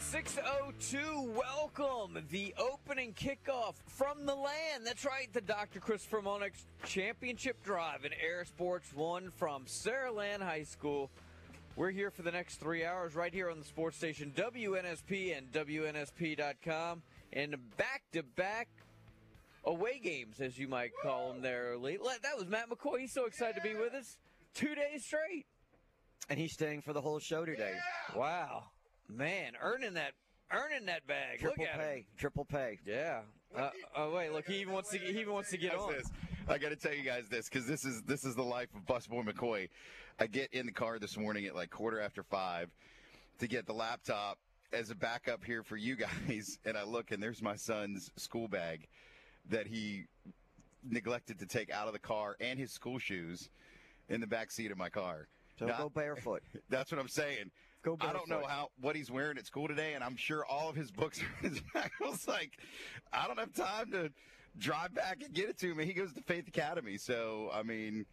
Hey, it's 602. Welcome. The opening kickoff from the land. That's right, the Dr. Christopher Monix Championship Drive in Air Sports 1 from Saraland High School. We're here for the next three hours right here on the sports station WNSP and WNSP.com. And back to back away games, as you might call them there, Lee. That was Matt McCoy. He's so excited to be with us. Two days straight. And he's staying for the whole show today. Wow. Man, earning that earning that bag. Triple Look at pay. him. Triple pay. Yeah. Uh, oh wait, look, he even wants to get, he even wants to get on. this. I got to tell you guys this because this is this is the life of Busboy McCoy. I get in the car this morning at like quarter after five to get the laptop as a backup here for you guys, and I look and there's my son's school bag that he neglected to take out of the car and his school shoes in the back seat of my car. So Now- go barefoot. That's what I'm saying. Go I don't know barefoot. how what he's wearing at school today, and I'm sure all of his books are in his bag. I was like, I don't have time to drive back and get it to him. He goes to Faith Academy, so I mean,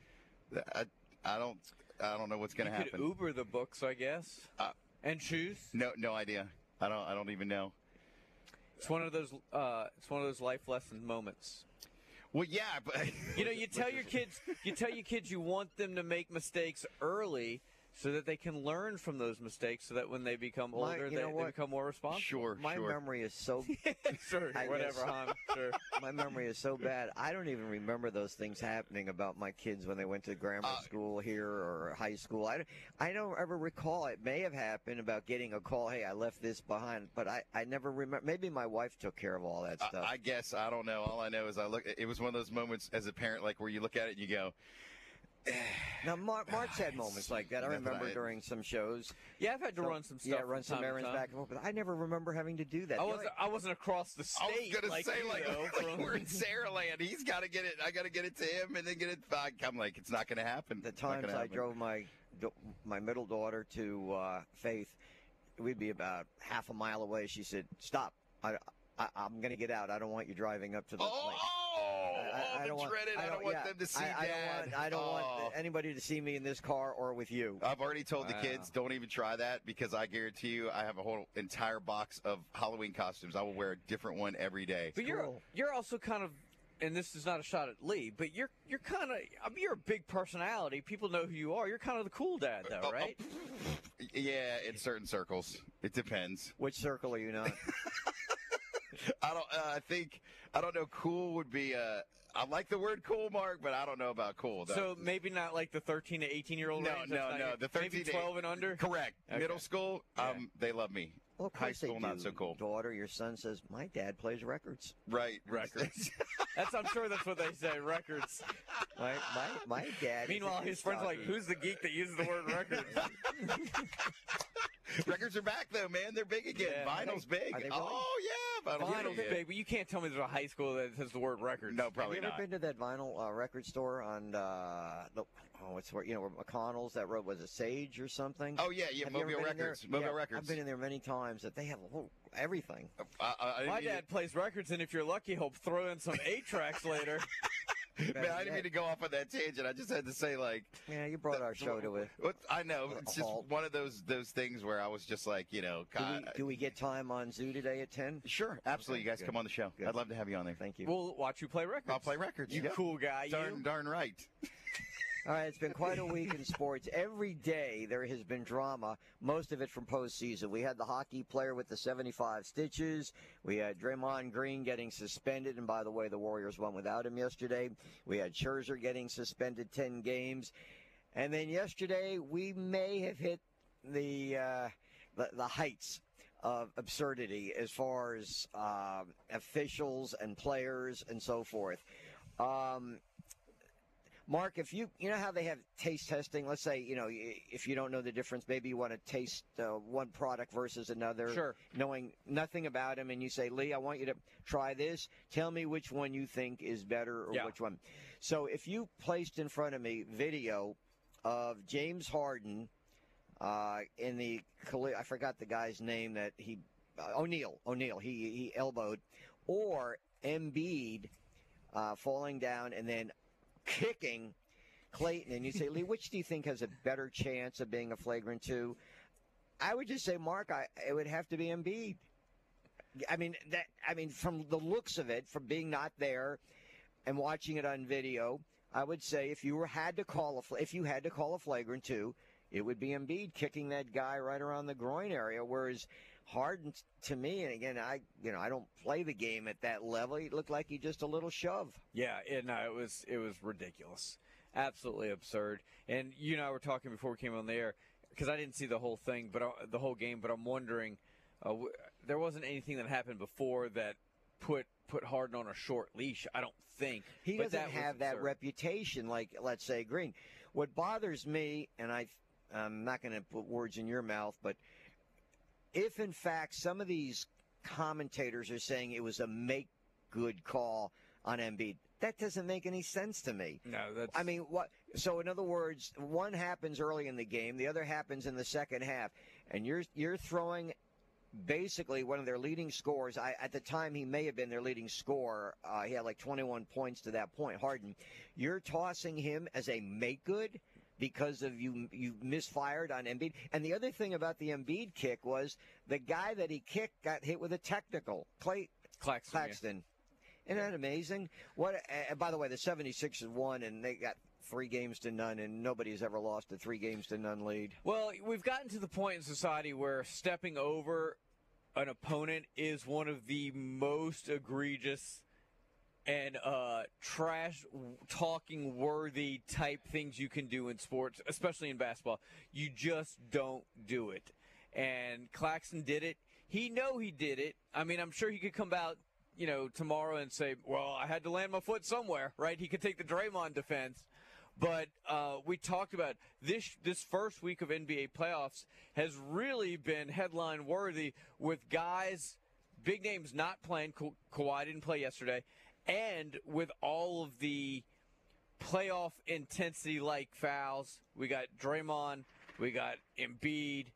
I, I don't I don't know what's going You to could happen. Uber the books, I guess, Uh, and shoes. no, no idea. I don't I don't even know. It's one of those. Uh, it's one of those life lesson moments. Well, yeah, but You know, you tell your kids, you tell your kids, you want them to make mistakes early. So that they can learn from those mistakes, so that when they become My- older, you they, they become more responsible. sure, My sure. memory is so sure, I whatever, guess. hon. Sure. my memory is so bad. I don't even remember those things happening about my kids when they went to grammar Uh, school here or high school. I, don't- I don't ever recall. It may have happened about getting a call. Hey, I left this behind, but I, I never remember. Maybe my wife took care of all that I, stuff. I guess I don't know. All I know is I look. It was one of those moments as a parent, like where you look at it and you go, now, Mark, Mark's had moments like that. I Nothing remember I- during some shows. Yeah, I've had to So- run some stuff. Yeah, run some errands back and forth. But I never remember having to do that. I wasn't. only- I wasn't across the state. I was state. gonna like say you, like, though, like from- we're in Saraland. He's got to get it. I got to get it to him, and then get it back. I'm like, it's not going to happen. the times I happen. drove my my middle daughter to uh, Faith, we'd be about half a mile away. She said, "Stop! I, I, I'm going to get out. I don't want you driving up to the." Oh, place." oh, I, oh, I the don't want. dreaded. I don't, want yeah, them to see I, I Dad. don't want. I don't Oh. want anybody to see me in this car or with you. I've already told the kids don't even try that because I guarantee you I have a whole entire box of Halloween costumes. I will wear a different one every day. But you're Cool. you're also kind of, and this is not a shot at Lee, but you're you're kind of. I mean, you're a big personality. People know who you are. You're kind of the cool dad, though, Oh, oh, right? Yeah, in certain circles, it depends. Which circle are you not? I don't. Uh, I think I don't know. Cool would be. Uh, I like the word cool, Mark, but I don't know about cool. That- So maybe not like the 13 to 18 year old no, range. No, no. your- The thirteen maybe to- 12 and under. Correct. Okay. Middle school, Yeah. um, they love me. Well, of High school, not so cool. Daughter, your son says, "My dad plays records." Right. Records. That's I'm sure that's what they say. Records. My my my dad. Meanwhile, his friends are like, "Who's the geek that uses the word records?" Records are back though, man. They're big again. Yeah. Vinyl's big. Really? Oh yeah, vinyl's Vinyl's big. big, but you can't tell me there's a high school that says the word records. No, Have probably you ever not. been to that vinyl uh, record store on uh, the, oh, what's where you know where McConnell's that road was a Sage or something? Oh yeah, yeah. Have Mobile been in there? Records. Mobile Yeah, Records. I've been in there many times. That they have a whole, everything. Uh, I, I, I My dad plays records, and if you're lucky, he'll throw in some eight tracks later. To, man, I didn't mean to go off on that tangent. I just had to say like. Yeah, you brought our show to it. I know it's just halt. one of those those things where I was just like, you know, Do we, do we get time on Zoo today at ten? sure, absolutely. You guys good. come on the show. Good. I'd love to have you on there. Thank you. We'll watch you play records. I'll play records. You yeah. cool guy, Darn, you. darn right. All right, it's been quite a week in sports. Every day there has been drama, most of it from postseason. We had the hockey player with the 75 stitches. We had Draymond Green getting suspended, and by the way, the Warriors won without him yesterday. We had Scherzer getting suspended 10 games. And then yesterday, we may have hit the, uh, the, the heights of absurdity as far as um, officials and players and so forth. Um, Mark, if you you know how they have taste testing. Let's say you know if you don't know the difference, maybe you want to taste uh, one product versus another, Sure. knowing nothing about them, and you say, Lee, I want you to try this. Tell me which one you think is better or Yeah. which one. So if you placed in front of me video of James Harden uh, in the I forgot the guy's name that he uh, O'Neale O'Neale he he elbowed, or Embiid uh, falling down and then kicking Claxton, and you say, Lee, which do you think has a better chance of being a flagrant two? I would just say, Mark, I it would have to be Embiid. I mean that. I mean, from the looks of it, from being not there and watching it on video, I would say if you were had to call a if you had to call a flagrant two, it would be Embiid kicking that guy right around the groin area. Whereas Harden, to me, and again, I you know I don't play the game at that level. He looked like he just a little shove. Yeah, it, no, it was it was ridiculous, absolutely absurd. And you and I were talking before we came on the air because I didn't see the whole thing, but I, the whole game. But I'm wondering, uh, w- there wasn't anything that happened before that put put Harden on a short leash. I don't think He doesn't that have that absurd. reputation like, let's say, Green. What bothers me, and I, I'm not going to put words in your mouth, but if in fact some of these commentators are saying it was a make good call on Embiid, that doesn't make any sense to me. No, that's. I mean, what? So, in other words, one happens early in the game, the other happens in the second half, and you're you're throwing basically one of their leading scorers. I, at the time, he may have been their leading scorer. Uh, he had like 21 points to that point. Harden, you're tossing him as a make good because of you you misfired on Embiid. And the other thing about the Embiid kick was the guy that he kicked got hit with a technical. Clay Claxton. yeah. Isn't that amazing? What? Uh, by the way, the 76ers won, and they got three games to none, and nobody's ever lost a three games to none lead. Well, we've gotten to the point in society where stepping over an opponent is one of the most egregious and uh, trash talking worthy type things you can do in sports, especially in basketball. You just don't do it. And Claxton did it. He know he did it. I mean, I'm sure he could come out, you know, tomorrow and say, "Well, I had to land my foot somewhere." Right? He could take the Draymond defense. But uh, we talked about this this first week of NBA playoffs has really been headline worthy with guys, big names not playing. Ka- Kawhi didn't play yesterday, and with all of the playoff intensity like fouls, we got Draymond, we got Embiid,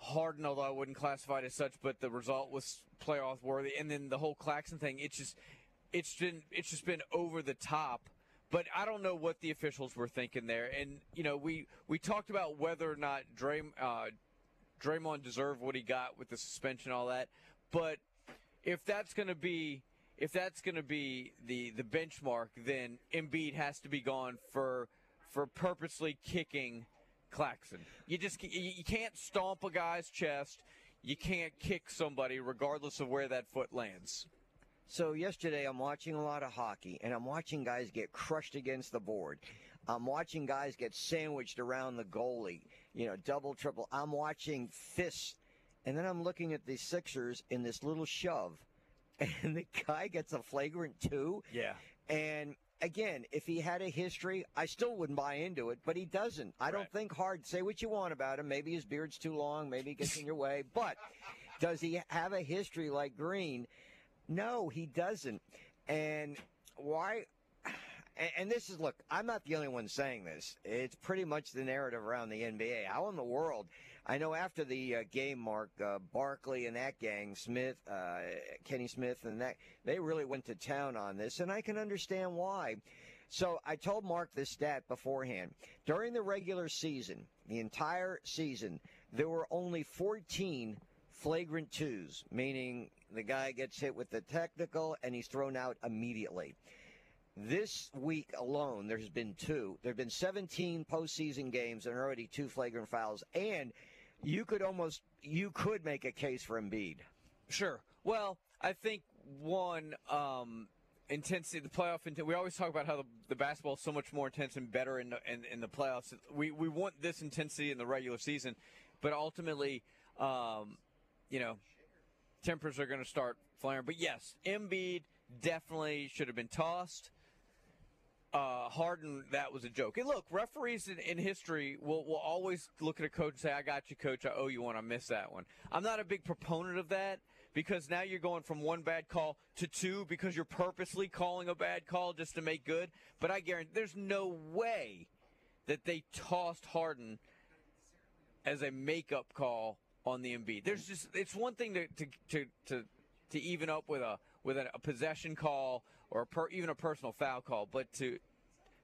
Harden, although I wouldn't classify it as such, but the result was playoff worthy, and then the whole Claxton thing. It's just it's been it's just been over the top. But I don't know what the officials were thinking there. And you know, we we talked about whether or not Dray, uh, Draymond deserved what he got with the suspension, all that. But if that's going to be if that's going to be the the benchmark, then Embiid has to be gone for for purposely kicking Claxton. You just you can't stomp a guy's chest. You can't kick somebody regardless of where that foot lands. So yesterday, I'm watching a lot of hockey, and I'm watching guys get crushed against the board. I'm watching guys get sandwiched around the goalie, you know, double, triple. I'm watching fists, and then I'm looking at the Sixers in this little shove, and the guy gets a flagrant two. Yeah. And again, if he had a history, I still wouldn't buy into it, but he doesn't. I don't think hard. Say what you want about him. Maybe his beard's too long. Maybe it gets in your way. But does he have a history like Green? No, he doesn't. And why? And, and this is look. I'm not the only one saying this. It's pretty much the narrative around the NBA. How in the world? I know after the uh, game, Mark uh, Barkley and that gang, Smith, uh, Kenny Smith, and that they really went to town on this, and I can understand why. So I told Mark this stat beforehand. During the regular season, the entire season, there were only 14 flagrant twos, meaning the guy gets hit with the technical and he's thrown out immediately. This week alone, there's been two. There have been 17 postseason games and already two flagrant fouls. And you could almost, you could make a case for Embiid. Sure. Well, I think one um, intensity, the playoff intensity. We always talk about how the, the basketball is so much more intense and better in the, in, in the playoffs. We we want this intensity in the regular season, but ultimately, um, you know, tempers are going to start flaring. But yes, Embiid definitely should have been tossed. Uh, Harden, that was a joke. And look, referees in, in history will, will always look at a coach and say, I got you, coach. I owe you one. I missed that one. I'm not a big proponent of that because now you're going from one bad call to two because you're purposely calling a bad call just to make good. But I guarantee there's no way that they tossed Harden as a makeup call on the Embiid. There's just it's one thing to to to to, to even up with a with a, a possession call or a per, even a personal foul call, but to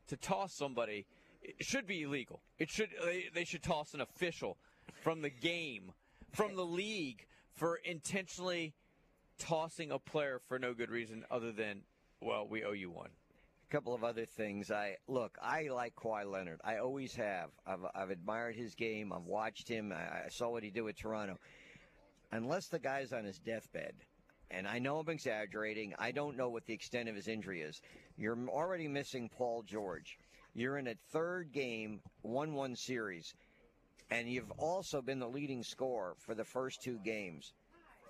to toss somebody it should be illegal. It should they, they should toss an official from the game, from the league for intentionally tossing a player for no good reason other than well, we owe you one A couple of other things. I look, I like Kawhi Leonard. I always have. I've, I've admired his game. I've watched him. I, I saw what he did with Toronto. Unless the guy's on his deathbed, and I know I'm exaggerating. I don't know what the extent of his injury is. You're already missing Paul George. You're in a third game, 1 1 series, and you've also been the leading scorer for the first two games.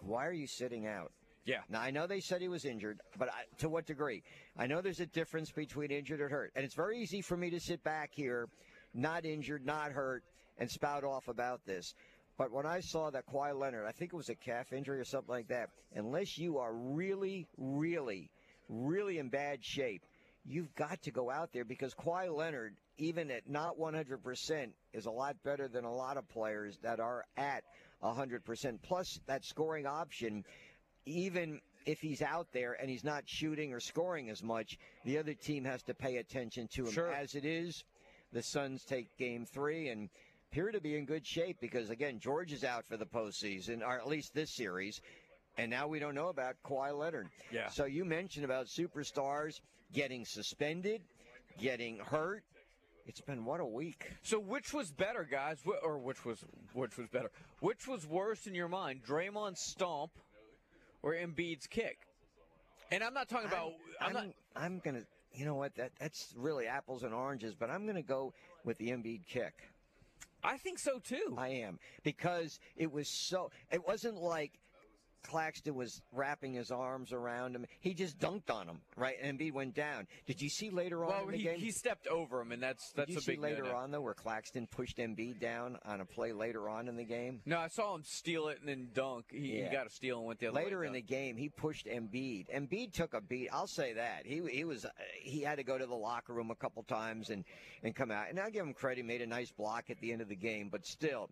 Why are you sitting out? Yeah. Now I know they said he was injured, but I, to what degree? I know there's a difference between injured and hurt, and it's very easy for me to sit back here, not injured, not hurt, and spout off about this. But when I saw that Kawhi Leonard, I think it was a calf injury or something like that, unless you are really, really, really in bad shape, you've got to go out there because Kawhi Leonard, even at not 100%, is a lot better than a lot of players that are at 100%. Plus, that scoring option even if he's out there and he's not shooting or scoring as much, the other team has to pay attention to him. Sure. As it is, the Suns take game three and appear to be in good shape because, again, George is out for the postseason, or at least this series. And now we don't know about Kawhi Leonard. Yeah. So you mentioned about superstars getting suspended, getting hurt. It's been what a week. So which was better, guys? Wh- Or which was which was better? Which was worse in your mind? Draymond's stomp or Embiid's kick? And I'm not talking about. I'm, I'm, not. I'm gonna. You know what? That that's really apples and oranges. But I'm gonna go with the Embiid kick. I think so too. I am because it was so. It wasn't like Claxton was wrapping his arms around him. He just dunked on him, right? And Embiid went down. Did you see later on well, in the he, game? he stepped over him, and that's Did that's you a see big later on though where Claxton pushed Embiid down on a play later on in the game? No, I saw him steal it and then dunk. He, Yeah. he got a steal and went the other Later in the game, he pushed Embiid. Embiid took a beat. I'll say that he he was uh, he had to go to the locker room a couple times and and come out. And I give him credit. He made a nice block at the end of the game, but still.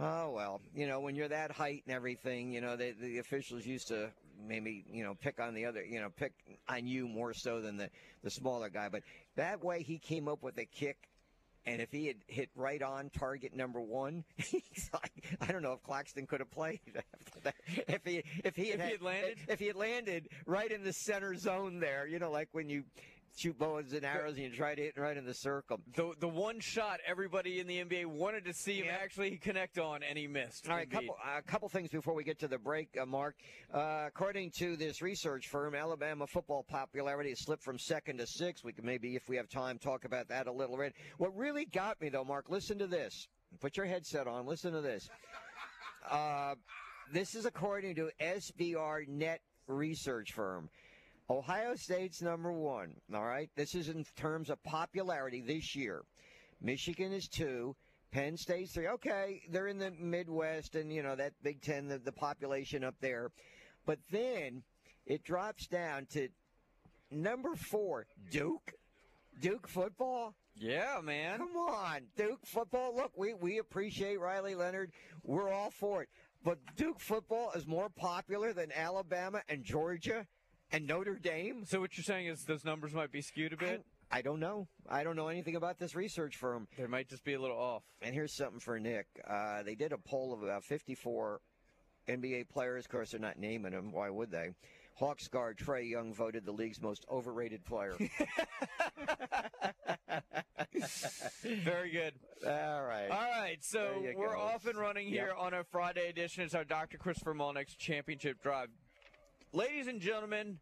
Oh well, you know when you're that height and everything, you know the the officials used to maybe you know pick on the other, you know pick on you more so than the the smaller guy. But that way he came up with a kick and if he had hit right on target number one, he's like, I don't know if Claxton could have played after that. If he if he had, If he had landed? if he had landed right in the center zone there, you know, like when you shoot bows and arrows and you try to hit right in the circle. The the one shot everybody in the NBA wanted to see him Yeah. actually connect on, and he missed. All right, couple a couple things before we get to the break, uh, Mark. Uh, according to this research firm, Alabama football popularity has slipped from second to sixth. We can maybe, if we have time, talk about that a little bit. What really got me though, Mark, listen to this. Put your headset on. Listen to this. Uh, this is according to SBR Net research firm. Ohio State's number one. All right. This is in terms of popularity this year. Michigan is two. Penn State's three. Okay, they're in the Midwest and, you know, that Big Ten, the, the population up there. But then it drops down to number four, Duke. Duke football. Yeah, man. Come on, Duke football. Look, we, we appreciate Riley Leonard. We're all for it. But Duke football is more popular than Alabama and Georgia and Notre Dame. So what you're saying is those numbers might be skewed a bit. I don't know. I don't know anything about this research firm. They might just be a little off. And here's something for Nick. Uh, they did a poll of about 54 NBA players. Of course, they're not naming them. Why would they? Hawks guard Trae Young voted the league's most overrated player. Very good. All right. All right, so we're go. off and running here on a Friday edition. It's our Dr. Christopher Molnick's Championship Drive. Ladies and gentlemen,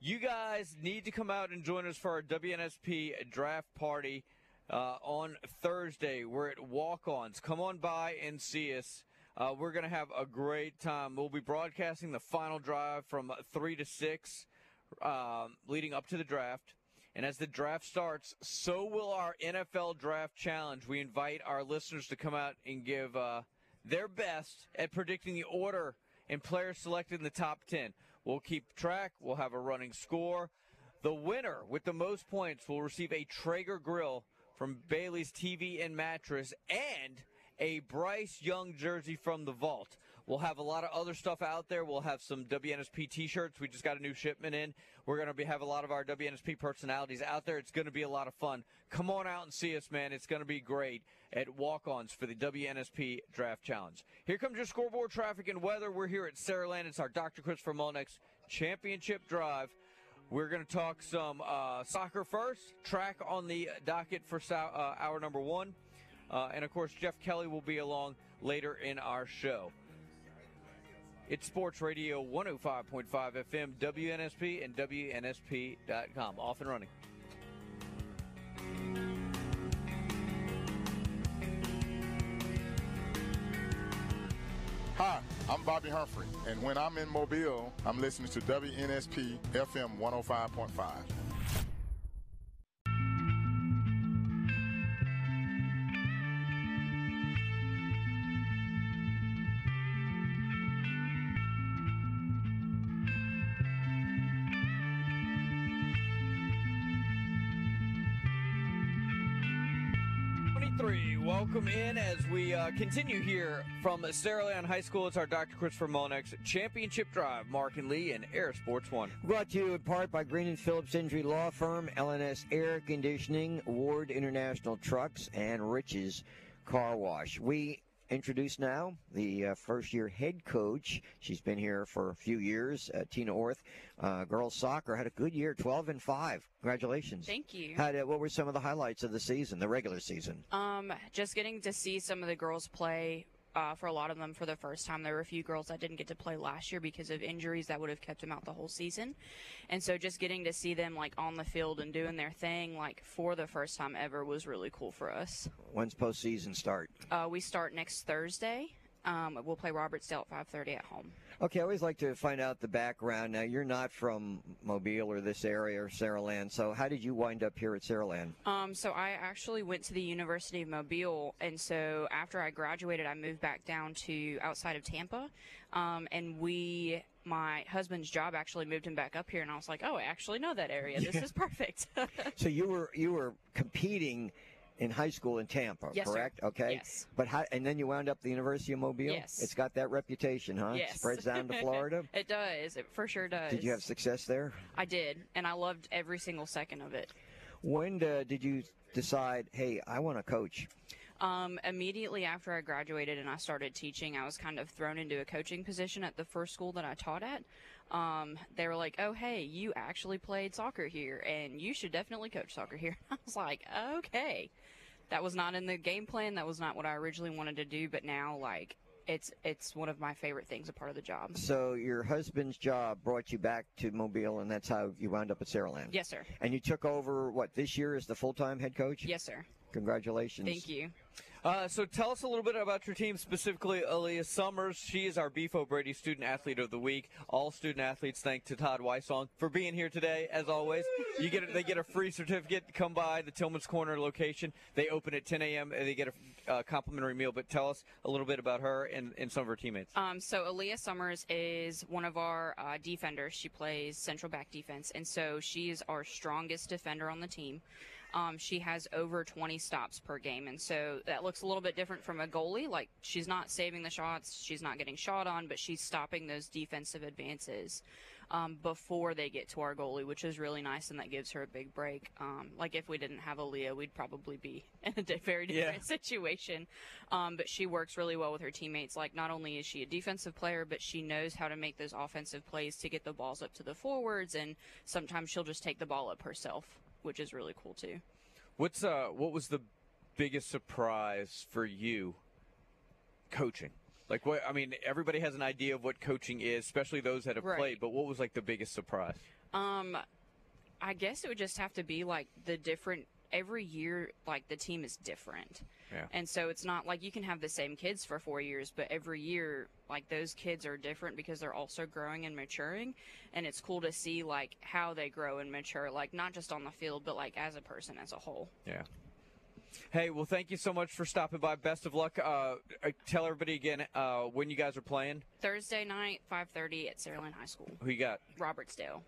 you guys need to come out and join us for our WNSP draft party uh, on Thursday. We're at Walk Ons. Come on by and see us. Uh, we're going to have a great time. We'll be broadcasting the final drive from 3 to 6 um, leading up to the draft. And as the draft starts, so will our NFL Draft Challenge. We invite our listeners to come out and give uh, their best at predicting the order and players selected in the top 10. We'll keep track, we'll have a running score. The winner with the most points will receive a Traeger grill from Bailey's TV and Mattress and a Bryce Young jersey from the Vault. We'll have a lot of other stuff out there. We'll have some WNSP T-shirts. We just got a new shipment in. We're going to have a lot of our WNSP personalities out there. It's going to be a lot of fun. Come on out and see us, man. It's going to be great at Walk-Ons for the WNSP Draft Challenge. Here comes your scoreboard traffic and weather. We're here at Saraland. It's our Dr. Christopher Molnix Championship Drive. We're going to talk some uh, soccer first, track on the docket for uh, hour number one. Uh, and of course, Jeff Kelly will be along later in our show. It's Sports Radio 105.5 FM, WNSP, and WNSP.com. Off and running. Hi, I'm Bobby Humphrey, and when I'm in Mobile, I'm listening to WNSP FM 105.5. welcome in as we uh, continue here from Saraland High School. It's our Dr. Christopher Molnix Championship Drive. Mark and Lee and Air Sports One. Brought to you in part by Green and Phillips Injury Law Firm, LNS Air Conditioning, Ward International Trucks, and Rich's Car Wash. We introduce now the uh, first year head coach. She's been here for a few years, uh, Tina Orth. Uh, girls soccer had a good year, 12 and 5. Congratulations. Thank you. Uh, what were some of the highlights of the season, the regular season? Um, just getting to see some of the girls play uh, for a lot of them for the first time. There were a few girls that didn't get to play last year because of injuries that would have kept them out the whole season. And so just getting to see them like on the field and doing their thing like for the first time ever was really cool for us. When's postseason start? Uh, we start next Thursday. Um, we'll play Robertsdale at 5:30 at home. Okay, I always like to find out the background. Now, you're not from Mobile or this area or Saraland, so how did you wind up here at Saraland? Um, so I actually went to the University of Mobile, and so after I graduated, I moved back down to outside of Tampa, um, and we my husband's job actually moved him back up here and I was like, "Oh, I actually know that area. This is perfect." so you were you were competing in high school in Tampa, yes, correct? Sir. Okay. Yes. But how, and then you wound up the University of Mobile. Yes. It's got that reputation, huh? Yes. Spreads down to Florida. it does. It for sure does. Did you have success there? I did, and I loved every single second of it. When uh, did you decide, hey, I want to coach? Um, immediately after I graduated and I started teaching, I was kind of thrown into a coaching position at the first school that I taught at. Um, they were like, "Oh, hey, you actually played soccer here, and you should definitely coach soccer here." I was like, "Okay." That was not in the game plan. That was not what I originally wanted to do. But now, like, it's it's one of my favorite things, a part of the job. So your husband's job brought you back to Mobile, and that's how you wound up at Saraland. Yes, sir. And you took over what this year as the full-time head coach? Yes, sir. Congratulations. Thank you. Uh, so tell us a little bit about your team, specifically Aaliyah Summers. She is our Beef O'Brady Student Athlete of the Week. All student athletes thank to Todd Weissong for being here today. As always, you get they get a free certificate to come by the Tillman's Corner location. They open at 10 a.m. and they get a uh, complimentary meal. But tell us a little bit about her and, and some of her teammates. Um, so Aaliyah Summers is one of our uh, defenders. She plays central back defense, and so she is our strongest defender on the team. Um, she has over 20 stops per game, and so that looks a little bit different from a goalie. Like she's not saving the shots, she's not getting shot on, but she's stopping those defensive advances um, before they get to our goalie, which is really nice, and that gives her a big break. Um, like if we didn't have Aaliyah, we'd probably be in a very different yeah. situation. Um, but she works really well with her teammates. Like not only is she a defensive player, but she knows how to make those offensive plays to get the balls up to the forwards, and sometimes she'll just take the ball up herself which is really cool too. What's uh what was the biggest surprise for you coaching? Like what I mean, everybody has an idea of what coaching is, especially those that have right. played, but what was like the biggest surprise? Um I guess it would just have to be like the different every year like the team is different. Yeah. And so it's not like you can have the same kids for 4 years, but every year like those kids are different because they're also growing and maturing and it's cool to see like how they grow and mature like not just on the field but like as a person as a whole. Yeah. Hey, well, thank you so much for stopping by. Best of luck. Uh, uh, tell everybody again uh, when you guys are playing. Thursday night, 5:30 at Saraland High School, Who you got? Robertsdale.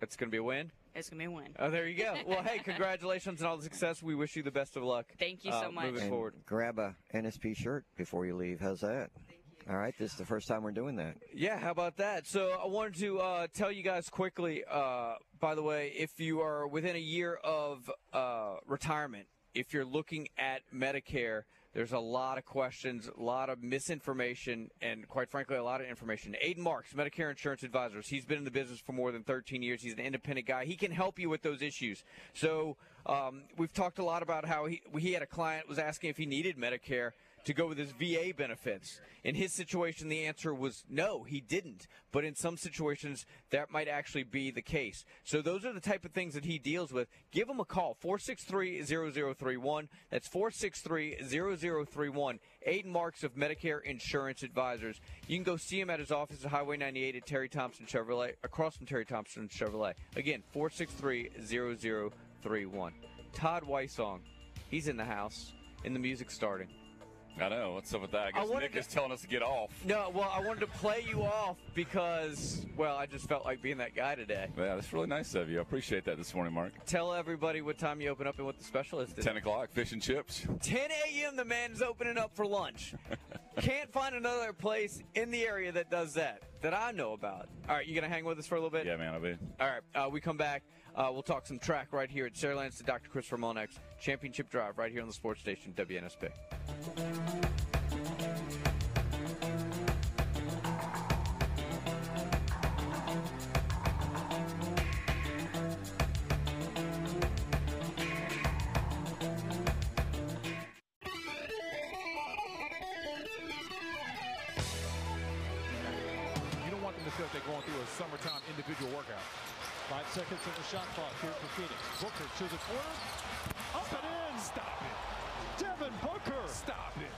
It's going to be a win. It's gonna be a win. Oh, there you go. Well, hey, congratulations on all the success. We wish you the best of luck. Thank you so uh, much. Moving And forward. grab a NSP shirt before you leave. How's that? All right, this is the first time we're doing that. Yeah, how about that? So I wanted to uh, tell you guys quickly. Uh, by the way, if you are within a year of uh, retirement, if you're looking at Medicare, there's a lot of questions, a lot of misinformation, and quite frankly, a lot of information. Aiden Marks, Medicare Insurance Advisors, he's been in the business for more than 13 years. He's an independent guy. He can help you with those issues. So um, we've talked a lot about how he he had a client was asking if he needed Medicare to go with his VA benefits. In his situation, the answer was no, he didn't. But in some situations, that might actually be the case. So those are the type of things that he deals with. Give him a call, 463 0031. That's 463 0031. Aiden Marks of Medicare Insurance Advisors. You can go see him at his office at Highway 98 at Terry Thompson Chevrolet, across from Terry Thompson Chevrolet. Again, 463 0031. Todd Weissong, he's in the house, and the music's starting. I know. What's up with that? I guess wanted Nick to- is telling us to get off. No, well, I wanted to play you off because, well, I just felt like being that guy today. Yeah, that's really nice of you. I appreciate that this morning, Mark. Tell everybody what time you open up and what the special is. today. 10 o'clock, fish and chips. 10 a.m. The man's opening up for lunch. Can't find another place in the area that does that that I know about. All right, you gonna hang with us for a little bit? Yeah, man, I'll be. All right, uh, we come back. Uh, we'll talk some track right here at Saralands to Dr. Christopher Monex Championship Drive right here on the sports station WNSP. You don't want them to feel they're going through a summertime individual workout. Five seconds of the shot clock here for Phoenix. Booker to the corner. Up and in. Stop it. Devin Booker. Stop it.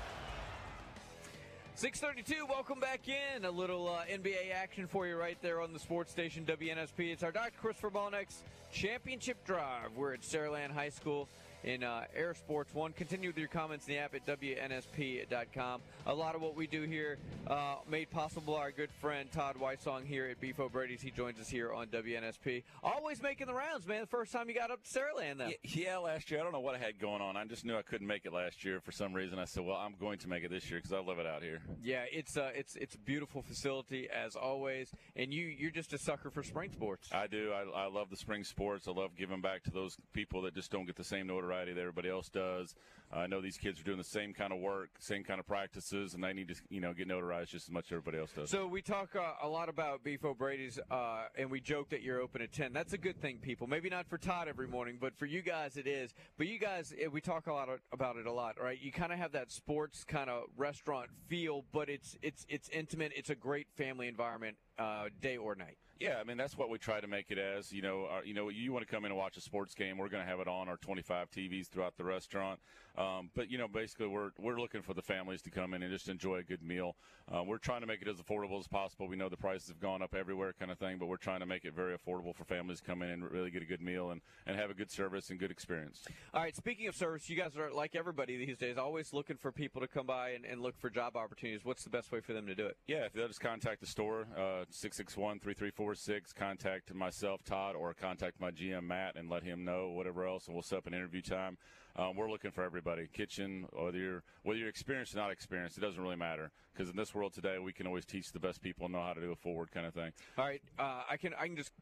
632, welcome back in. A little uh, NBA action for you right there on the sports station WNSP. It's our Dr. Christopher Bonnex Championship Drive. We're at Saraland High School in uh, Air Sports 1. Continue with your comments in the app at WNSP.com. A lot of what we do here uh, made possible our good friend Todd Weissong here at Beef O'Brady's. He joins us here on WNSP. Always making the rounds, man. The first time you got up to Saraland, though. Yeah, last year. I don't know what I had going on. I just knew I couldn't make it last year for some reason. I said, well, I'm going to make it this year because I love it out here. Yeah, it's uh, it's it's a beautiful facility as always, and you you're just a sucker for spring sports. I do. I, I love the spring sports. I love giving back to those people that just don't get the same notoriety that everybody else does. I know these kids are doing the same kind of work, same kind of practices, and they need to, you know, get notarized just as much as everybody else does. So we talk uh, a lot about Beef O'Brady's, uh, and we joke that you're open at ten. That's a good thing, people. Maybe not for Todd every morning, but for you guys it is. But you guys, eh, we talk a lot about it a lot, right? You kind of have that sports kind of restaurant feel, but it's it's it's intimate. It's a great family environment, uh, day or night. Yeah, I mean that's what we try to make it as. You know, our, you know, you want to come in and watch a sports game, we're going to have it on our 25 TVs throughout the restaurant. Um, but you know, basically, we're we're looking for the families to come in and just enjoy a good meal. Uh, we're trying to make it as affordable as possible. We know the prices have gone up everywhere, kind of thing, but we're trying to make it very affordable for families to come in and really get a good meal and, and have a good service and good experience. All right. Speaking of service, you guys are like everybody these days, always looking for people to come by and, and look for job opportunities. What's the best way for them to do it? Yeah, if they'll just contact the store, uh, 661-3346, contact myself, Todd, or contact my GM, Matt, and let him know whatever else, and we'll set up an interview time. Um, we're looking for everybody, kitchen, whether you're, whether you're experienced or not experienced, it doesn't really matter. Because in this world today, we can always teach the best people and know how to do a forward kind of thing. All right. Uh, I can I can just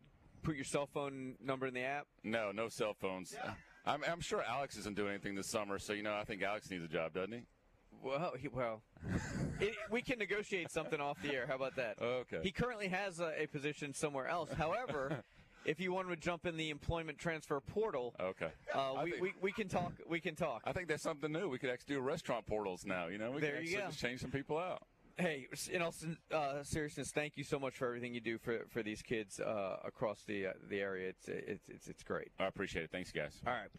put your cell phone number in the app. No, no cell phones. I'm, I'm sure Alex isn't doing anything this summer, so, you know, I think Alex needs a job, doesn't he? Well, he, well, it, we can negotiate something off the air. How about that? Okay. He currently has a, a position somewhere else. However, if you want to jump in the employment transfer portal, Okay. uh, we, think- we, we can talk. We can talk. I think that's something new. We could actually do restaurant portals now. You know, we There could you actually go. just change some people out. Hey, in all uh, seriousness, thank you so much for everything you do for, for these kids uh, across the uh, the area. It's, it's it's it's great. I appreciate it. Thanks, guys. All right,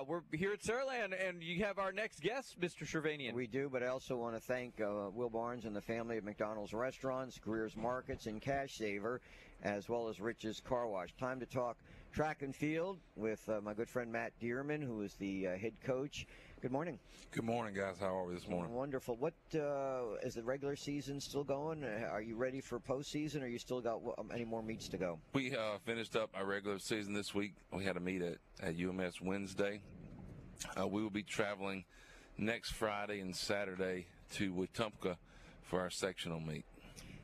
uh, we're here at Saraland, and you have our next guest, Mr. Shervanian. We do, but I also want to thank uh, Will Barnes and the family of McDonald's Restaurants, Greer's Markets, and Cash Saver, as well as Rich's Car Wash. Time to talk track and field with uh, my good friend Matt Dearman, who is the head coach. Good morning. Good morning, guys. How are we this morning? Wonderful. What uh, is the regular season still going? Uh, are you ready for postseason, or you still got any more meets to go? We uh, finished up our regular season this week. We had a meet at, at UMS Wednesday. Uh, we will be traveling next Friday and Saturday to Wetumpka for our sectional meet.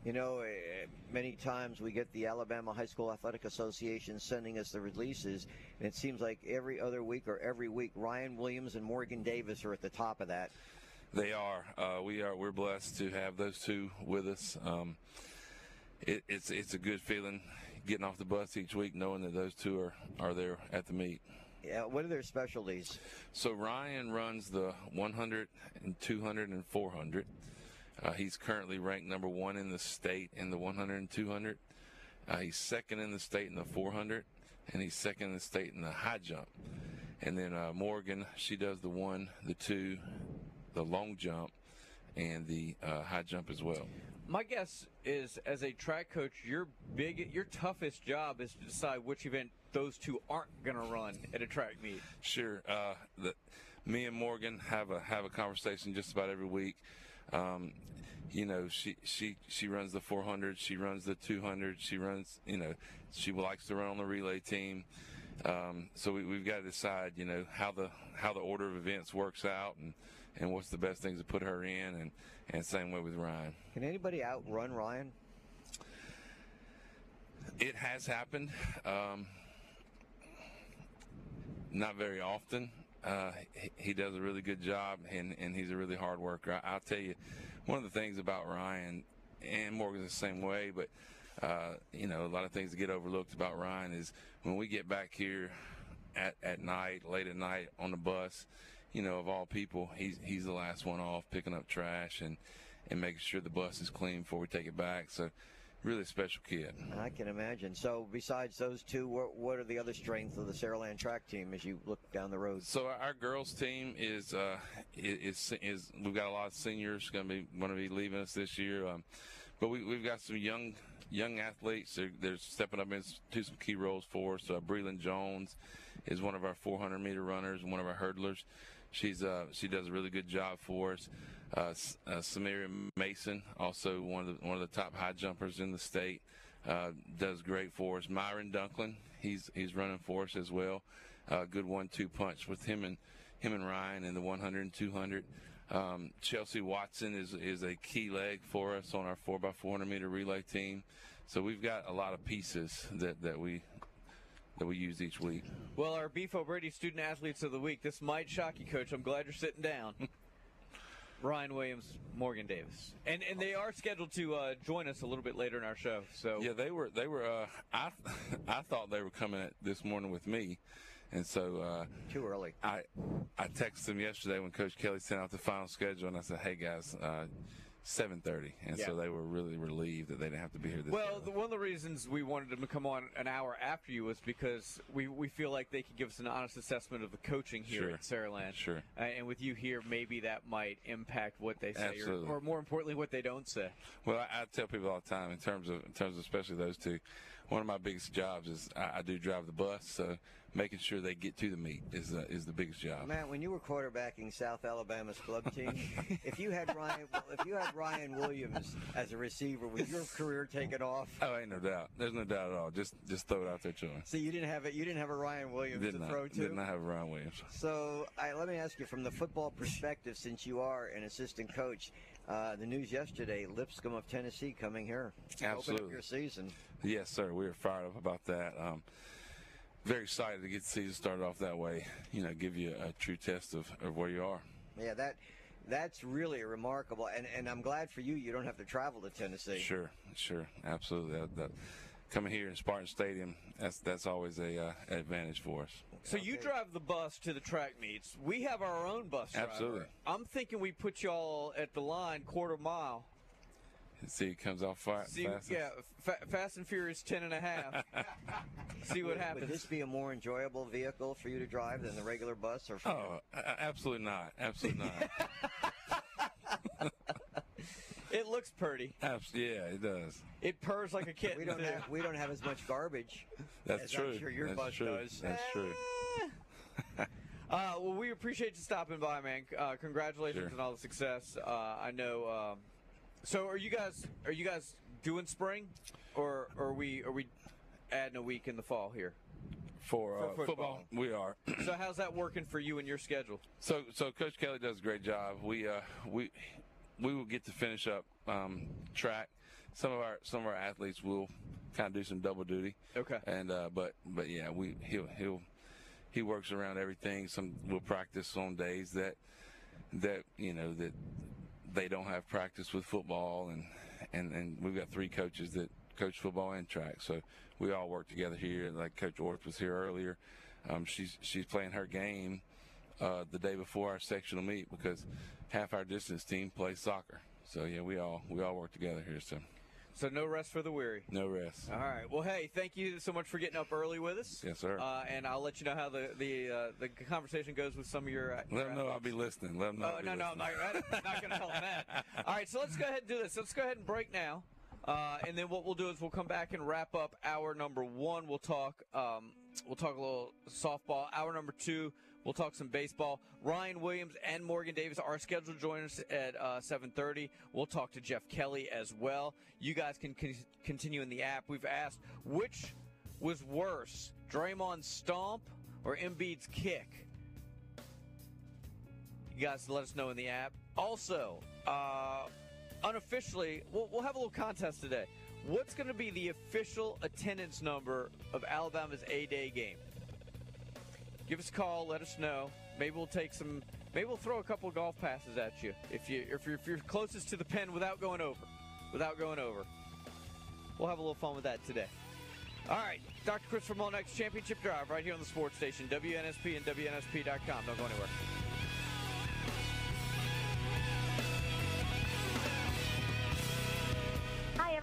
You know, eh, many times we get the Alabama High School Athletic Association sending us the releases, and it seems like every other week or every week, Ryan Williams and Morgan Davis are at the top of that. They are. Uh, we are. We're blessed to have those two with us. Um, it, it's it's a good feeling getting off the bus each week, knowing that those two are are there at the meet. Yeah, what are their specialties? So Ryan runs the 100 and 200 and 400. Uh, he's currently ranked number one in the state in the 100 and 200. Uh, he's second in the state in the 400, and he's second in the state in the high jump. And then uh, Morgan, she does the one, the two, the long jump, and the uh, high jump as well. My guess is, as a track coach, your big, your toughest job is to decide which event those two aren't going to run at a track meet. Sure. Uh, the, me and Morgan have a have a conversation just about every week. Um, you know, she she she runs the 400, she runs the 200, she runs. You know, she likes to run on the relay team. Um, so we, have got to decide, you know, how the how the order of events works out, and and what's the best things to put her in, and and same way with Ryan. Can anybody outrun Ryan? It has happened. Um, not very often. Uh, he, he, does a really good job, and, and he's a really hard worker. I, will tell you, one of the things about Ryan and Morgan's the same way, but uh, you know, a lot of things get overlooked about Ryan is when we get back here at, at night, late at night on the bus. You know, of all people, he's he's the last one off, picking up trash and and making sure the bus is clean before we take it back. So really special kid. I can imagine. So, besides those two, what, what are the other strengths of the Saraland track team as you look down the road? So, our girls team is uh, is, is we've got a lot of seniors going to be going to be leaving us this year, um, but we, we've got some young young athletes. They're, they're stepping up into some key roles for us. Uh, Breland Jones is one of our 400 meter runners, one of our hurdlers. She's uh, she does a really good job for us. Uh, uh, Samaria Mason, also one of the one of the top high jumpers in the state, uh, does great for us. Myron Dunklin, he's he's running for us as well. Uh, good one-two punch with him and him and Ryan in the 100 and 200. Um, Chelsea Watson is is a key leg for us on our 4x400 meter relay team. So we've got a lot of pieces that, that we that we use each week. Well, our Beef O'Brady Student Athletes of the Week. This might shock you, Coach. I'm glad you're sitting down. Ryan Williams, Morgan Davis, and and they are scheduled to uh, join us a little bit later in our show. So yeah, they were they were. Uh, I I thought they were coming this morning with me, and so uh, too early. I I texted them yesterday when Coach Kelly sent out the final schedule, and I said, "Hey guys, uh, 7:30, and yeah. so they were really relieved that they didn't have to be here. This well, the, one of the reasons we wanted them to come on an hour after you was because we, we feel like they could give us an honest assessment of the coaching here sure. at Saraland. Sure. Uh, and with you here, maybe that might impact what they say, or, or, more importantly, what they don't say. Well, I, I, tell people all the time in terms of in terms of especially those two, one of my biggest jobs is I, I do drive the bus, so making sure they get to the meet is uh, is the biggest job. Man, when you were quarterbacking South Alabama's club team, if you had Ryan, if you had Ryan Williams as a receiver, with your career taken off? Oh, ain't no doubt. There's no doubt at all. Just just throw it out there him. See, you didn't have it. You didn't have a Ryan Williams did to not, throw to. Did not have Ryan Williams. So, I, let me ask you, from the football perspective, since you are an assistant coach, uh, the news yesterday: Lipscomb of Tennessee coming here. Absolutely. Open up your season. Yes, sir. We are fired up about that. Um, very excited to get the season started off that way. You know, give you a true test of, of where you are. Yeah, that that's really remarkable, and and I'm glad for you. You don't have to travel to Tennessee. Sure, sure, absolutely. That, that coming here in Spartan Stadium, that's that's always a uh, advantage for us. So okay. you drive the bus to the track meets. We have our own bus driver. Absolutely. I'm thinking we put y'all at the line quarter mile See, it comes off fire. See, fast. yeah, fa- Fast and Furious 10 and a half. See what Would- happens. Would this be a more enjoyable vehicle for you to drive than the regular bus? Or Oh, a- a- absolutely not. Absolutely not. It looks pretty. Abs- yeah, it does. It purrs like a kitten. we don't have we don't have as much garbage. That's as true. I'm sure your That's bus true. does. That's true. Uh, well, we appreciate you stopping by, man. Uh, congratulations Sure. on all the success. Uh, I know. Um, so, are you guys are you guys doing spring, or, or are we are we adding a week in the fall here? For, uh, For football. football. we are. so, how's that working for you and your schedule? So, so Coach Kelly does a great job. We, uh, we, we will get to finish up um, track. Some of our some of our athletes will kind of do some double duty. Okay. And uh, but but yeah, we he'll he'll he works around everything. Some will practice on days that that you know that they don't have practice with football, and and and we've got three coaches that coach football and track, so we all work together here. Like Coach Orth was here earlier. Um, she's she's playing her game uh, the day before our sectional meet because half our distance team plays soccer. So yeah, we all we all work together here. So So, no rest for the weary. no rest. All right. Well, hey, thank you so much for getting up early with us. Yes, sir. Uh, and I'll let you know how the the uh, the conversation goes with some of your. Uh, Let them know I'll be listening. Let them know. Oh, I'll be no, no, I'm not, I'm not going to help that. All right, so let's go ahead and do this. Let's go ahead and break now. Uh, and then what we'll do is we'll come back and wrap up hour number one. We'll talk, um, we'll talk a little softball. Hour number two, we'll talk some baseball. Ryan Williams and Morgan Davis are scheduled to join us at uh, 7:30. We'll talk to Jeff Kelly as well. You guys can con- continue in the app. We've asked which was worse, Draymond's stomp or Embiid's kick. You guys let us know in the app. Also, uh, unofficially, we'll, we'll have a little contest today. What's going to be the official attendance number of Alabama's A Day game? Give us a call. Let us know. Maybe we'll take some. Maybe we'll throw a couple golf passes at you if you if you're, if you're closest to the pin without going over. Without going over. We'll have a little fun with that today. All right, Dr. Chris Christopher Molnix, Championship Drive, right here on the Sports Station, WNSP and WNSP.com. Don't go anywhere.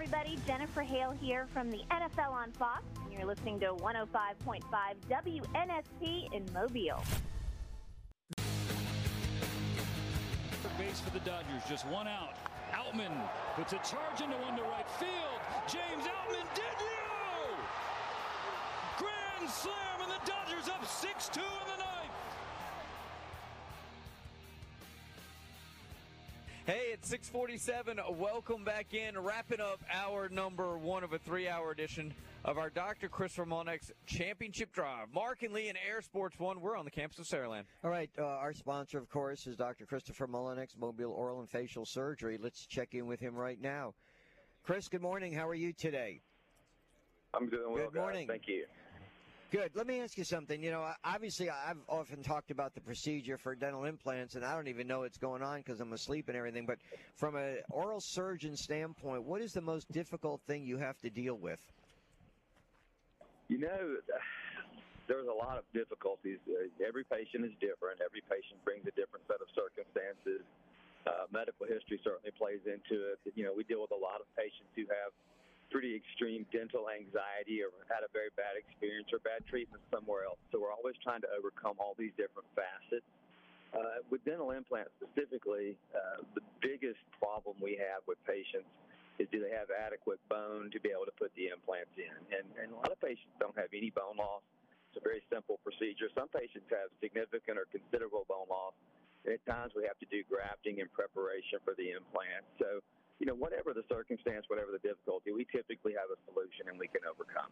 Everybody. Jennifer Hale here from the NFL on Fox, and you're listening to 105.5 WNSP in Mobile. Base for the Dodgers, just one out. Outman puts a charge into one to right field. James Outman did you! Grand slam, and the Dodgers up 6-2 in the Hey, it's 647. Welcome back in. Wrapping up hour number one of a three hour edition of our Dr. Christopher Molnix Championship Drive. Mark and Lee in Air Sports One. We're on the campus of Saraland. All right, uh, our sponsor, of course, is Dr. Christopher Mullinex, Mobile Oral and Facial Surgery. Let's check in with him right now. Chris, good morning. How are you today? I'm doing well, Good guys. morning. Thank you. Good. Let me ask you something. You know, obviously, I've often talked about the procedure for dental implants, and I don't even know what's going on because I'm asleep and everything. But from an oral surgeon standpoint, what is the most difficult thing you have to deal with? You know, there's a lot of difficulties. Uh, Every patient is different. Every patient brings a different set of circumstances. Uh, medical history certainly plays into it. You know, we deal with a lot of patients who have pretty extreme dental anxiety or had a very bad experience or bad treatment somewhere else. So we're always trying to overcome all these different facets. Uh, with dental implants specifically, uh, the biggest problem we have with patients is do they have adequate bone to be able to put the implants in? And, and a lot of patients don't have any bone loss. It's a very simple procedure. Some patients have significant or considerable bone loss. And at times we have to do grafting in preparation for the implant. So, you know, whatever the circumstance, whatever the difficulty, we typically have a solution and we can overcome.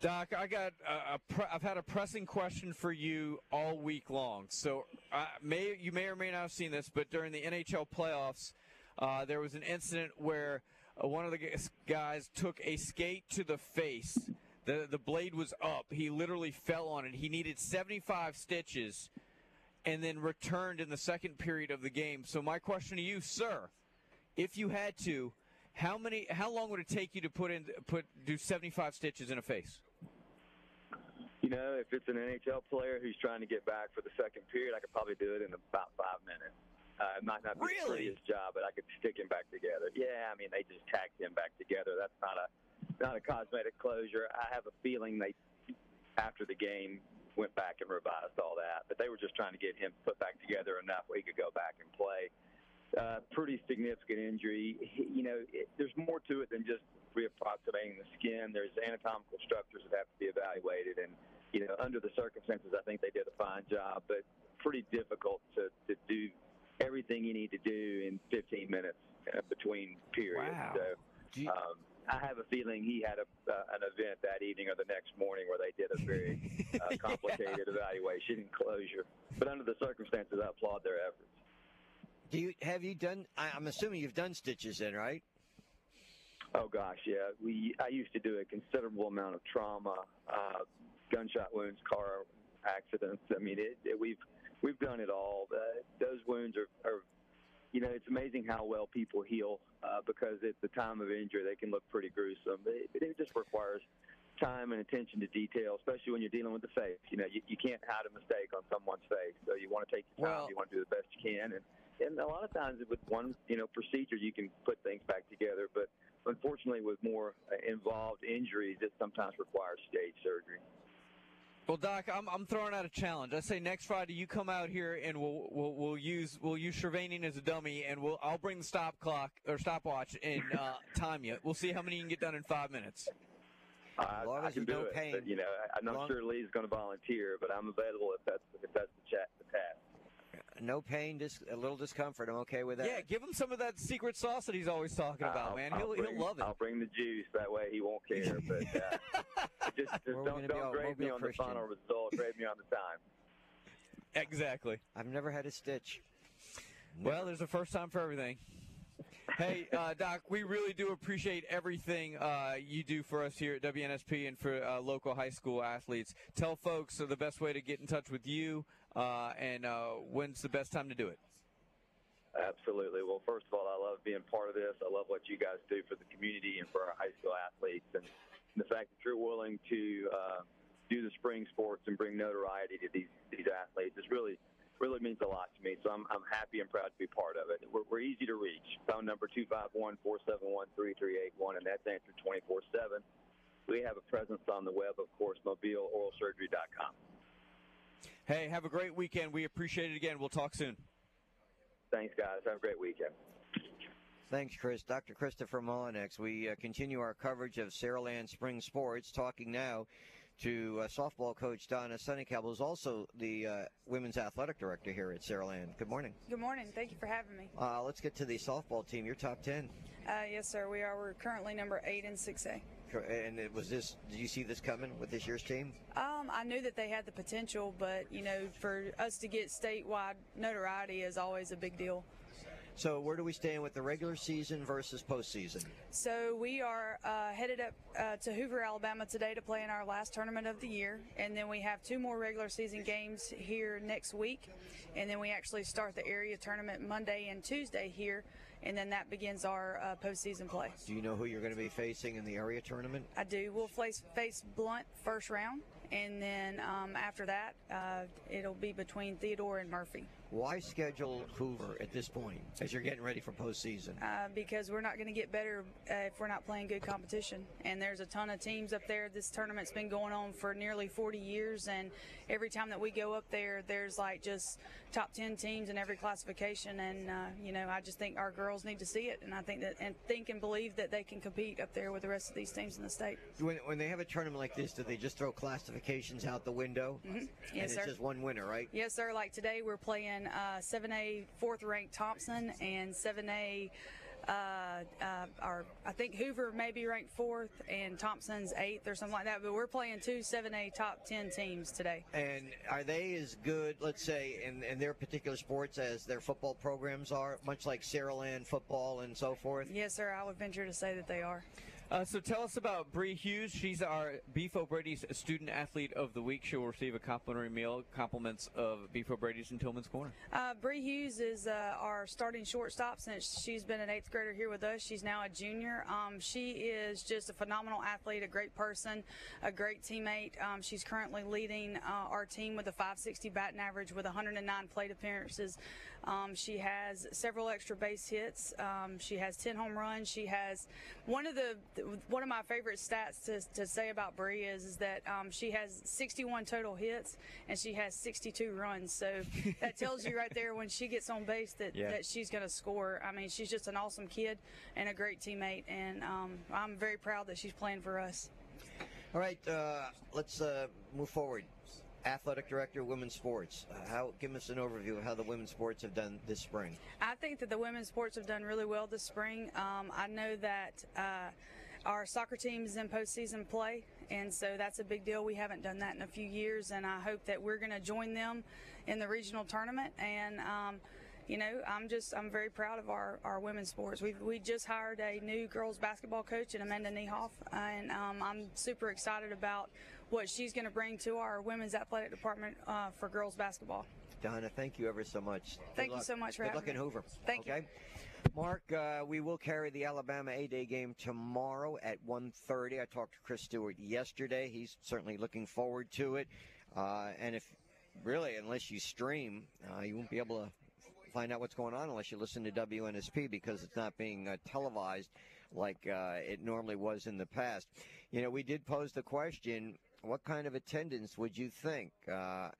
Doc, I got a, a pre- I've had a pressing question for you all week long. So, uh, may you may or may not have seen this, but during the NHL playoffs, uh, there was an incident where uh, one of the guys took a skate to the face. the The blade was up. He literally fell on it. He needed 75 stitches, and then returned in the second period of the game. So, my question to you, sir, if you had to, how many? How long would it take you to put in put do 75 stitches in a face? You know, if it's an NHL player who's trying to get back for the second period, I could probably do it in about five minutes. Uh, it might not be the prettiest job, but I could stick him back together. Yeah, I mean they just tacked him back together. That's not a not a cosmetic closure. I have a feeling they after the game went back and revised all that, but they were just trying to get him put back together enough where he could go back and play. Uh, pretty significant injury. You know, it, there's more to it than just reapproximating the skin. There's anatomical structures that have to be evaluated, and you know, under the circumstances, I think they did a fine job, but pretty difficult to, to do everything you need to do in 15 minutes uh, between periods. Wow. So, um, I have a feeling he had a, uh, an event that evening or the next morning where they did a very uh, complicated evaluation and closure. But under the circumstances, I applaud their efforts. Do you have you done? I, I'm assuming you've done stitches then, right? Oh gosh, yeah. We I used to do a considerable amount of trauma, uh, gunshot wounds, car accidents. I mean, it, it, we've we've done it all. Uh, those wounds are, are, you know, it's amazing how well people heal uh, because at the time of injury they can look pretty gruesome. It, it just requires time and attention to detail, especially when you're dealing with the face. You know, you, you can't hide a mistake on someone's face, so you want to take your time. Well- you want to do the best you can, and and a lot of times with one you know procedure you can put things back together, but unfortunately with more uh, involved injuries, it sometimes requires stage surgery. Well, Doc, I'm, I'm throwing out a challenge. I say next Friday you come out here and we'll we'll, we'll use we'll use Shermanian as a dummy and we'll I'll bring the stop clock or stopwatch and uh, time you. We'll see how many you can get done in five minutes. I, long I as can you do don't it, pain. but you know I, I'm not Long- sure Lee's going to volunteer, but I'm available if that's if that's the chat the task. No pain, just a little discomfort. I'm okay with that. Yeah, give him some of that secret sauce that he's always talking about, I'll- man. I'll He'll bring, he'll love it. I'll bring the juice. That way he won't care. But uh, just, just Where are we don't don't all grade me on Christian? the final result. Grade me on the time. Exactly. I've never had a stitch. Well, there's a first time for everything. hey, uh, Doc, we really do appreciate everything uh, you do for us here at WNSP and for uh, local high school athletes. Tell folks the best way to get in touch with you uh, and uh, when's the best time to do it. Absolutely. Well, first of all, I love being part of this. I love what you guys do for the community and for our high school athletes, and the fact that you're willing to uh, do the spring sports and bring notoriety to these these athletes is really really means a lot to me. So I'm I'm happy and proud to be part of it. We're, we're easy to reach. Phone number two five one four seven one three three eight one, and that's answered twenty four seven. We have a presence on the web, of course, mobileoralsurgery.com. Hey, have a great weekend. We appreciate it again. We'll talk soon. Thanks, guys. Have a great weekend. Thanks, Chris. Dr. Christopher Molinex. We uh, continue our coverage of Saraland Spring Sports, talking now to uh, softball coach Donna Sunnycab, who's also the uh, women's athletic director here at Saraland. Good morning. Good morning. Thank you for having me. Uh, let's get to the softball team. Your top 10. Uh, yes, sir. We are. We're currently number eight in 6A. And it was this, did you see this coming with this year's team? Um, I knew that they had the potential, but you know, for us to get statewide notoriety is always a big deal. So, where do we stand with the regular season versus postseason? So we are uh, headed up uh, to Hoover, Alabama today to play in our last tournament of the year, and then we have two more regular season games here next week, and then we actually start the area tournament Monday and Tuesday here, and then that begins our uh, postseason play. Do you know who you're going to be facing in the area tournament? I do. We'll face, face Blount first round, and then um, after that, uh, it'll be between Theodore and Murphy. Why schedule Hoover at this point as you're getting ready for postseason? Uh, because we're not going to get better uh, if we're not playing good competition. And there's a ton of teams up there. This tournament's been going on for nearly 40 years, and every time that we go up there, there's like just top 10 teams in every classification. And uh, you know, I just think our girls need to see it, and I think that and think and believe that they can compete up there with the rest of these teams in the state. When, when they have a tournament like this, do they just throw classifications out the window? Mhm. and it's sir. just one winner, right? Yes, sir. Like today, we're playing uh, 7A fourth ranked Thompson and 7A. Uh, uh, our, I think Hoover may be ranked fourth and Thompson's eighth or something like that. But we're playing two 7A top 10 teams today. And are they as good, let's say, in, in their particular sports as their football programs are, much like Saraland football and so forth? Yes, sir. I would venture to say that they are. Uh, so tell us about Bree Hughes. She's our Beef O'Brady's Student Athlete of the Week. She'll receive a complimentary meal, compliments of Beef O'Brady's in Tillman's Corner. Uh, Bree Hughes is uh, our starting shortstop since she's been an eighth grader here with us. She's now a junior. Um, she is just a phenomenal athlete, a great person, a great teammate. Um, she's currently leading uh, our team with a 560 batting average with 109 plate appearances. Um, she has several extra base hits. Um, she has 10 home runs. She has one of the one of my favorite stats to, to say about Bree is, is that um, she has 61 total hits and she has 62 runs. So that tells you right there when she gets on base that, Yeah. that she's going to score. I mean, she's just an awesome kid and a great teammate, and um, I'm very proud that she's playing for us. All right, uh, let's uh, move forward. Athletic director, of women's sports. Uh, how? Give us an overview of how the women's sports have done this spring. I think that the women's sports have done really well this spring. Um, I know that uh, our soccer team is in postseason play, and so that's a big deal. We haven't done that in a few years, and I hope that we're going to join them in the regional tournament. And um, you know, I'm just I'm very proud of our, our women's sports. We we just hired a new girls basketball coach in Amanda Niehoff, and um, I'm super excited about what she's going to bring to our women's athletic department uh, for girls basketball. Donna, thank you ever so much. Good Thank you so much for Good having luck in. Hoover. Thank you. Mark, uh, we will carry the Alabama A-Day game tomorrow at 1.30. I talked to Chris Stewart yesterday. He's certainly looking forward to it. Uh, and if really, unless you stream, uh, you won't be able to find out what's going on unless you listen to WNSP because it's not being uh, televised like uh, it normally was in the past. You know, we did pose the question: What kind of attendance would you think? Uh,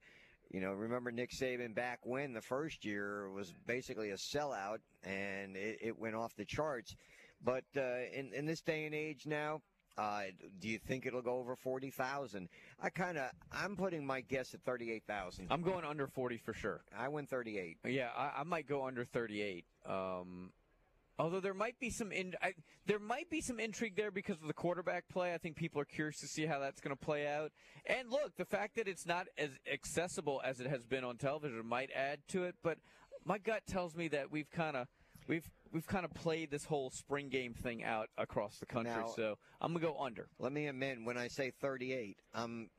you know, remember Nick Saban back when the first year was basically a sellout and it, it went off the charts. But uh, in in this day and age now, uh, do you think it'll go over forty thousand? I kind of I'm putting my guess at thirty eight thousand. I'm going under 40 for sure. I went thirty eight. Yeah, I, I might go under 38. Um, although there might be some in, I, there might be some intrigue there because of the quarterback play. I think people are curious to see how that's going to play out. And look, the fact that it's not as accessible as it has been on television might add to it. But my gut tells me that we've kind of we've we've kind of played this whole spring game thing out across the country. Now- so I'm gonna go under. Let me amend. When I say 38, I'm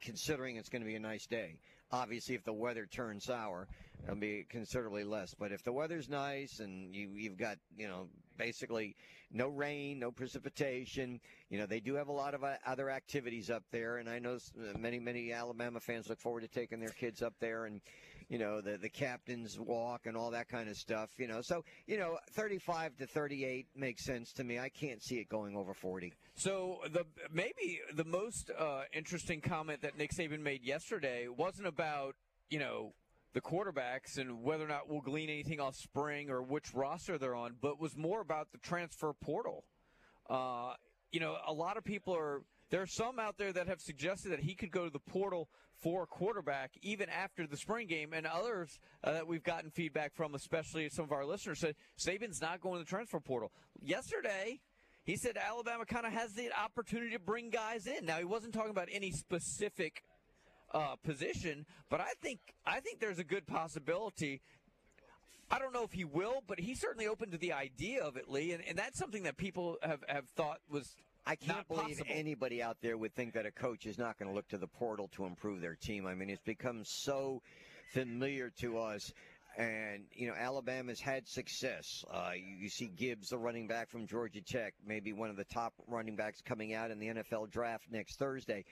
considering it's going to be a nice day. Obviously, if the weather turns sour, it'll be considerably less. But if the weather's nice and you, you've got, you know, basically no rain, no precipitation, you know, they do have a lot of uh, other activities up there. And I know uh, many, many Alabama fans look forward to taking their kids up there and, you know, the, the captain's walk and all that kind of stuff, you know. So, you know, 35 to 38 makes sense to me. I can't see it going over 40. So the maybe the most uh, interesting comment that Nick Saban made yesterday wasn't about you know the quarterbacks and whether or not we'll glean anything off spring or which roster they're on, but was more about the transfer portal. Uh, you know, a lot of people are. There are some out there that have suggested that he could go to the portal for a quarterback even after the spring game, and others uh, that we've gotten feedback from, especially some of our listeners, said Saban's not going to the transfer portal. Yesterday, he said Alabama kind of has the opportunity to bring guys in. Now he wasn't talking about any specific uh, position, but I think I think there's a good possibility. I don't know if he will, but he's certainly open to the idea of it, Lee, and, and that's something that people have, have thought was I can't not believe possible. anybody out there would think that a coach is not going to look to the portal to improve their team. I mean, it's become so familiar to us. And, you know, Alabama's had success. Uh, you, you see Gibbs, the running back from Georgia Tech, maybe one of the top running backs coming out in the NFL draft next Thursday.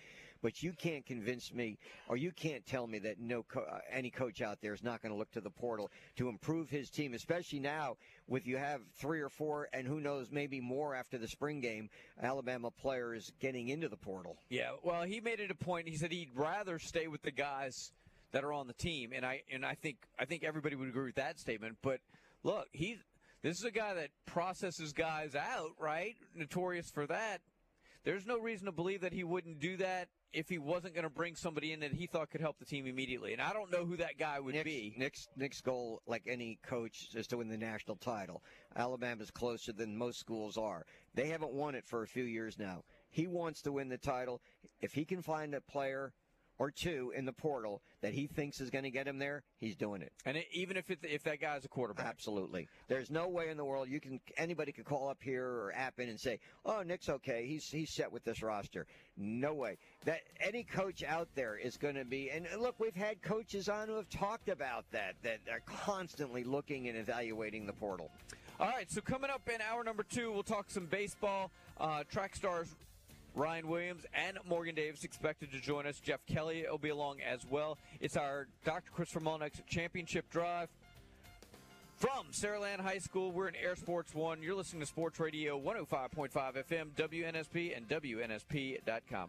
But you can't convince me, or you can't tell me that no co- uh, any coach out there is not going to look to the portal to improve his team, especially now with you have three or four, and who knows, maybe more after the spring game, Alabama players getting into the portal. Yeah, well, he made it a point. He said he'd rather stay with the guys that are on the team, and I and I think I think everybody would agree with that statement. But look, he's this is a guy that processes guys out, right? Notorious for that. There's no reason to believe that he wouldn't do that if he wasn't going to bring somebody in that he thought could help the team immediately. And I don't know who that guy would Nick's, be. Nick's, Nick's goal, like any coach, is to win the national title. Alabama's closer than most schools are. They haven't won it for a few years now. He wants to win the title. If he can find a player or two in the portal that he thinks is going to get him there, he's doing it. And it, even if it, if that guy's a quarterback, absolutely. There's no way in the world you can anybody could call up here or app in and say, "Oh, Nick's okay. He's he's set with this roster." No way. That any coach out there is going to be. And look, we've had coaches on who have talked about that that are constantly looking and evaluating the portal. All right, so coming up in hour number two, we'll talk some baseball. Uh, track stars Ryan Williams and Morgan Davis expected to join us. Jeff Kelly will be along as well. It's our Dr. Christopher Molnix Championship Drive from Saraland High School. We're in Air Sports One. You're listening to Sports Radio 105.5 FM, WNSP, and WNSP.com.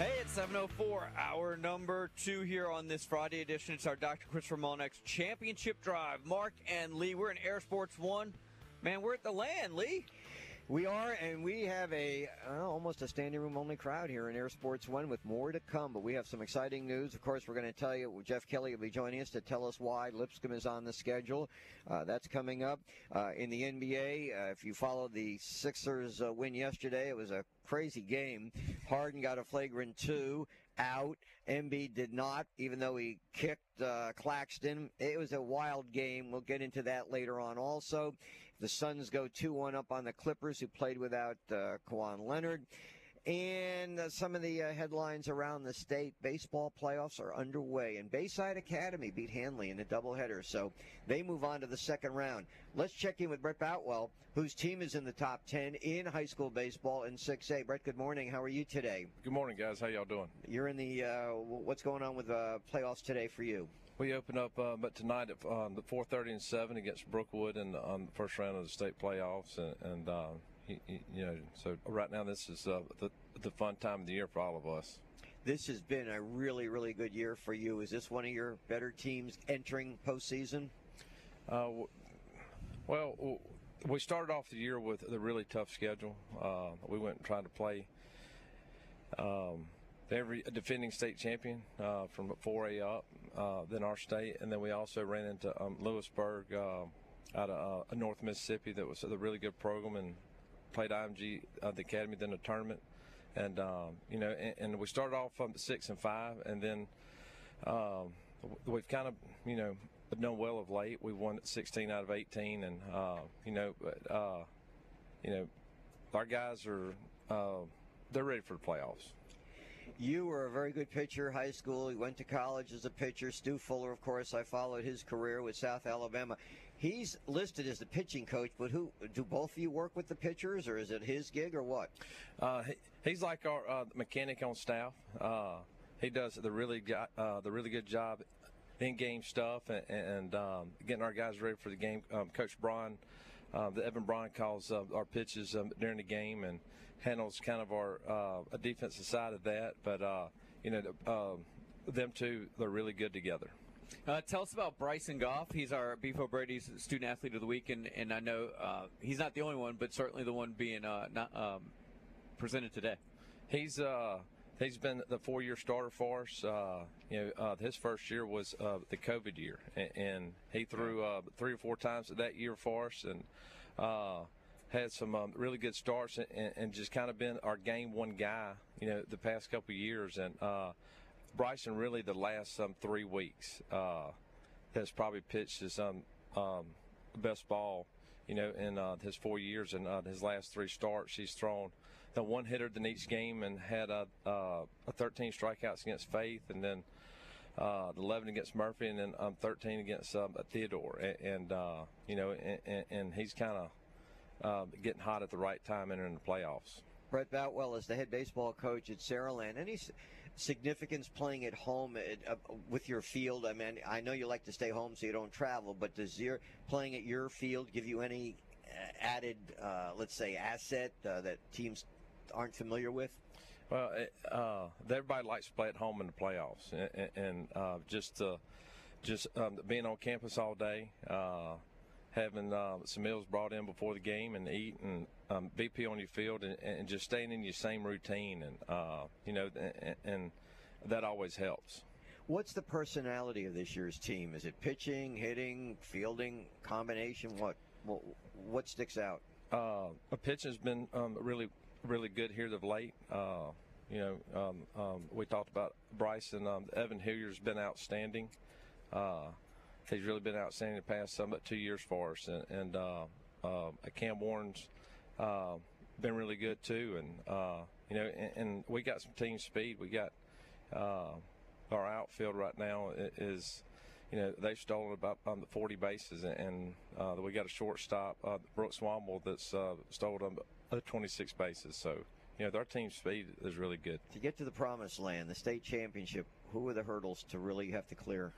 Hey, it's 704, hour number two here on this Friday edition. It's our Dr. Christopher Molnix Championship Drive. Mark and Lee, we're in Air Sports One. Man, we're at the land, Lee. We are, and we have a uh, almost a standing room only crowd here in Air Sports One with more to come. But we have some exciting news. Of course, we're going to tell you Jeff Kelly will be joining us to tell us why Lipscomb is on the schedule. Uh, that's coming up uh, in the NBA. Uh, if you followed the Sixers uh, win yesterday, it was a crazy game. Harden got a flagrant two out. Embiid did not, even though he kicked uh, Claxton. It was a wild game. We'll get into that later on also. The Suns go 2 1 up on the Clippers, who played without uh, Kawhi Leonard. And uh, some of the uh, headlines around the state baseball playoffs are underway. And Bayside Academy beat Hanley in a doubleheader, so they move on to the second round. Let's check in with Brett Boutwell, whose team is in the top 10 in high school baseball in 6A. Brett, good morning. How are you today? Good morning, guys. How y'all doing? You're in the, uh, what's going on with uh, playoffs today for you? We open up, uh, but tonight at um, the 4:30 and 7 against Brookwood in on the first round of the state playoffs, and, and uh, he, he, you know, so right now this is uh, the the fun time of the year for all of us. This has been a really, really good year for you. Is this one of your better teams entering postseason? Uh, well, we started off the year with a really tough schedule. Uh, we went and tried to play. Um, every defending state champion uh, from 4A up, uh, then our state, and then we also ran into um, Lewisburg uh, out of uh, North Mississippi that was a really good program and played IMG uh, the academy, then a tournament, and um, you know, and, and, we started off from six and five, and then um, we've kind of you know done well of late. We've won 16 out of 18, and uh, you know, but, you know, our guys are they're ready for the playoffs. You were a very good pitcher, high school. You went to college as a pitcher. Stu Fuller, of course, I followed his career with South Alabama. He's listed as the pitching coach, but who do both of you work with the pitchers, or is it his gig, or what? Uh, he, he's like our uh, mechanic on staff. Uh, he does the really got, uh, the really good job in-game stuff and, and um, getting our guys ready for the game. Um, coach Braun, uh, the Evan Braun calls uh, our pitches um, during the game and handles kind of our uh, defensive side of that. But uh, you know, uh, them two, they're really good together. Uh, tell us about Bryson Goff. He's our Beef O'Brady's Student Athlete of the Week, and, and I know uh, he's not the only one, but certainly the one being uh, not um, presented today. He's he's been the four-year starter for us. you know, his first year was the COVID year, and, and he threw three or four times that year for us, and had some um, really good starts and, and, just kind of been our game one guy, you know, the past couple years. And uh, Bryson really the last um, three weeks uh, has probably pitched his um, um, best ball, you know, in uh, his four years and uh, his last three starts. He's thrown the one hitter in each game and had a, uh, a 13 strikeouts against Faith, and then uh, 11 against Murphy, and then um, 13 against um, Theodore. And, and uh, you know, and, and he's kind of uh, getting hot at the right time entering the playoffs. Brett Boutwell is the head baseball coach at Saraland. Any significance playing at home at, uh, with your field? I mean, I know you like to stay home so you don't travel, but does your playing at your field give you any uh, added, uh, let's say, asset uh, that teams aren't familiar with? Well, uh, everybody likes to play at home in the playoffs, and, and uh, just uh, just um, being on campus all day, uh, having uh, some meals brought in before the game, and eat and um, BP on your field, and, and just staying in your same routine, and uh, you know, and, and that always helps. What's the personality of this year's team? Is it pitching, hitting, fielding, combination? What what, what sticks out? Uh, the pitching's been um, really, really good here of late. Uh, you know, um, um, we talked about Bryson. Um, Evan Hilliard's been outstanding. Uh, he's really been outstanding the past some about two years for us, and, and uh, uh, Cam Warren's uh, been really good too. And uh, you know, and, and we got some team speed. We got uh, our outfield right now is you know, they've stolen about um, 40 bases, and uh, we got a shortstop, uh, Brooks Womble, that's uh, stolen um, uh, 26 bases. So, you know, their team speed is really good. To get to the promised land, the state championship, who are the hurdles to really have to clear?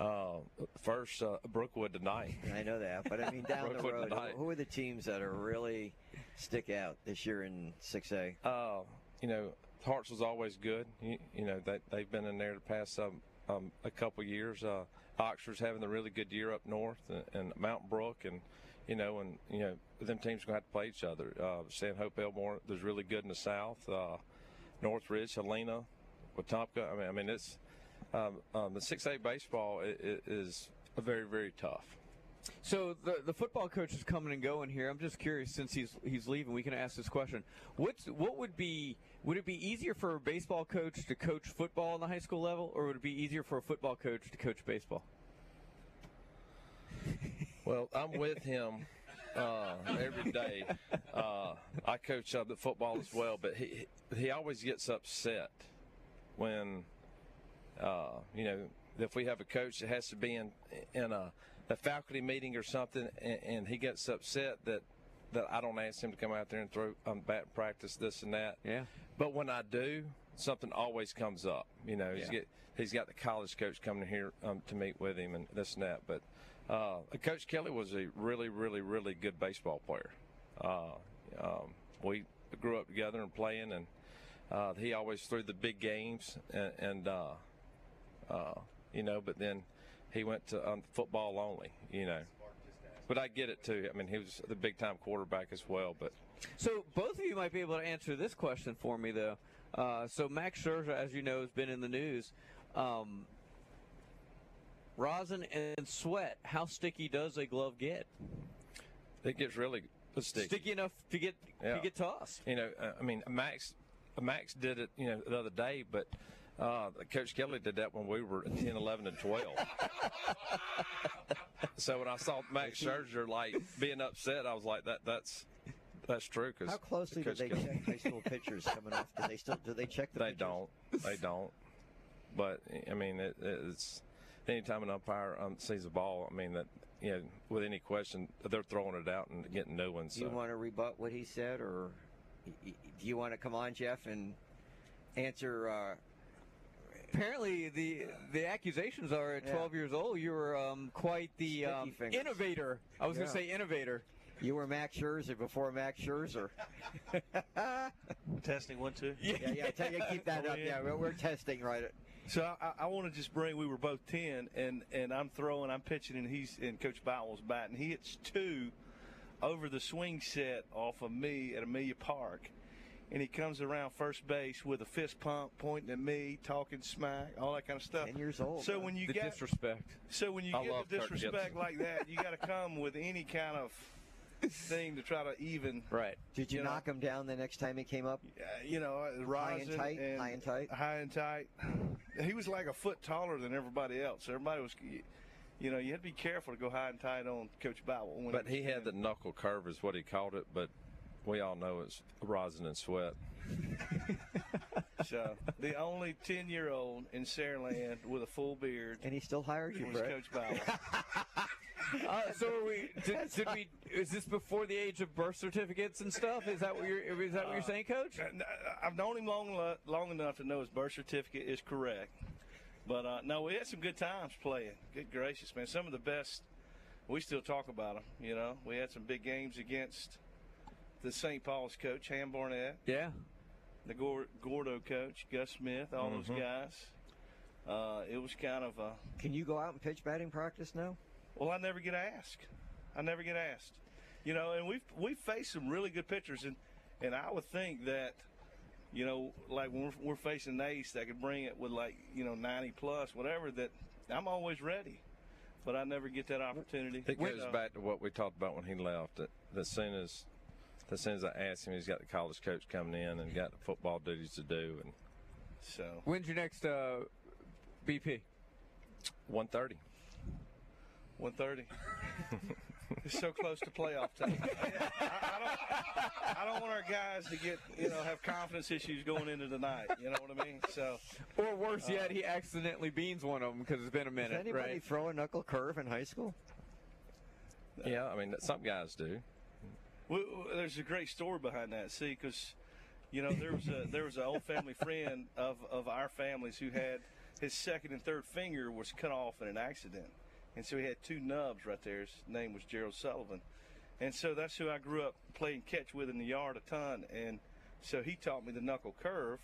Uh, first, uh, Brookwood tonight. I know that, but I mean down the road, tonight. who, are the teams that are really stick out this year in 6A? Uh, you know, Hearts was always good. You, you know, they, they've been in there the past um, um, a couple years. Uh, Oxford's having a really good year up north, and, and Mountain Brook, and you know, and you know, them teams are gonna have to play each other. Uh, Stanhope Elmore is really good in the south. Uh, Northridge, Helena, Wetumpka. I mean, I mean, it's um, um, the 6A baseball i- i- is very, very tough. So the the football coach is coming and going here. I'm just curious, since he's he's leaving, we can ask this question. What's what would be would it be easier for a baseball coach to coach football on the high school level, or would it be easier for a football coach to coach baseball? Well, I'm with him uh, every day. Uh, I coach uh, the football as well, but he he always gets upset when uh, you know if we have a coach that has to be in in a, a faculty meeting or something, and, and he gets upset that that I don't ask him to come out there and throw um, bat practice this and that. Yeah. But when I do, something always comes up. You know, he's Yeah. get he's got the college coach coming here um, to meet with him and this and that. But uh, Coach Kelly was a really, really, really good baseball player. Uh, um, we grew up together and playing, and uh, he always threw the big games, and, and uh, uh, you know. But then he went to um, football only, you know. But I get it too. I mean, he was the big time quarterback as well. But So both of you might be able to answer this question for me, though. Uh, so Max Scherzer, as you know, has been in the news. Um, rosin and sweat. How sticky does a glove get? it gets really sticky. Sticky enough to get Yeah. to get tossed. You know, uh, I mean, Max, Max did it, you know, the other day, but uh, Coach Kelly did that when we were 10, 11, and 12. so when I saw Max Scherzer like being upset, I was like, that that's that's true. Cause How closely do they Kelly- check high school pitchers coming off? Do they still do they check the They pitchers? don't. They don't. But I mean, it, it's anytime an umpire um, sees a ball, I mean that you know, with any question, they're throwing it out and getting new ones. Do you want to rebut what he said, or y- y- do you want to come on, Jeff, and answer? Uh, Apparently, the the accusations are at Yeah. 12 years old. You were um, quite the um, innovator. I was going to say innovator. you were Max Scherzer before Max Scherzer. Testing one, two. yeah, yeah. Tell you keep that Oh, up. Yeah, we're, we're testing right. So I, I want to just bring. We were both ten, and and I'm throwing, I'm pitching, and he's and Coach Boutwell's batting. He hits two over the swing set off of me at Amelia Park, and he comes around first base with a fist pump, pointing at me, talking smack, all that kind of stuff. Ten years old. So huh? when you The get disrespect. so when you I get the disrespect like that, you got to come with any kind of thing to try to even. Right. Did you, you know- knock him down the next time he came up? Uh, you know, uh, High and rosin tight, high and tight? high and tight. He was like a foot taller than everybody else. Everybody was, you know, you had to be careful to go high and tight on Coach Boutwell. But was he had the knuckle curve, is what he called it. But we all know it's rosin and sweat. so the only ten-year-old in Saraland with a full beard, and he still hired you, was Brett. Coach Bauer. Uh, so are we? Did, did we? Is this before the age of birth certificates and stuff? Is that what you're? Is that what you're saying, Coach? Uh, I've known him long long enough to know his birth certificate is correct. But uh, no, we had some good times playing. Good gracious, man! Some of the best. We still talk about them. You know, we had some big games against the St. Paul's coach Ham Barnett. Yeah. The Gordo coach Gus Smith. All Mhm. those guys. Uh, it was kind of a. Can you go out and pitch batting practice now? Well, I never get asked. I never get asked. You know, and we've we've faced some really good pitchers, and and I would think that, you know, like when we're, we're facing an ace that could bring it with like you know 90 plus, whatever. That I'm always ready, but I never get that opportunity. It goes So- back to what we talked about when he left. That as soon as as soon as I asked him, he's got the college coach coming in and got the football duties to do, and so When's your next uh, BP? one thirty. 130. it's so close to playoff time. I, I don't, I don't want our guys to get, you know, have confidence issues going into the night. You know what I mean? So, Or worse Uh, yet, he accidentally beans one of them because it's been a minute. Does anybody right? throw a knuckle curve in high school? Yeah, I mean some guys do. There's a great story behind that. See, because you know there was a there was an old family friend of of our families who had his second and third finger was cut off in an accident, and so he had two nubs right there. His name was Gerald Sullivan, and so that's who I grew up playing catch with in the yard a ton. And so he taught me the knuckle curve.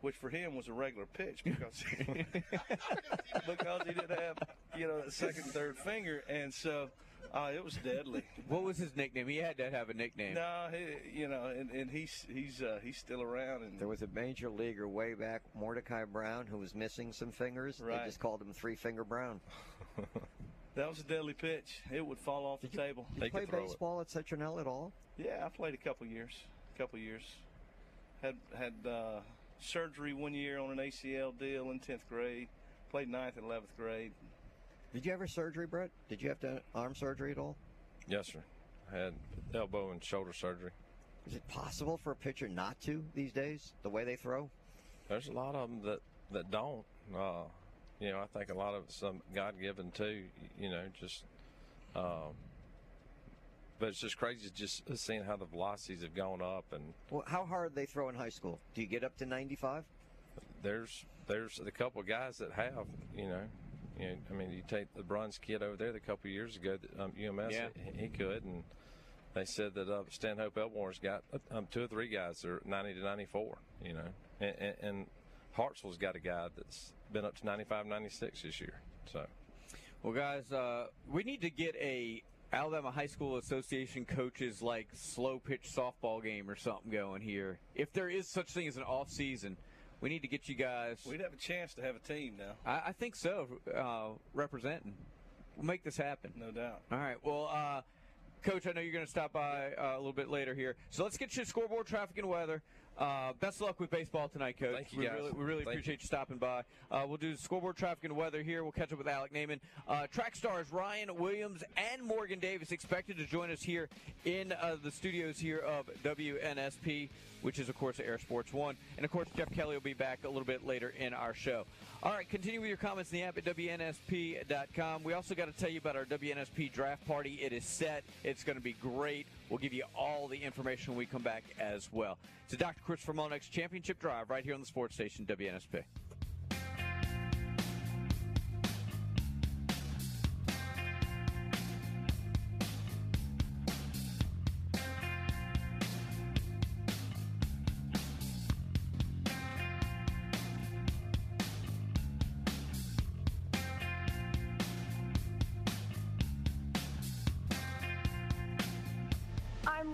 Which for him was a regular pitch because because he didn't have you know the second third finger, and so uh, it was deadly. What was his nickname? He had to have a nickname. No, he, you know, and, and he's he's uh, he's still around. And There was a major leaguer way back, Mordecai Brown, who was missing some fingers. Right. They just called him Three Finger Brown. that was a deadly pitch. It would fall off the table. Did you play baseball at Citronelle at all? Yeah, I played a couple years. A couple years. Had had uh, surgery one year on an ACL deal in tenth grade. Played ninth and eleventh grade. Did you have a surgery, Brett? Did you have to arm surgery at all? Yes, sir. I had elbow and shoulder surgery. Is it possible for a pitcher not to these days, the way they throw? There's a lot of them that that don't. Uh, you know, I think a lot of um, God given too. You know, just. Um, but it's just crazy just seeing how the velocities have gone up, and Well, how hard they throw in high school? Do you get up to 95? there's there's a couple of guys that have. You know, you know, I mean, you take the bronze kid over there, a couple of years ago, that, um, UMS, Yeah. he, he could, and they said that uh, Stanhope Elmore's got um, two or three guys that are 90 to 94. You know, and, and, and Hartselle's got a guy that's been up to 95, 96 this year. So. Well, guys, uh, we need to get a Alabama High School Association coaches like slow pitch softball game or something going here. If there is such thing as an off season, we need to get you guys. We'd have a chance to have a team now. I, I think so. Uh, representing, we'll make this happen. No doubt. All right. Well, uh, Coach, I know you're going to stop by uh, a little bit later here, so let's get you scoreboard, traffic, and weather. Uh, best of luck with baseball tonight, Coach. Thank you, we guys. Really, we really appreciate you. stopping by. Uh, we'll do scoreboard, traffic, and weather here. We'll catch up with Alec Naman. Uh, track stars Ryan Williams and Morgan Davis expected to join us here in uh, the studios here of WNSP, which is, of course, Air Sports One. And, of course, Jeff Kelly will be back a little bit later in our show. All right, continue with your comments in the app at WNSP.com. We also got to tell you about our WNSP draft party. It is set, it's going to be great. We'll give you all the information when we come back as well. It's a Dr. Christopher Mulnex Championship Drive right here on the sports station, WNSP.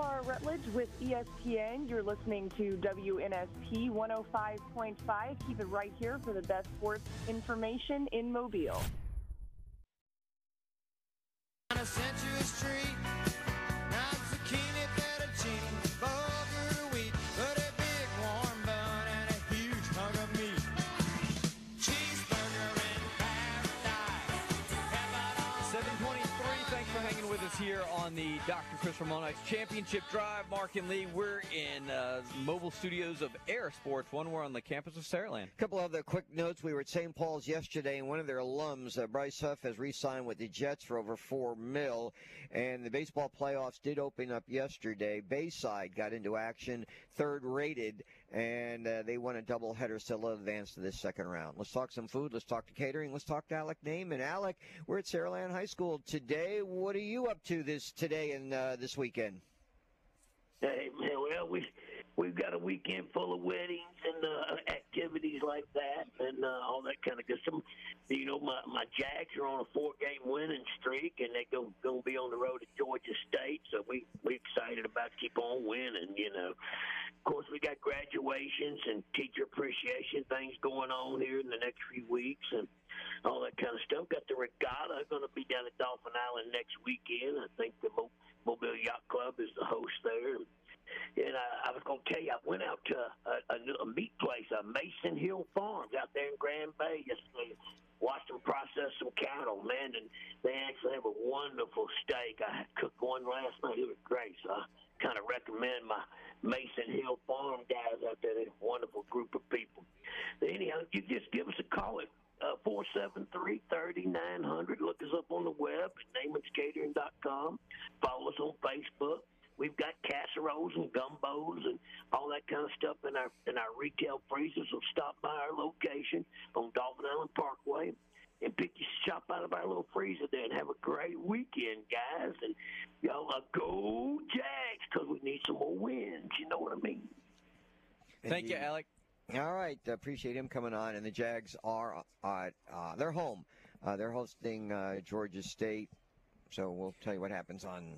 Laura Rutledge with ESPN. You're listening to WNSP 105.5. Keep it right here for the best sports information in Mobile. On a Century Street, here on the Dr. Chris Ramonex Championship Drive. Mark and Lee, we're in uh, mobile studios of Air Sports. One, we're on the campus of Saraland. A couple other quick notes. We were at St. Paul's yesterday, and one of their alums, uh, Bryce Huff, has re-signed with the Jets for over four mil. And the baseball playoffs did open up yesterday. Bayside got into action, third rated, and uh, they won a doubleheader, still advance to this second round. Let's talk some food. Let's talk to catering. Let's talk to Alec Naman. Alec, we're at Saraland High School today. What are you up to this today and uh, this weekend? Hey man, well we we've got a weekend full of weddings and uh, activities like that and uh, all that kind of good stuff. You know, my my Jags are on a four game winning streak and they go gonna be on the road to Georgia State, so we we excited about keep on winning. You know, of course we got graduations and teacher appreciation things going on here in the next few weeks and all that kind of stuff. Got the regatta going to be down at Dauphin Island next weekend. I think the Mobile Yacht Club is the host there. And I, I was going to tell you, I went out to a, a, a meat place, a Mason Hill Farms out there in Grand Bay yesterday. Watched them process some cattle, man, and they actually have a wonderful steak. I cooked one last night; it was great. So I kind of recommend my Mason Hill Farm guys out there. They're a wonderful group of people. Anyhow, you just give us a call at uh, 473-3900. Look us up on the web at namanscatering.com. Follow us on Facebook. We've got casseroles and gumbos and all that kind of stuff in our in our retail freezers. So stop by our location on Dauphin Island Parkway and pick your shop out of our little freezer there and have a great weekend, guys. And y'all uh, go Jags because we need some more wins. You know what I mean? Thank you, Alec. All right, appreciate him coming on. And the Jags are uh, uh, they're home. Uh, they're hosting uh, Georgia State, so we'll tell you what happens on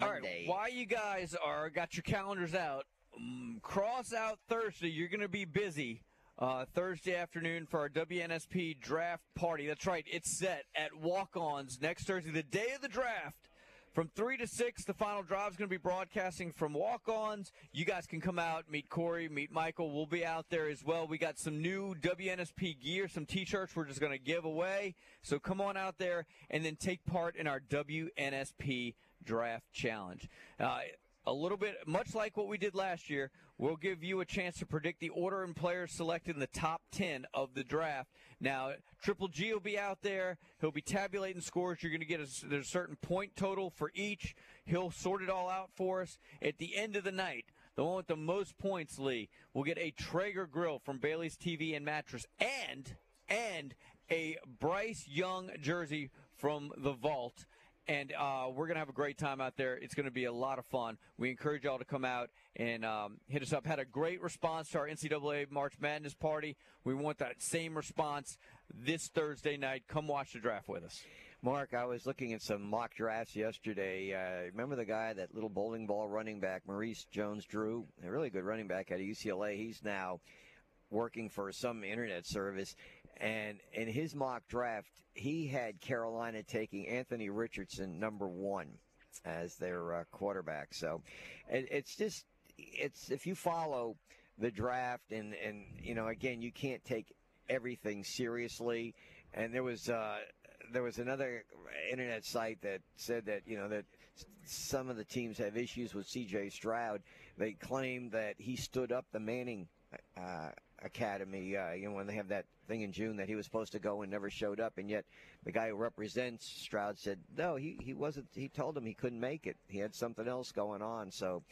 All right, Monday. while you guys are got your calendars out, um, cross out Thursday. You're going to be busy uh, Thursday afternoon for our WNSP draft party. That's right, it's set at Walk-Ons next Thursday, the day of the draft. From 3 to 6, the final drive is going to be broadcasting from walk ons. You guys can come out, meet Corey, meet Michael. We'll be out there as well. We got some new WNSP gear, some t shirts we're just going to give away. So come on out there and then take part in our WNSP Draft Challenge. Uh, a little bit, much like what we did last year, we'll give you a chance to predict the order and players selected in the top 10 of the draft. Now, Triple G will be out there. He'll be tabulating scores. You're going to get a, there's a certain point total for each. He'll sort it all out for us. At the end of the night, the one with the most points, Lee, will get a Traeger grill from Bailey's TV and Mattress and, and a Bryce Young jersey from the Vault and uh, we're to have a great time out there. It's to be a lot of fun. We encourage y'all to come out and um, hit us up. Had a great response to our NCAA March Madness party. We want that same response this Thursday night. Come watch the draft with us. Mark, I was looking at some mock drafts yesterday. Uh, remember the guy, that little bowling ball running back, Maurice Jones-Drew, a really good running back out of UCLA. He's now working for some internet service. And in his mock draft, he had Carolina taking Anthony Richardson number one as their uh, quarterback. So it, it's just, it's if you follow the draft and and you know again you can't take everything seriously. And there was uh, there was another internet site that said that you know that some of the teams have issues with C.J. Stroud. They claim that he stood up the Manning uh, Academy. Uh, you know when they have that thing in June that he was supposed to go and never showed up, and yet the guy who represents Stroud said no, he he wasn't. He told him he couldn't make it. He had something else going on. So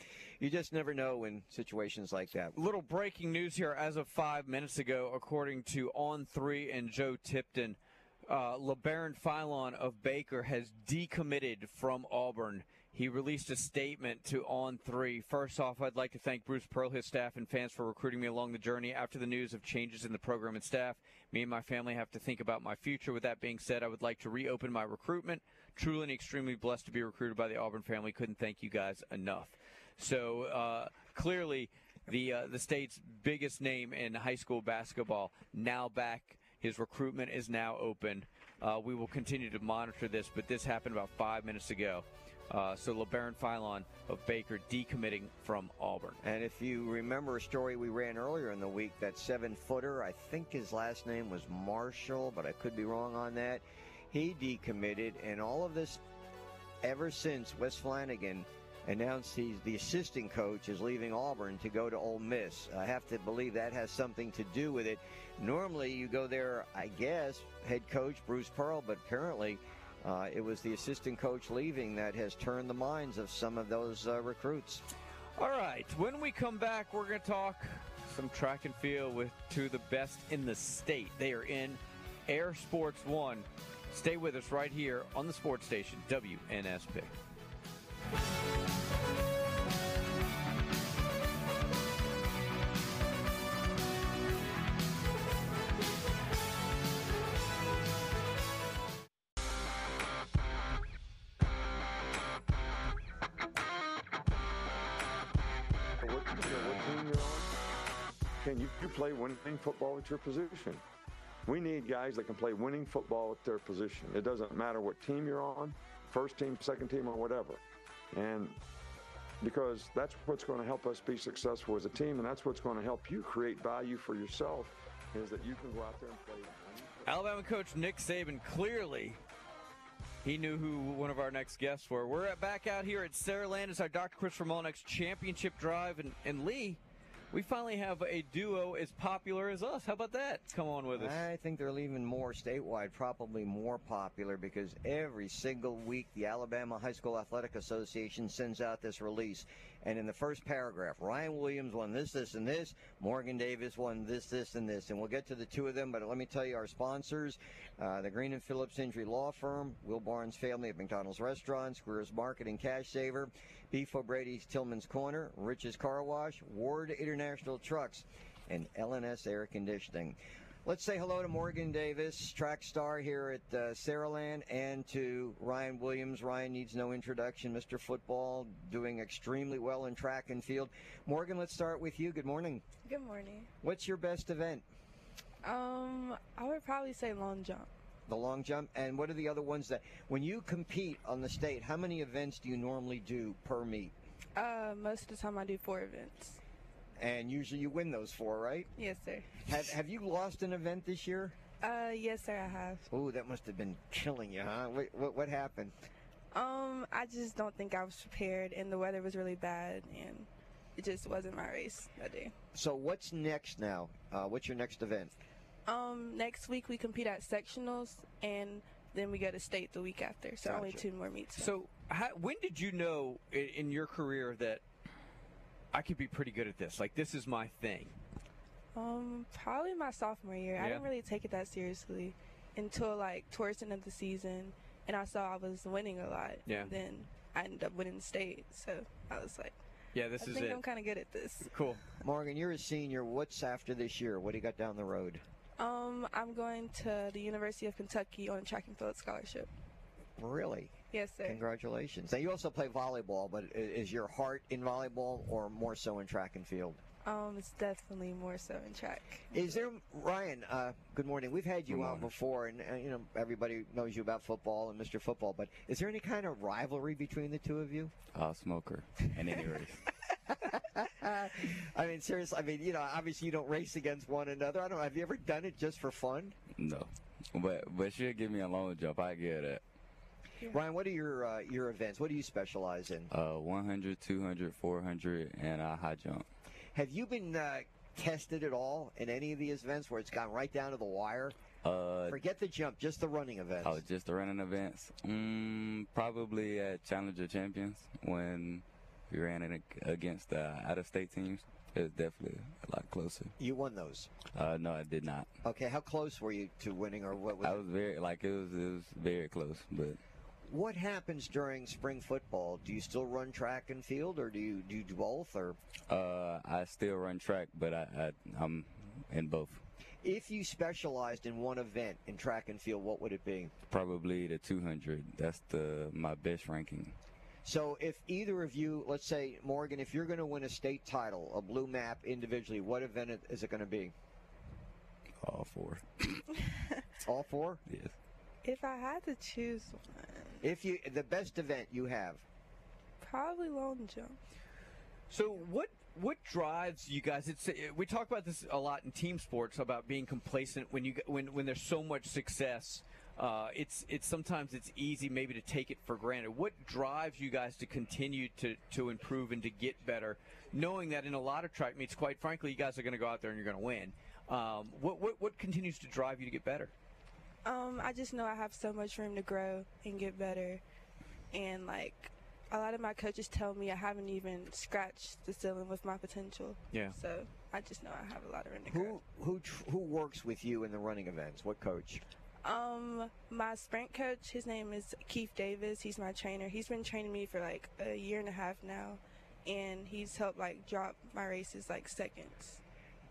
you just never know in situations like that. Little breaking news here as of five minutes ago, according to On Three and Joe Tipton. Uh, Labaron Philon of Baker has decommitted from Auburn. He released a statement to On Three. First off, I'd like to thank Bruce Pearl, his staff, and fans for recruiting me along the journey. After the news of changes in the program and staff, me and my family have to think about my future. With that being said, I would like to reopen my recruitment. Truly and extremely blessed to be recruited by the Auburn family. Couldn't thank you guys enough. So uh, clearly, the uh, the state's biggest name in high school basketball now back. His recruitment is now open. Uh, we will continue to monitor this, but this happened about five minutes ago. Uh, so Labaron Philon of Baker decommitting from Auburn. And if you remember a story we ran earlier in the week, that seven footer, I think his last name was Marshall, but I could be wrong on that. He decommitted, and all of this ever since Wes Flanigan announced he's the assistant coach is leaving Auburn to go to Ole Miss. I have to believe that has something to do with it. Normally, you go there, I guess, head coach Bruce Pearl, but apparently uh, it was the assistant coach leaving that has turned the minds of some of those uh, recruits. All right. When we come back, we're going to talk some track and field with two of the best in the state. They are in Air Sports One. Stay with us right here on the sports station, WNSP. Winning football at your position? We need guys that can play winning football at their position. It doesn't matter what team you're on, first team, second team, or whatever. And because that's what's going to help us be successful as a team, and that's what's going to help you create value for yourself, is that you can go out there and play. Alabama coach Nick Saban clearly he knew who one of our next guests were. We're back out here at Saraland. It's our Dr. Christopher Molnick's championship drive. And, and Lee, we finally have a duo as popular as us. How about that? Come on with us. I think they're even more statewide, probably more popular because every single week the Alabama High School Athletic Association sends out this release. And in the first paragraph, Ryan Williams won this, this, and this. Morgan Davis won this, this, and this. And we'll get to the two of them, but let me tell you our sponsors uh, the Green and Phillips Injury Law Firm, Will Barnes Family of McDonald's Restaurants, Greer's Market and Cash Saver, Beef O'Brady's Tillman's Corner, Rich's Car Wash, Ward International Trucks, and LNS Air Conditioning. Let's say hello to Morgan Davis, track star here at uh, Saraland, and to Ryan Williams. Ryan needs no introduction, Mr. Football, doing extremely well in track and field. Morgan, let's start with you. Good morning. Good morning. What's your best event? Um, I would probably say long jump. The long jump, and what are the other ones that, when you compete on the state, how many events do you normally do per meet? Uh, most of the time I do four events. And usually you win those four, right? Yes, sir. Have, have you lost an event this year? Uh, yes, sir, I have. Oh, that must have been killing you, huh? What, what, what happened? Um, I just don't think I was prepared, and the weather was really bad, and it just wasn't my race that day. So what's next now? Uh, what's your next event? Um, next week we compete at sectionals, and then we go to state the week after. So only two more meets. So, how, when did you know in, in your career that I could be pretty good at this? Like, this is my thing. Um, probably my sophomore year. I didn't really take it that seriously until like towards the end of the season, and I saw I was winning a lot. Yeah. Then I ended up winning state, so I was like, Yeah, this is I is think it. I'm kind of good at this. Cool. Morgan, you're a senior. What's after this year? What do you got down the road? Um, I'm going to the University of Kentucky on a track and field scholarship. Really? Yes, sir. Congratulations. Now, you also play volleyball, but is your heart in volleyball or more so in track and field? Um, it's definitely more so in track. Is there Ryan? Uh, good morning. We've had you Good on before, and uh, you know everybody knows you about football and Mr. Football. But is there any kind of rivalry between the two of you? Uh, smoker and any race. I mean, seriously. I mean, you know, obviously you don't race against one another. I don't. Have you ever done it just for fun? No, but but she'll give me a long jump. I get it. Ryan, what are your uh, your events? What do you specialize in? Uh, 100, 200, 400, and uh, high jump. Have you been uh, tested at all in any of these events where it's gone right down to the wire? Uh, Forget the jump, just the running events. oh, just the running events. Mm, probably at Challenger Champions when we ran it ag- against uh, out-of-state teams. It was definitely a lot closer. You won those. Uh, no, I did not. Okay, how close were you to winning, or what was I it? was very like it was it was very close, but What happens during spring football? Do you still run track and field, or do you do, you do both? Or uh, I still run track, but I, I I'm in both. if you specialized in one event in track and field, what would it be? Probably the 200. That's the my best ranking. So, if either of you, let's say Morgan, if you're going to win a state title, a blue map individually, what event is it going to be? All four. All four? Yes. If I had to choose one, If you the best event you have, probably long jump. So what what drives you guys? It's we talk about this a lot in team sports about being complacent when you get- when when there's so much success. uh, it's it's sometimes it's easy maybe to take it for granted. What drives you guys to continue to to improve and to get better, knowing that in a lot of track meets, quite frankly, you guys are going to go out there and you're going to win. Um, what, what what continues to drive you to get better? Um, I just know I have so much room to grow and get better, and like a lot of my coaches tell me I haven't even scratched the ceiling with my potential. Yeah. So I just know I have a lot of room to grow. Who who tr- who works with you in the running events? What coach? Um, my sprint coach, his name is Keith Davis. He's my trainer. He's been training me for like a year and a half now, and he's helped like drop my races like seconds.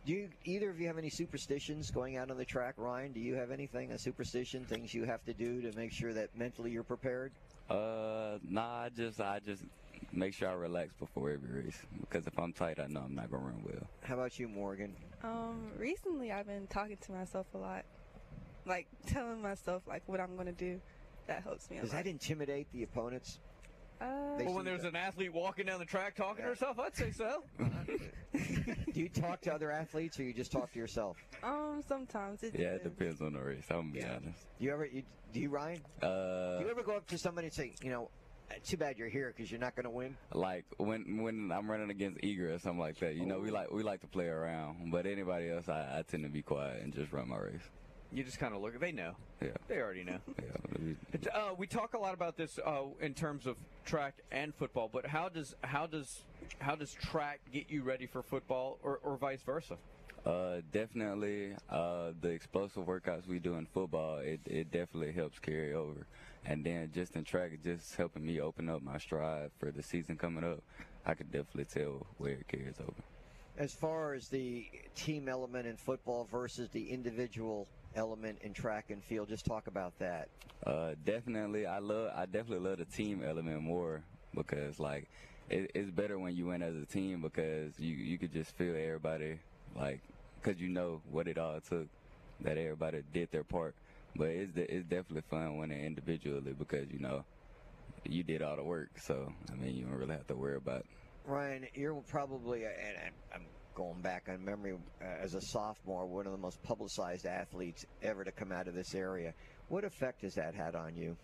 Do you either of you have any superstitions going out on the track, Ryan? Do you have anything a superstition, things you have to do to make sure that mentally you're prepared? Uh, nah, I just I just make sure I relax before every race because if I'm tight, I know I'm not gonna run well. How about you, Morgan? Um, recently I've been talking to myself a lot, like telling myself like what I'm gonna do. That helps me a Does lot. that intimidate the opponents? Uh, Well, when see there's an athlete walking down the track talking to herself, I'd say so. Do you talk to other athletes, or you just talk to yourself? um, sometimes it Yeah, it depends on the race. I'm gonna be honest. Do you ever? You, do you, Ryan? Uh, do you ever go up to somebody and say, you know, "Uh, too bad you're here because you're not going to win? like when when I'm running against Eager or something like that. You know, we like we like to play around, but anybody else, I, I tend to be quiet and just run my race. You just kind of look. They know. Yeah. They already know. Yeah. Uh, we talk a lot about this uh, in terms of track and football, but how does how does how does track get you ready for football, or, or vice versa? Uh, definitely, uh, the explosive workouts we do in football, it, it definitely helps carry over. And then just in track, it just helping me open up my stride for the season coming up. I could definitely tell where it carries over. As far as the team element in football versus the individual element in track and field, just talk about that. Uh, definitely, I love. I definitely love the team element more because like it, it's better when you win as a team because you you could just feel everybody like because you know what it all took that everybody did their part. But it's de- it's definitely fun winning individually because you know you did all the work. So I mean, you don't really have to worry about. Ryan, you're probably, and I'm- I'm going back on memory, uh, as a sophomore, one of the most publicized athletes ever to come out of this area. What effect has that had on you?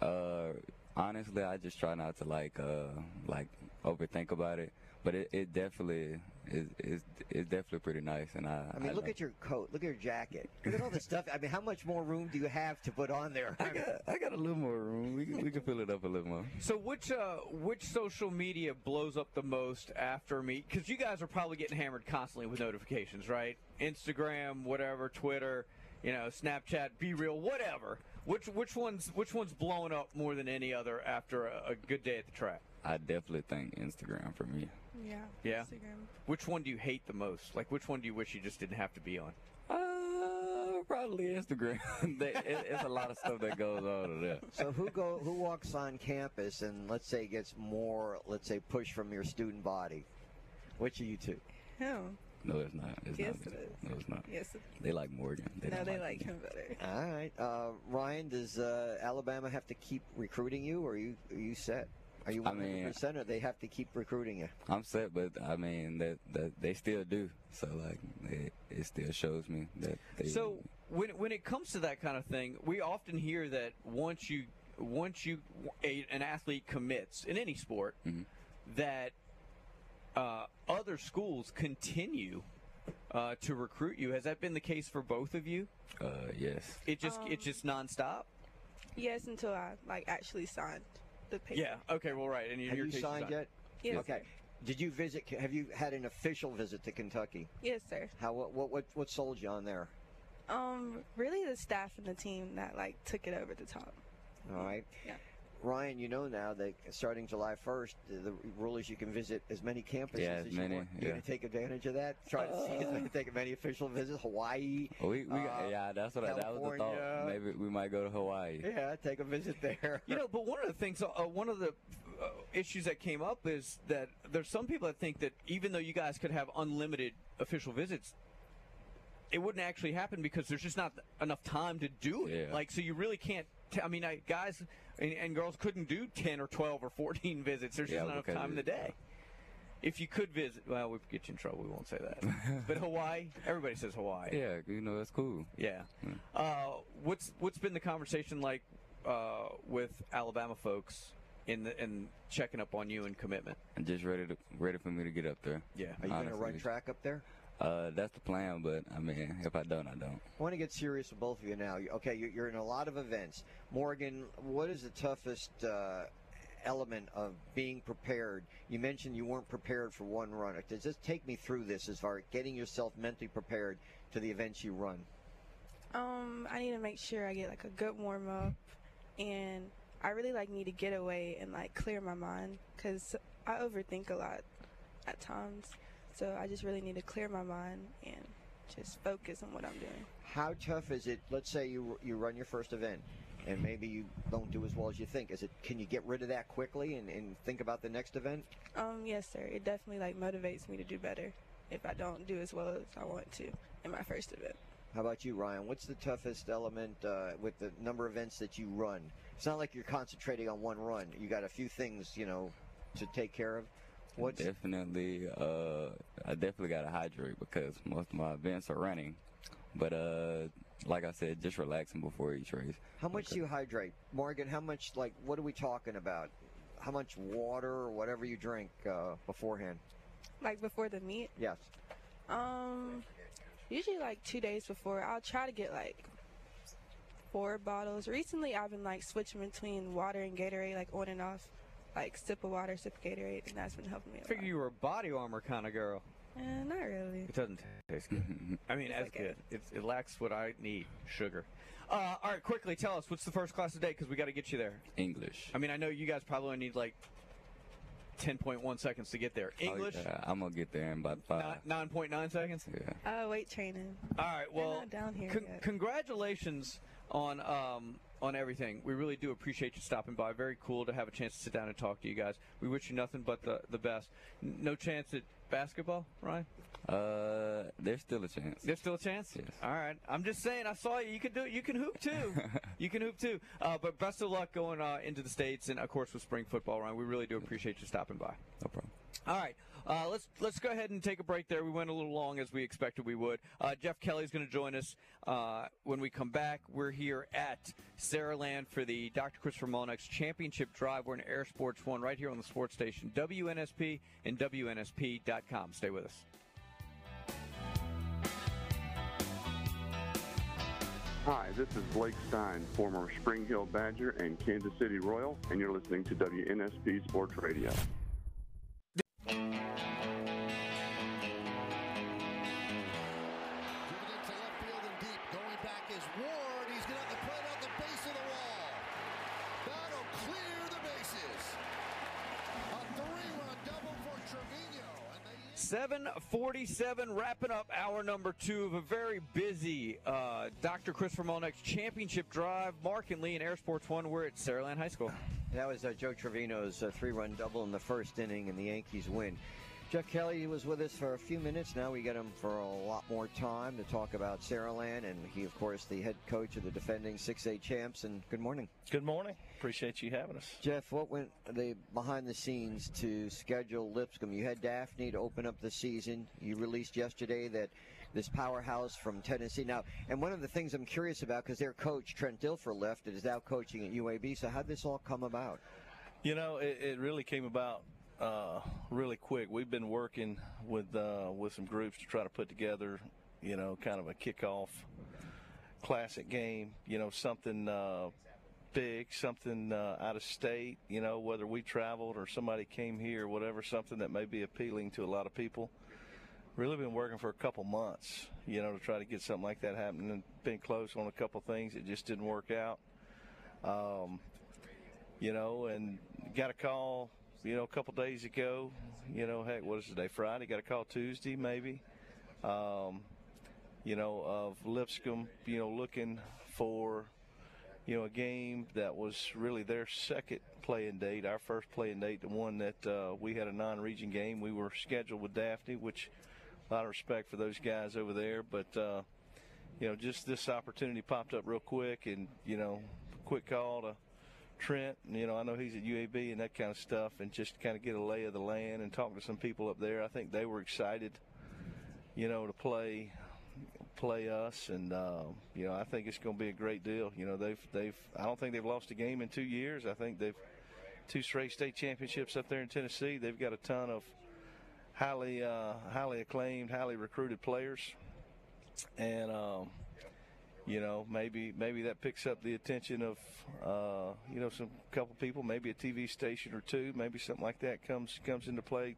Uh, honestly, I just try not to like uh like overthink about it. But it, it definitely is is it's definitely pretty nice, and I. I mean, look love- at your coat. Look at your jacket. Look at all the stuff. I mean, how much more room do you have to put on there? I got, I got a little more room. We, can- we can fill it up a little more. So which uh, which social media blows up the most after me? Because you guys are probably getting hammered constantly with notifications, right? Instagram, whatever, Twitter, you know, Snapchat, Be Real, whatever. Which which one's which one's blowing up more than any other after a, a good day at the track? I definitely think Instagram for me. Yeah. Yeah. Instagram. Which one do you hate the most? Like which one do you wish you just didn't have to be on? Uh, probably Instagram. They- it, it's a lot of stuff that goes on in there. So who go who walks on campus and let's say gets more let's say push from your student body? Which of you two? Him. No, it's not. It's Yes, not. it is. No, it's not. Yes. it- They like Morgan. They no, they like like him better. All right, uh, Ryan. Does uh, Alabama have to keep recruiting you, or are you are you set? Are you I 100 mean- percent, or they have to keep recruiting you? I'm set, but I mean that that they still do. So like it, it still shows me that they. So when when it comes to that kind of thing, we often hear that once you once you a, an athlete commits in any sport, that uh, other schools continue uh, to recruit you. Has that been the case for both of you? Uh, yes. It just Um, it's just nonstop. Yes, until I like actually signed the paper. Yeah. Okay. Well, right. And in Have your you case, signed yet? Yes, Okay. Did you visit? Have you had an official visit to Kentucky? Yes, sir. How what what what, what sold you on there? Um, really the staff and the team that like took it over the top. All right. Yeah. Ryan, you know now that starting July 1st, the, the rule is you can visit as many campuses Yeah, as as you many, want. You're yeah. going to take advantage of that? Try to see as many, take as many official visits. Hawaii. We, we uh, yeah, that's what I, that was the thought. Maybe we might go to Hawaii. Yeah, take a visit there. You know, but one of the things, uh, one of the uh, issues that came up is that there's some people that think that even though you guys could have unlimited official visits, it wouldn't actually happen because there's just not enough time to do it. Yeah. Like, so you really can't. T- I mean, I, guys and, and girls couldn't do 10 or 12 or 14 visits. There's Yeah, just not enough time in the day. If you could visit, well, we'd get you in trouble. We won't say that. but Hawaii, everybody says Hawaii. Yeah, you know that's cool. Yeah. Uh, what's what's been the conversation like uh, with Alabama folks in the in checking up on you and commitment? And just ready to ready for me to get up there. Yeah. Are you going to run track up there? Uh, that's the plan, but I mean, if I don't, I don't. I want to get serious with both of you now. Okay, you- you're in a lot of events. Morgan, what is the toughest uh, element of being prepared? You mentioned you weren't prepared for one run. Does Just take me through this as far as getting yourself mentally prepared to the events you run. Um, I need to make sure I get like a good warm up, and I really like need to get away and like clear my mind because I overthink a lot at times. So I just really need to clear my mind and just focus on what I'm doing. How tough is it? Let's say you you run your first event, and maybe you don't do as well as you think. Is it? Can you get rid of that quickly and, and think about the next event? Um, yes, sir. It definitely like motivates me to do better if I don't do as well as I want to in my first event. How about you, Ryan? What's the toughest element uh, with the number of events that you run? It's not like you're concentrating on one run. You got a few things, you know, to take care of. What's definitely uh I definitely gotta hydrate because most of my events are running. But uh like I said, just relaxing before each race. how much do you hydrate, Morgan? How much? Like, what are we talking about? How much water or whatever you drink uh, beforehand? Like before the meet, Yes. um, usually like two days before, I'll try to get like four bottles. Recently, I've been like switching between water and Gatorade, like on and off, like sip of water, sip of Gatorade, and that's been helping me. I A lot. figure you were a body armor kind of girl. Eh, not really. It doesn't taste good. I mean, as good. It's, it lacks what I need: sugar. Uh, all right, quickly tell us what's the first class today because we got to get you there. English. I mean, I know you guys probably need like 10.1 seconds to get there. English, Oh, yeah, I'm gonna get there in about five. nine point nine seconds. Yeah. Uh, weight training. All right. Well, not down here con- yet. congratulations on um, on everything. We really do appreciate you stopping by. Very cool to have a chance to sit down and talk to you guys. We wish you nothing but the the best. N- No chance at basketball, Ryan? Uh, there's still a chance. There's still a chance. Yes. All right. I'm just saying. I saw you. You can do. It. You can hoop too. you can hoop too. Uh, but best of luck going uh, into the states and of course with spring football, Ryan. We really do appreciate you stopping by. No problem. All right. Uh, let's let's go ahead and take a break there. We went a little long as we expected we would. Uh, Jeff Kelly's going to join us uh, when we come back. We're here at Saraland for the Dr. Christopher Molnex Championship Drive. We're in Air Sports One right here on the sports station WNSP and WNSP.com. Stay with us. Hi, this is Blake Stein, former Spring Hill Badger and Kansas City Royal, and you're listening to WNSP Sports Radio. 747 wrapping up hour number two of a very busy uh, Dr. Christopher Molnex Championship Drive. Mark and Lee in Air Sports One. We're at Saraland High School. That was uh, Joe Trevino's uh, three-run double in the first inning, and the Yankees win. Jeff Kelly was with us for a few minutes. Now we get him for a lot more time to talk about Saraland, and he, of course, the head coach of the defending 6A champs. And good morning, Good morning. Appreciate you having us. Jeff. What went the behind the scenes to schedule Lipscomb? You had Daphne to open up the season. You released yesterday that this powerhouse from Tennessee. Now, and one of the things I'm curious about because their coach Trent Dilfer left and is now coaching at UAB. So how would this all come about? You know, it, it really came about uh, really quick. We've been working with uh, with some groups to try to put together, you know, kind of a kickoff classic game. You know, something uh, big, something uh, out of state. You know, whether we traveled or somebody came here, whatever, something that may be appealing to a lot of people. Really been working for a couple months, you know, to try to get something like that happening. Been close on a couple things. It just didn't work out. Um, you know, and got a call, you know, a couple days ago. You know, heck, what is today? Friday. Got a call Tuesday, maybe. Um, you know, of Lipscomb, you know, looking for, you know, a game that was really their second playing date. Our first playing date, the one that uh, we had a non-region game. We were scheduled with Daphne, which a lot of respect for those guys over there, but. Uh, you know, just this opportunity popped up real quick, and you know, quick call to Trent. You know, I know he's at UAB and that kind of stuff, and just kind of get a lay of the land and talk to some people up there. I think they were excited, you know, to play play us, and uh, you know I think it's going to be a great deal. You know they've they've I don't think they've lost a game in two years. I think they've two straight state championships up there in Tennessee. They've got a ton of highly uh, highly acclaimed, highly recruited players, and um, you know maybe maybe that picks up the attention of uh, you know some couple people, maybe a TV station or two, maybe something like that comes comes into play.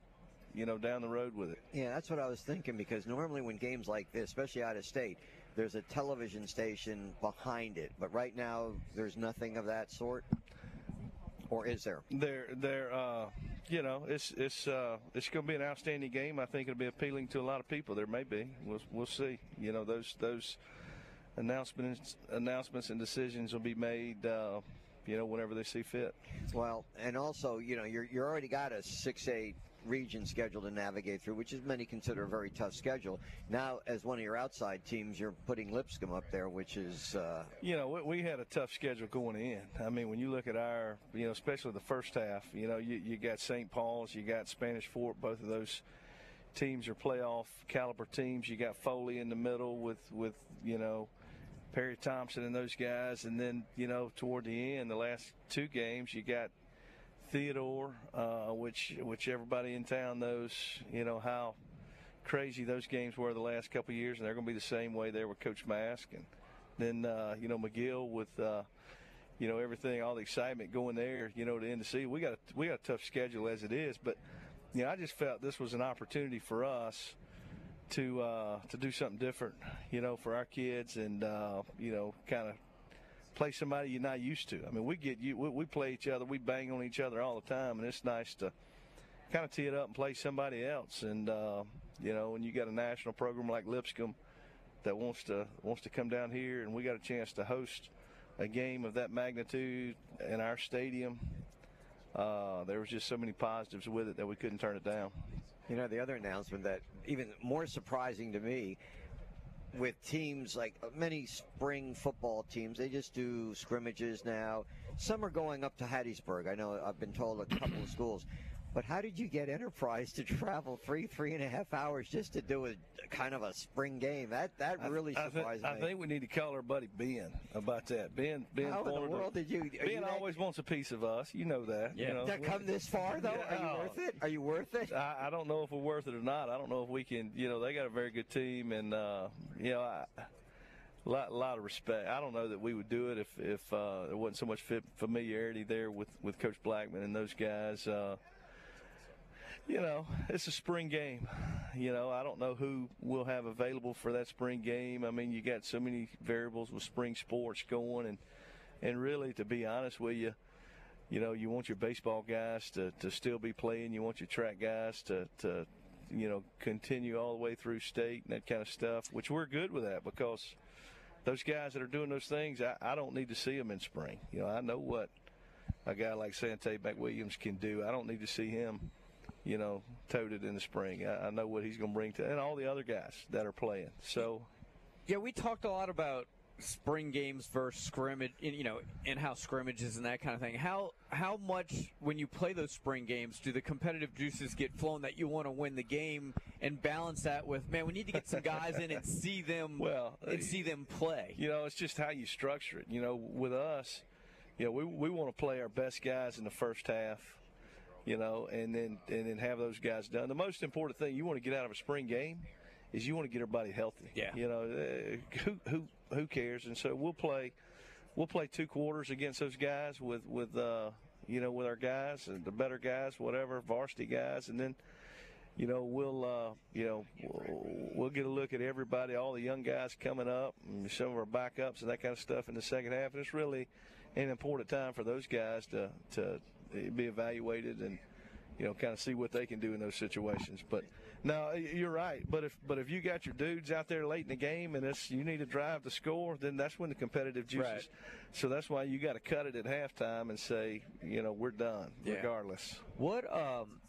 You know, down the road with it. Yeah, that's what I was thinking because normally when games like this, especially out of state, there's a television station behind it. But right now, there's nothing of that sort. Or is there? There, there. Uh, you know, it's it's uh, it's going to be an outstanding game. I think it'll be appealing to a lot of people. There may be. We'll we'll see. You know, those those announcements announcements and decisions will be made. Uh, you know, whenever they see fit. Well, and also, you know, you're you're already got a six eight region schedule to navigate through, which is many consider a very tough schedule. Now, as one of your outside teams, you're putting Lipscomb up there, which is. Uh, you know, we, we had a tough schedule going in. I mean, when you look at our, you know, especially the first half, you know, you, you got St. Paul's, you got Spanish Fort, both of those teams are playoff caliber teams. You got Foley in the middle with, with you know, Perry Thompson and those guys. And then, you know, toward the end, the last two games, you got Theodore, uh, which which everybody in town knows, you know how crazy those games were the last couple years, and they're going to be the same way there with Coach Mask, and then uh, you know McGill with uh, you know everything, all the excitement going there, you know to end the season. We got a, we got a tough schedule as it is, but you know I just felt this was an opportunity for us to uh, to do something different, you know, for our kids, and uh, you know kind of play somebody you're not used to. I mean, we get you, we, we play each other, we bang on each other all the time, and it's nice to kind of tee it up and play somebody else. And uh, you know, when you got a national program like Lipscomb that wants to wants to come down here, and we got a chance to host a game of that magnitude in our stadium. Uh, there was just so many positives with it that we couldn't turn it down. You know, the other announcement that even more surprising to me with teams like uh, many spring football teams, they just do scrimmages now. Some are going up to Hattiesburg. I know I've been told a couple of schools. But how did you get Enterprise to travel three, three and a half hours just to do a kind of a spring game? That that really I, surprised I, th- me. I think we need to call our buddy Ben about that. Ben, Ben. How in the world did you? Ben you that- always wants a piece of us. You know that. You know, That come this far though? Are you worth it? Are you worth it? I, I don't know if we're worth it or not. I don't know if we can. You know, they got a very good team, and uh, you know, I, lot, a lot of respect. I don't know that we would do it if if uh, there wasn't so much familiarity there with with Coach Blackman and those guys. Uh, you know, it's a spring game. You know, I don't know who we'll have available for that spring game. I mean, you got so many variables with spring sports going, and and really, to be honest with you, you know, you want your baseball guys to, to still be playing. You want your track guys to, to, you know, continue all the way through state and that kind of stuff, which we're good with that because those guys that are doing those things, I, I don't need to see them in spring. You know, I know what a guy like Sante McWilliams can do. I don't need to see him, you know, toted in the spring. I, I know what he's going to bring to, and all the other guys that are playing. So, Yeah, we talked a lot about spring games versus scrimmage, you know, in-house scrimmages and that kind of thing. How how much when you play those spring games do the competitive juices get flown that you want to win the game and balance that with man, we need to get some guys in and see them well and see them play. You know, it's just how you structure it. You know, with us, you know, we we want to play our best guys in the first half. You know, and then and then have those guys done. The most important thing you want to get out of a spring game is you want to get everybody healthy. Yeah. You know, uh, who who who cares? And so we'll play we'll play two quarters against those guys with with uh, you know with our guys and the better guys, whatever varsity guys, and then you know we'll uh, you know we'll, we'll get a look at everybody, all the young guys coming up, and some of our backups and that kind of stuff in the second half. And it's really an important time for those guys to to be evaluated and you know kind of see what they can do in those situations. But no, you're right. But if but if you got your dudes out there late in the game and it's you need to drive the score, then that's when the competitive juices. Right. So that's why you got to cut it at halftime and say, you know, we're done Yeah. regardless. What um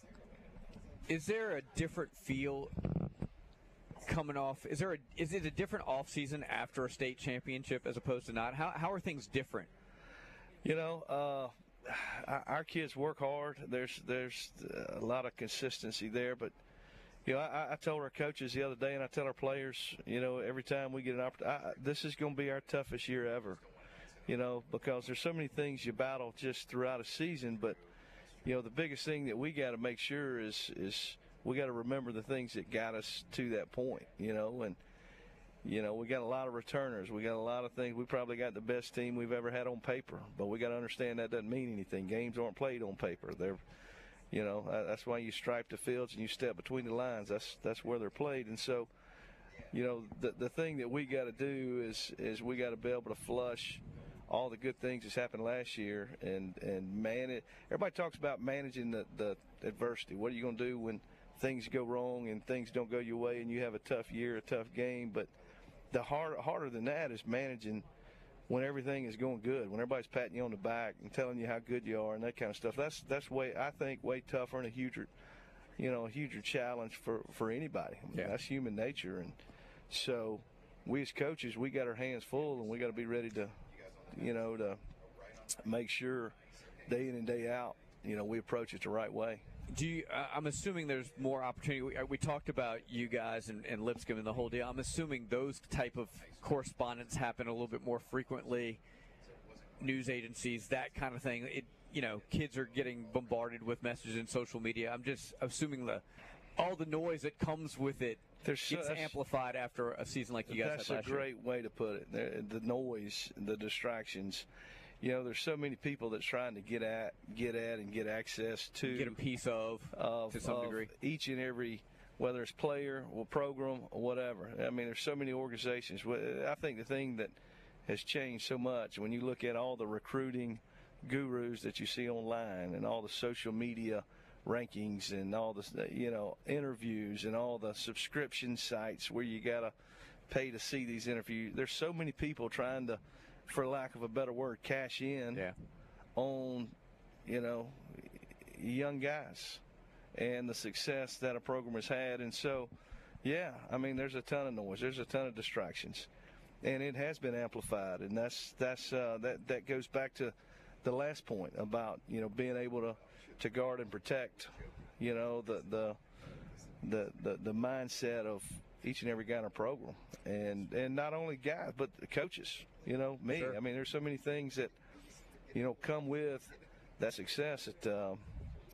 is there a different feel coming off? Is there a, is it a different off season after a state championship as opposed to not? How how are things different? You know, uh, our- kids work hard. There's there's a lot of consistency there, but you know, I, I told our coaches the other day, and I tell our players, you know, every time we get an opportunity, this is going to be our toughest year ever. You know, because there's so many things you battle just throughout a season, but you know, the biggest thing that we got to make sure is is we got to remember the things that got us to that point. You know, and you know, we got a lot of returners. We got a lot of things. We probably got the best team we've ever had on paper, but we got to understand that doesn't mean anything. Games aren't played on paper. They're you know, that's why you stripe the fields and you step between the lines. That's that's where they're played. And so, you know, the the thing that we got to do is is we got to be able to flush all the good things that's happened last year and and man it. Everybody talks about managing the the adversity. What are you going to do when things go wrong and things don't go your way and you have a tough year, a tough game? But the hard, harder than that is managing when everything is going good, when everybody's patting you on the back and telling you how good you are and that kind of stuff. That's that's way I think way tougher and a huger, you know, a huger challenge for for anybody. I mean, yeah. That's human nature, and so we as coaches we got our hands full and we got to be ready to, you know, to make sure day in and day out, you know, we approach it the right way. Do you, uh, I'm assuming there's more opportunity. We, uh, we talked about you guys and, and, Lipscomb and the whole deal. I'm assuming those type of correspondence happen a little bit more frequently. News agencies, that kind of thing. It, you know, kids are getting bombarded with messages in social media. I'm just assuming the all the noise that comes with it there's gets amplified after a season like you guys that's had last year. That's a great way to put it. The, the noise, the distractions you know, there's so many people that's trying to get at, get at, and get access to, get a piece of, of to some of degree, each and every, whether it's player or program or whatever. I mean, there's so many organizations. I think the thing that has changed so much when you look at all the recruiting gurus that you see online and all the social media rankings and all the you know interviews and all the subscription sites where you gotta pay to see these interviews. There's so many people trying to for lack of a better word, cash in yeah. on, you know, young guys and the success that a program has had. And so, yeah, I mean, there's a ton of noise, there's a ton of distractions, and it has been amplified. And that's that's uh, that that goes back to the last point about you know being able to to guard and protect, you know, the the the the, the mindset of each and every guy in our program, and and not only guys but the coaches. You know, me. Sure. I mean, there's so many things that you know come with that success that uh,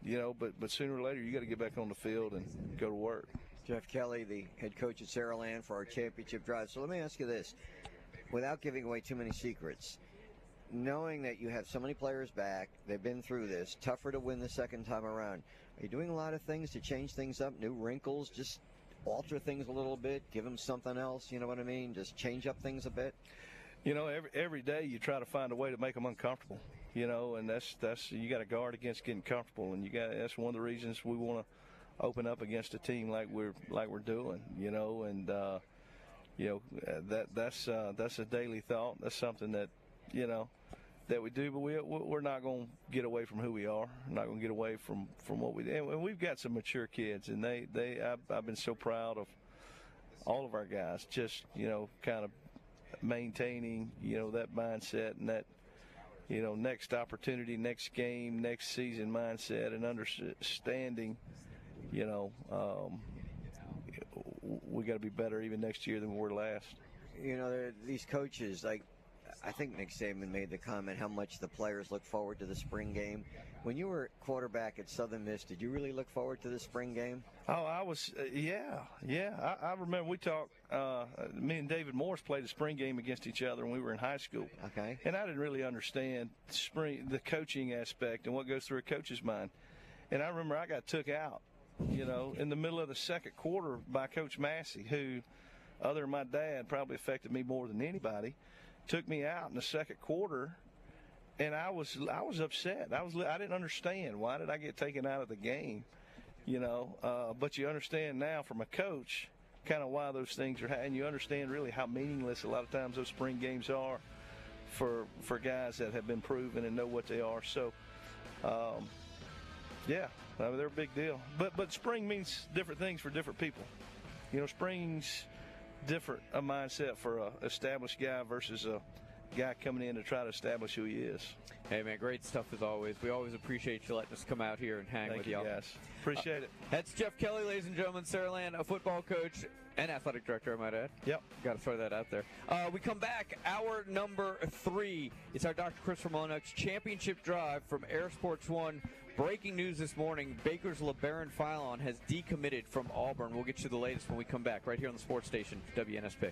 you know, but but sooner or later you got to get back on the field and go to work. Jeff Kelly, the head coach at Saraland for our championship drive. So let me ask you this, without giving away too many secrets. Knowing that you have so many players back, they've been through this, tougher to win the second time around. Are you doing a lot of things to change things up, new wrinkles, just alter things a little bit, give them something else, you know what I mean? Just change up things a bit? You know, every every day you try to find a way to make them uncomfortable. You know, and that's that's you got to guard against getting comfortable, and you got that's one of the reasons we want to open up against a team like we're like we're doing. You know, and uh, you know that that's uh, that's a daily thought. That's something that you know that we do, but we we're not going to get away from who we are. We're not going to get away from from what we and we've got some mature kids, and they they I've, I've been so proud of all of our guys. Just you know, kind of maintaining you know that mindset and that you know next opportunity, next game, next season mindset, and understanding you know um, we got to be better even next year than we were last. You know, these coaches like I think Nick Saban made the comment how much the players look forward to the spring game. When you were quarterback at Southern Miss, did you really look forward to the spring game? Oh, I was, uh, yeah, yeah. I, I remember we talked. Uh, me and David Morris played a spring game against each other when we were in high school. Okay. And I didn't really understand spring the coaching aspect and what goes through a coach's mind. And I remember I got took out, you know, in the middle of the second quarter by Coach Massey, who, other than my dad, probably affected me more than anybody took me out in the second quarter, and I was I was upset. I was I didn't understand why did I get taken out of the game, you know. Uh, but you understand now from a coach, kind of why those things are, and you understand really how meaningless a lot of times those spring games are for for guys that have been proven and know what they are. So, um, yeah, I mean, they're a big deal. But but spring means different things for different people. You know, spring's different a mindset for a established guy versus a guy coming in to try to establish who he is. Hey man, great stuff as always. We always appreciate you letting us come out here and hang Thank with you, y'all. guys. Appreciate it. That's Jeff Kelly, ladies and gentlemen. Saraland, a football coach and athletic director, I might add. Yep. Got to throw that out there. Uh, we come back, hour number three. It's our Dr. Christopher Monux championship drive from Air Sports One. Breaking news this morning Baker's Labaron Philon has decommitted from Auburn. We'll get you the latest when we come back right here on the sports station, WNSP.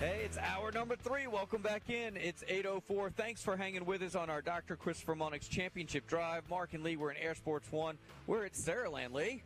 Hey, it's hour number three. Welcome back in. It's 8.04. Thanks for hanging with us on our Dr. Christopher Monix Championship Drive. Mark and Lee, we're in Air Sports One. We're at Saraland, Lee.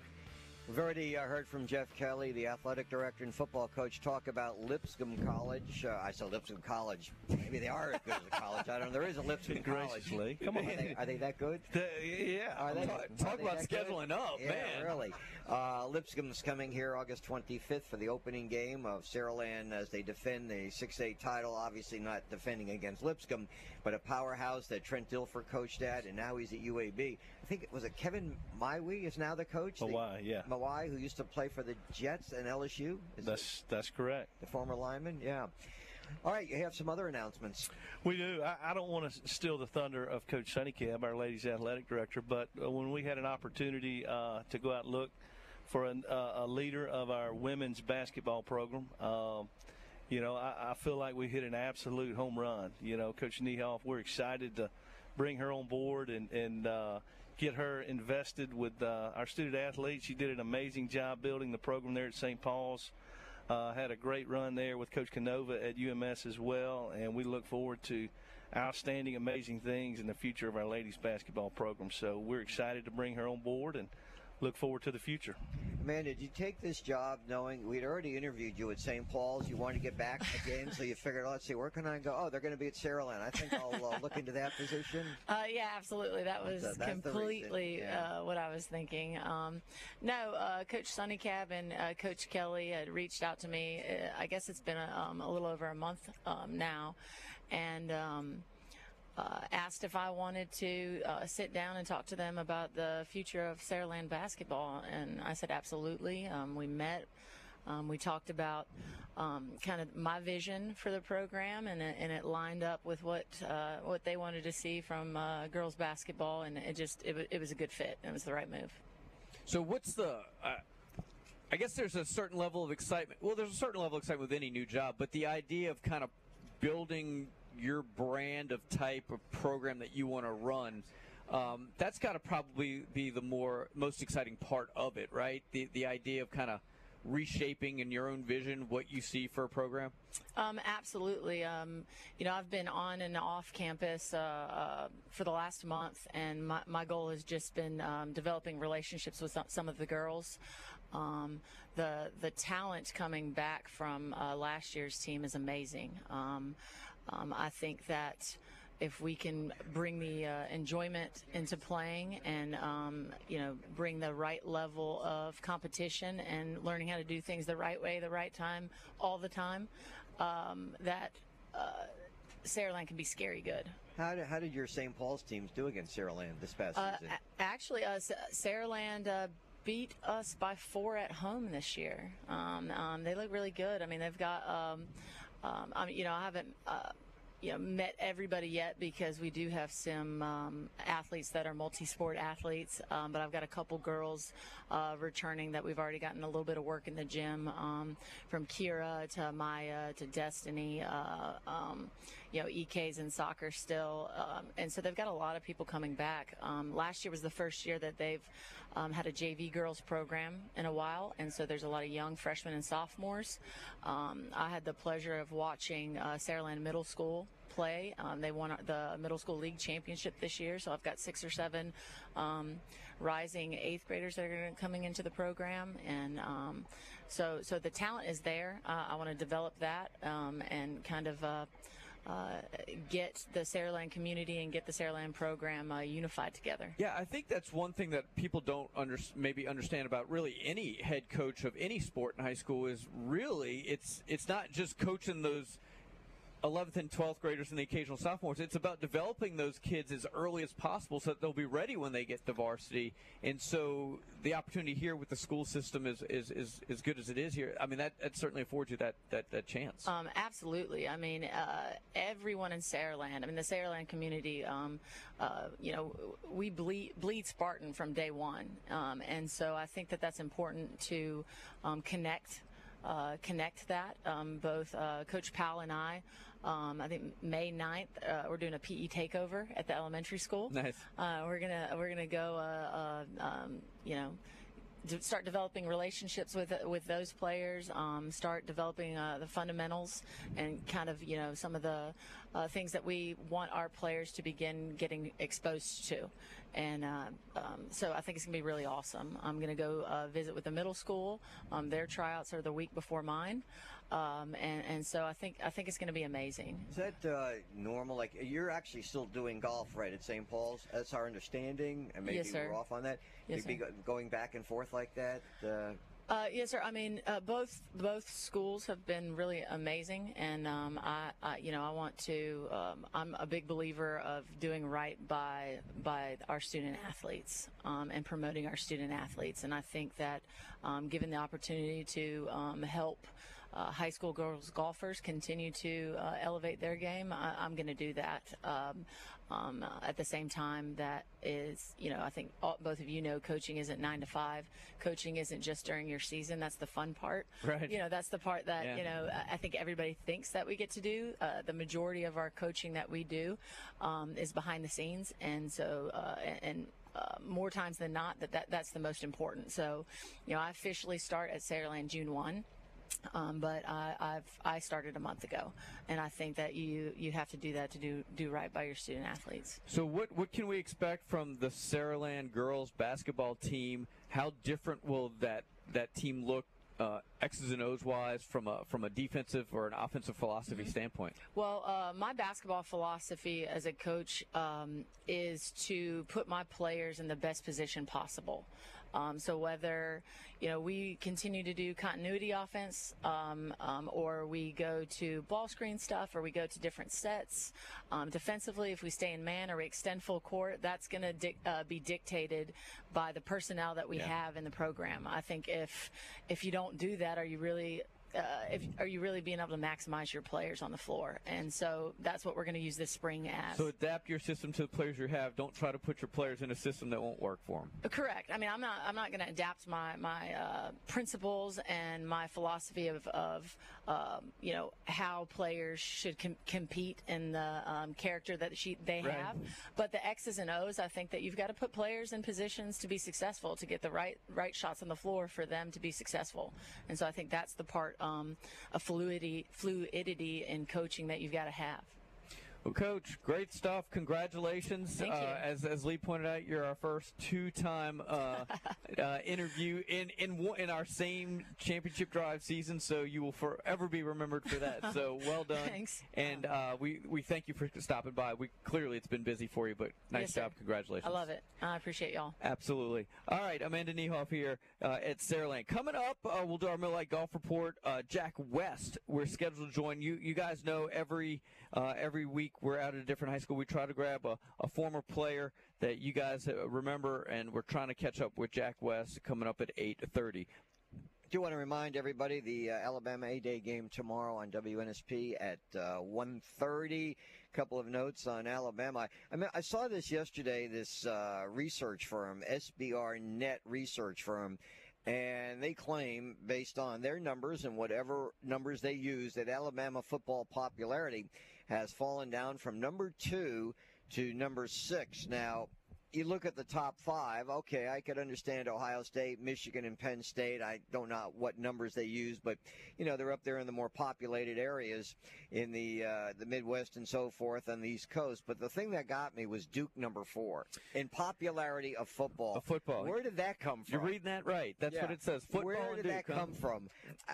We've already uh, heard from Jeff Kelly, the athletic director and football coach, talk about Lipscomb College. Uh, I said Lipscomb College. Maybe they are as good as a college. I don't know. There is a Lipscomb College. Come on. Are they, are they that good? yeah. Are they? Talk- are they about that good? scheduling up, yeah, man. really. Uh, Lipscomb's coming here August 25th for the opening game of Saraland as they defend the 6A title. Obviously, not defending against Lipscomb, but a powerhouse that Trent Dilfer coached at, and now he's at UAB. I think it was it Kevin Mawae is now the coach. Mawae, yeah. Mawae, who used to play for the Jets and LSU. Is That's that's correct. the former lineman? Yeah. All right, you have some other announcements. We do. I, I don't want to steal the thunder of Coach Sonny Cab, our ladies athletic director, but uh, when we had an opportunity uh, to go out and look for an, uh, a leader of our women's basketball program, um, you know, I, I feel like we hit an absolute home run. You know, Coach Niehoff, we're excited to bring her on board and and uh, get her invested with uh, our student athletes. She did an amazing job building the program there at St. Paul's. Uh, had a great run there with Coach Canova at UMS as well, and we look forward to outstanding, amazing things in the future of our ladies basketball program. So we're excited to bring her on board and look forward to the future. Man, did you take this job knowing we'd already interviewed you at St. Paul's? You wanted to get back again, so you figured, let's see, where can I go? Oh, they're going to be at Saraland. I think I'll uh, look into that position. Uh, yeah, absolutely. That was That's the- that's completely yeah. uh, what I was thinking. Um, no, uh, Coach Sonny Cab and uh, Coach Kelly had reached out to me. Uh, I guess it's been a, um, a little over a month um, now, and. Uh, asked if I wanted to uh, sit down and talk to them about the future of Saraland basketball, and I said absolutely. Um, we met, um, we talked about um, kind of my vision for the program, and it, and it lined up with what uh, what they wanted to see from uh, girls basketball, and it just it, it was a good fit. It was the right move. So what's the? Uh, I guess there's a certain level of excitement. Well, there's a certain level of excitement with any new job, but the idea of kind of building your brand of type of program that you want to run. Um, that's got to probably be the more most exciting part of it, right? The the idea of kind of reshaping in your own vision what you see for a program. Um, absolutely. Um, you know, I've been on and off campus uh, uh, for the last month, and my, my goal has just been um, developing relationships with some, of the girls. Um, the the talent coming back from uh, last year's team is amazing. Um, I think that if we can bring the uh, enjoyment into playing and um, you know bring the right level of competition and learning how to do things the right way, the right time, all the time, um, that uh, Saraland can be scary good. How did, how did your St. Paul's teams do against Saraland this past Uh, season? actually, uh, uh, beat us by four at home this year. Um, um, they look really good. I mean, they've got. Um, um, I mean, you know, I haven't. Uh, you know, met everybody yet because we do have some um, athletes that are multi-sport athletes, um, but I've got a couple girls uh, returning that we've already gotten a little bit of work in the gym, um, from Kira to Maya to Destiny. Uh, um, you know, EK's in soccer still, um, and so they've got a lot of people coming back. Um, last year was the first year that they've um, had a JV girls program in a while, and so there's a lot of young freshmen and sophomores. Um, I had the pleasure of watching uh, Saraland Middle School play. Um, they won the middle school league championship this year, so I've got six or seven um, rising eighth graders that are coming into the program, and um, so so the talent is there. Uh, I want to develop that um, and kind of. Uh, uh, get the Saraland community and get the Saraland program uh, unified together. Yeah, I think that's one thing that people don't under, maybe understand about really any head coach of any sport in high school is really it's it's not just coaching those 11th and 12th graders and the occasional sophomores. It's about developing those kids as early as possible so that they'll be ready when they get to varsity. And so the opportunity here with the school system is, is, is as good as it is here. I mean, that, that certainly affords you that, that, that chance. Um, absolutely. I mean, uh, everyone in Saraland, I mean, the Saraland community, um, uh, you know, we bleed, bleed Spartan from day one. Um, and so I think that that's important to um, connect uh, connect that. Um, both uh, Coach Powell and I, um, I think May 9th, uh, we're doing a PE takeover at the elementary school. Nice. Uh, we're gonna we're gonna go, uh, uh, um, you know. Start developing relationships with with those players. Um, start developing the fundamentals and kind of you know some of the things that we want our players to begin getting exposed to. And uh, um, so I think it's going to be really awesome. I'm going to go uh, visit with the middle school. Um, their tryouts are the week before mine. Um, and, and so I think I think it's going to be amazing. Is that uh, normal? Like you're actually still doing golf, right, at St. Paul's? That's our understanding, and maybe yes, sir. we're off on that. Yes, You'd be sir. go- going back and forth like that. Uh, Uh, yes, sir. I mean, uh, both both schools have been really amazing, and um, I, I, you know, I want to. Um, I'm a big believer of doing right by by our student athletes um, and promoting our student athletes, and I think that um, given the opportunity to um, help. Uh, high school girls golfers continue to uh, elevate their game. I, I'm going to do that. Um, um, at the same time, that is, you know, I think all, both of you know, coaching isn't nine to five. Coaching isn't just during your season. That's the fun part. Right. You know, that's the part that Yeah. you know I- think everybody thinks that we get to do. Uh, the majority of our coaching that we do um, is behind the scenes, and so uh, and. Uh, more times than not, that, that that's the most important. So, you know, I officially start at Saraland June one. Um, but I, I've I started a month ago, and I think that you you have to do that to do do right by your student athletes. So what what can we expect from the Saraland girls basketball team? How different will that that team look uh, X's and O's wise from a from a defensive or an offensive philosophy standpoint? Well, uh, my basketball philosophy as a coach um, is to put my players in the best position possible. Um, so whether you know we continue to do continuity offense, um, um, or we go to ball screen stuff, or we go to different sets. Um, defensively, if we stay in man or we extend full court, that's going to dic- uh, be dictated by the personnel that we Yeah. have in the program. I think if if you don't do that, are you really uh, if, are you really being able to maximize your players on the floor? And so that's what we're going to use this spring as. So adapt your system to the players you have. Don't try to put your players in a system that won't work for them. Correct. I mean, I'm not. I'm not going to adapt my my uh, principles and my philosophy of of um, you know how players should com- compete in the um, character that she they Right. have. But the X's and O's, I think that you've got to put players in positions to be successful, to get the right right shots on the floor for them to be successful. And so I think that's the part um, of fluidity fluidity in coaching that you've got to have. Well, Coach, great stuff. Congratulations. Thank you. Uh, as, as Lee pointed out, you're our first two-time uh, uh, interview in in in our same championship drive season. So you will forever be remembered for that. So well done. Thanks. And uh, we we thank you for stopping by. We clearly it's been busy for you, but nice Yes, sir. job. Congratulations. I love it. I appreciate y'all. Absolutely. All right, Amanda Niehoff here uh, at Saraland. Coming up, uh, we'll do our Mill Light Golf Report. Uh, Jack West, we're scheduled to join you. You guys know every uh, every week we're out at a different high school. We try to grab a, a former player that you guys uh, remember, and we're trying to catch up with Jack West coming up at eight thirty. do want to remind everybody the uh, Alabama A-Day game tomorrow on WNSP at uh, 1.30. Couple of notes on Alabama. I mean, I saw this yesterday. This uh, research firm, SBR Net Research Firm, and they claim, based on their numbers and whatever numbers they use, that Alabama football popularity has fallen down from number two to number six. Now, you look at the top five. Okay, I could understand Ohio State, Michigan, and Penn State. I don't know what numbers they use, but you know they're up there in the more populated areas in the uh, the Midwest and so forth on the East Coast. But the thing that got me was Duke number four in popularity of football. Of football. Where did that come from? You're reading that right. That's what it says. Football Where did Duke, that come from?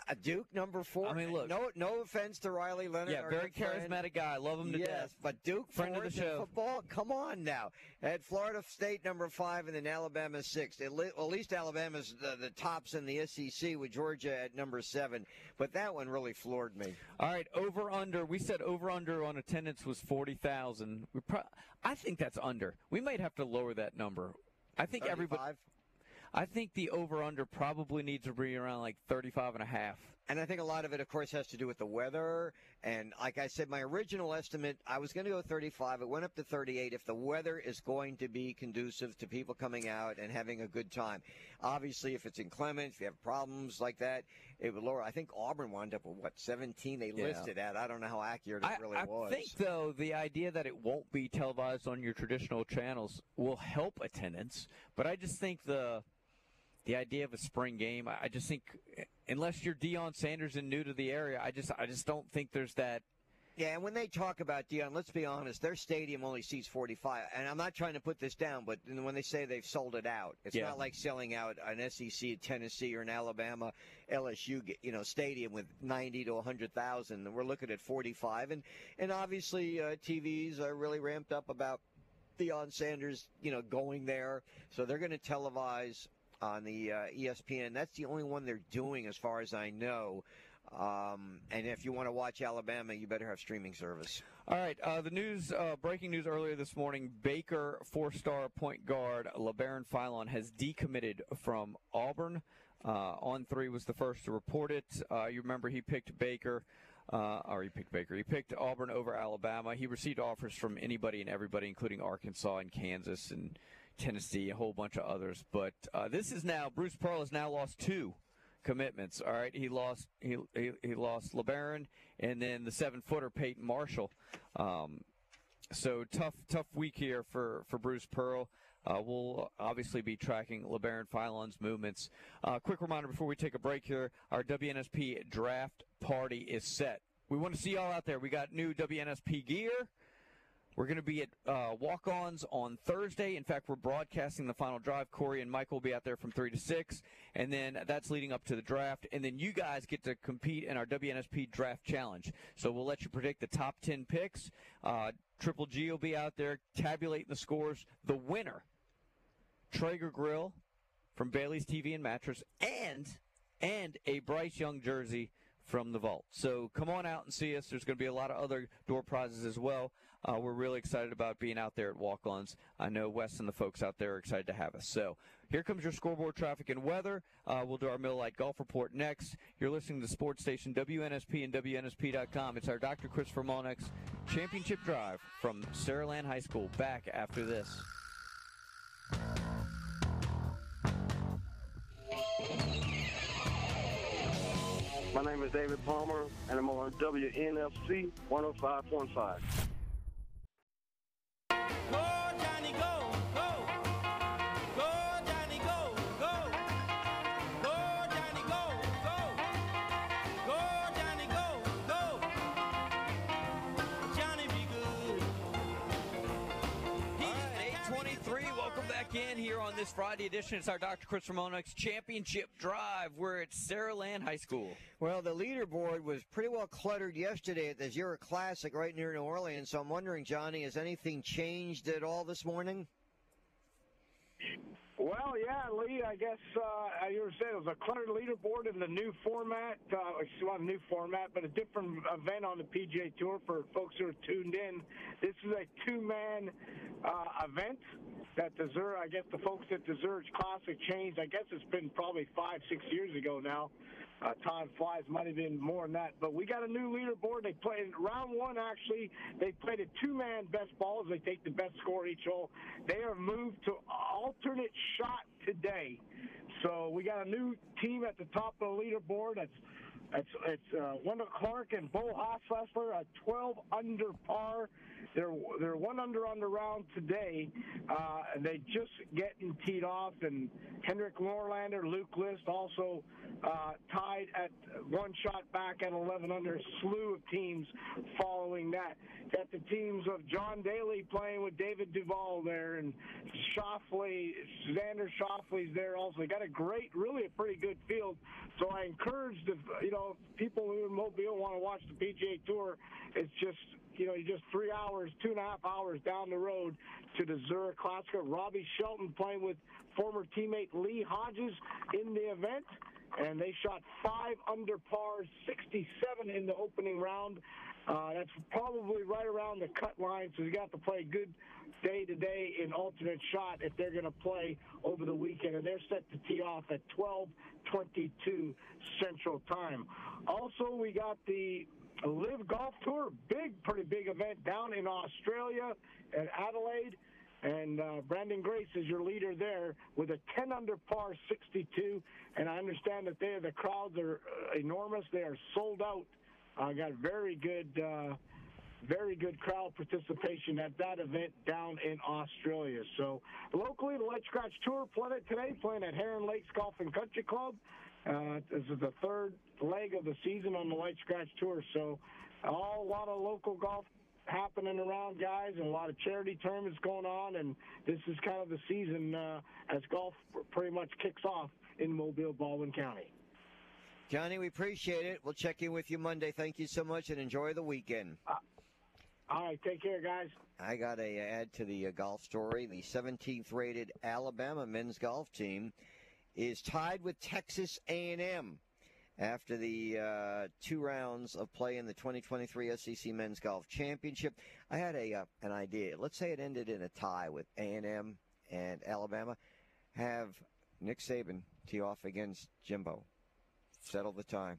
A Duke number four. I mean, look. No, no offense to Riley Leonard. Yeah, very good friend. charismatic guy. Love him to yes, death. but Duke Friend of the in show. football. Come on now. At Florida State number five and then Alabama sixth. At, le- at least Alabama's the, the tops in the SEC with Georgia at number seven. But that one really floored me. All right, over under. We said over under on attendance was forty thousand. We pro- I think that's under. We might have to lower that number. I think everybody. I think the over under probably needs to be around like 35 and a half. And I think a lot of it, of course, has to do with the weather. And like I said, my original estimate, I was going to go 35. It went up to 38 if the weather is going to be conducive to people coming out and having a good time. Obviously, if it's inclement, if you have problems like that, it would lower. I think Auburn wound up with, what, 17 they Yeah. listed at. I don't know how accurate it I, really I was. I think though the idea that it won't be televised on your traditional channels will help attendance, but I just think the the idea of a spring game, I just think unless you're Deion Sanders and new to the area, I just I just don't think there's that Yeah, and when they talk about Dion, let's be honest, their stadium only seats 45. And I'm not trying to put this down, but when they say they've sold it out, it's Yeah. not like selling out an SEC, Tennessee, or an Alabama, LSU, you know, stadium with 90 to 100,000. We're looking at 45, and and obviously uh, TVs are really ramped up about Deion Sanders, you know, going there, so they're going to televise on the uh, ESPN. That's the only one they're doing, as far as I know. Um, and if you want to watch Alabama, you better have streaming service. All right, uh, the news, uh, breaking news earlier this morning: Baker, four-star point guard Labaron Philon has decommitted from Auburn. Uh, On3 was the first to report it. Uh, you remember he picked Baker, uh, or he picked Baker. He picked Auburn over Alabama. He received offers from anybody and everybody, including Arkansas and Kansas and Tennessee, a whole bunch of others. But uh, this is now Bruce Pearl has now lost two commitments. All right, he lost he he, he lost Labaron and then the seven footer Peyton Marshall. Um, so tough tough week here for for Bruce Pearl. Uh, we'll obviously be tracking Labaron Philon's movements. Uh, quick reminder before we take a break here: our WNSP draft party is set. We want to see y'all out there. We got new WNSP gear. We're going to be at uh, Walk Ons on Thursday. In fact, we're broadcasting the final drive. Corey and Mike will be out there from 3 to 6. And then that's leading up to the draft. And then you guys get to compete in our WNSP Draft Challenge. So we'll let you predict the top 10 picks. Uh, Triple G will be out there tabulating the scores. The winner, Traeger Grill from Bailey's TV and Mattress, and and a Bryce Young jersey from the vault. So come on out and see us. There's going to be a lot of other door prizes as well. Uh, we're really excited about being out there at Walk-Ons. I know Wes and the folks out there are excited to have us. So here comes your scoreboard traffic and weather. Uh, we'll do our Mill Light Golf Report next. You're listening to Sports Station WNSP and WNSP.com. It's our Dr. Christopher Molnex Championship Drive from Saraland High School. Back after this. My name is David Palmer, and I'm on WNFC 105.5. this Friday edition. It's our Dr. Chris Ramonex Championship Drive. We're at Saraland High School. Well, the leaderboard was pretty well cluttered yesterday at the Zurich Classic right near New Orleans. So I'm wondering, Johnny, has anything changed at all this morning? Well, yeah, Lee. I guess uh, you were saying it was a cluttered leaderboard in the new format. Uh, it's not a new format, but a different event on the PGA Tour for folks who are tuned in. This is a two-man uh, event that deserve. I guess the folks at Deserts Classic changed. I guess it's been probably five, six years ago now. Uh, time flies, might have been more than that. But we got a new leaderboard. They played round one, actually. They played a two man best balls. They take the best score each hole. They are moved to alternate shot today. So we got a new team at the top of the leaderboard. That's it's it's uh, Wyndham Clark and Beau Hossler, a 12 under par. They're they're one under on the round today. Uh, and they just getting teed off, and Henrik Norlander, Luke List also uh, tied at one shot back at 11 under. A slew of teams following that. Got the teams of John Daly playing with David Duval there, and Schauffele, Xander Schauffele's there also. They Got a great, really a pretty good field. So I encourage the, you know, people who in Mobile want to watch the PGA Tour. It's just you know, you just three hours, two and a half hours down the road to the Zurich Classic. Robbie Shelton playing with former teammate Lee Hodges in the event, and they shot five under par, 67 in the opening round. Uh, that's probably right around the cut line, so you got to play good day to day in alternate shot if they're going to play over the weekend, and they're set to tee off at 12:22 Central Time. Also, we got the Live Golf Tour, big, pretty big event down in Australia at Adelaide. And uh, Branden Grace is your leader there with a 10 under par 62. And I understand that they, the crowds are uh, enormous. They are sold out. I uh, got very good, uh, very good crowd participation at that event down in Australia. So locally, the Light Scratch Tour playing today, playing at Heron Lakes Golf and Country Club. Uh, this is the third leg of the season on the White Scratch Tour, so all, a lot of local golf happening around, guys, and a lot of charity tournaments going on, and this is kind of the season uh, as golf pretty much kicks off in Mobile, Baldwin County. Johnny, we appreciate it. We'll check in with you Monday. Thank you so much, and enjoy the weekend. Uh, all right, take care, guys. I got a add to the uh, golf story. The 17th rated Alabama men's golf team is tied with Texas A&M after the uh, two rounds of play in the 2023 SEC Men's Golf Championship. I had a uh, an idea. Let's say it ended in a tie with A&M and Alabama. Have Nick Saban tee off against Jimbo. Settle the tie.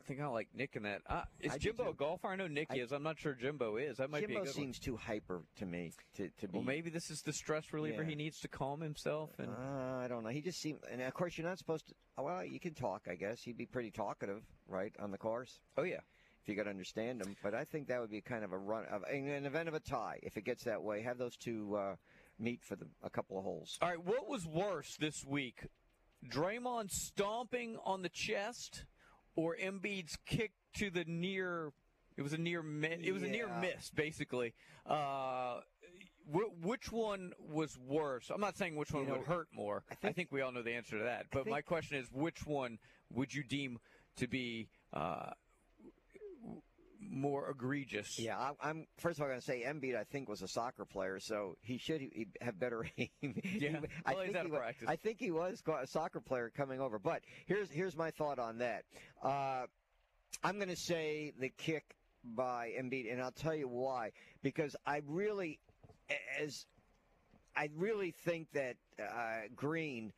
I think I like Nick in that. Uh, is I Jimbo a golfer? I know Nick I- is. I'm not sure Jimbo is. That might be Jimbo good seems too hyper to me to, to be. Well, maybe this is the stress reliever Yeah. he needs to calm himself. And Uh, I don't know. He just seemed, and of course, you're not supposed to. Well, you can talk, I guess. He'd be pretty talkative, right, on the course. Oh yeah, if you could understand him. But I think that would be kind of a run of in an event of a tie. If it gets that way, have those two uh, meet for the, a couple of holes. All right, what was worse this week? Draymond stomping on the chest or Embiid's kick to the near it was a near it was a near miss basically. Uh wh- which one was worse? I'm not saying which one You know, would hurt more. I think, we all know the answer to that. But my question is which one would you deem to be uh more egregious? Yeah, I, I'm first of all going to say Embiid. I think was a soccer player, so he should he, have better aim. Yeah, I well, he's think out he of wa- practice. I think he was a soccer player coming over. But here's here's my thought on that. Uh, I'm going to say the kick by Embiid, and I'll tell you why. Because I really, as I really think that uh, Green,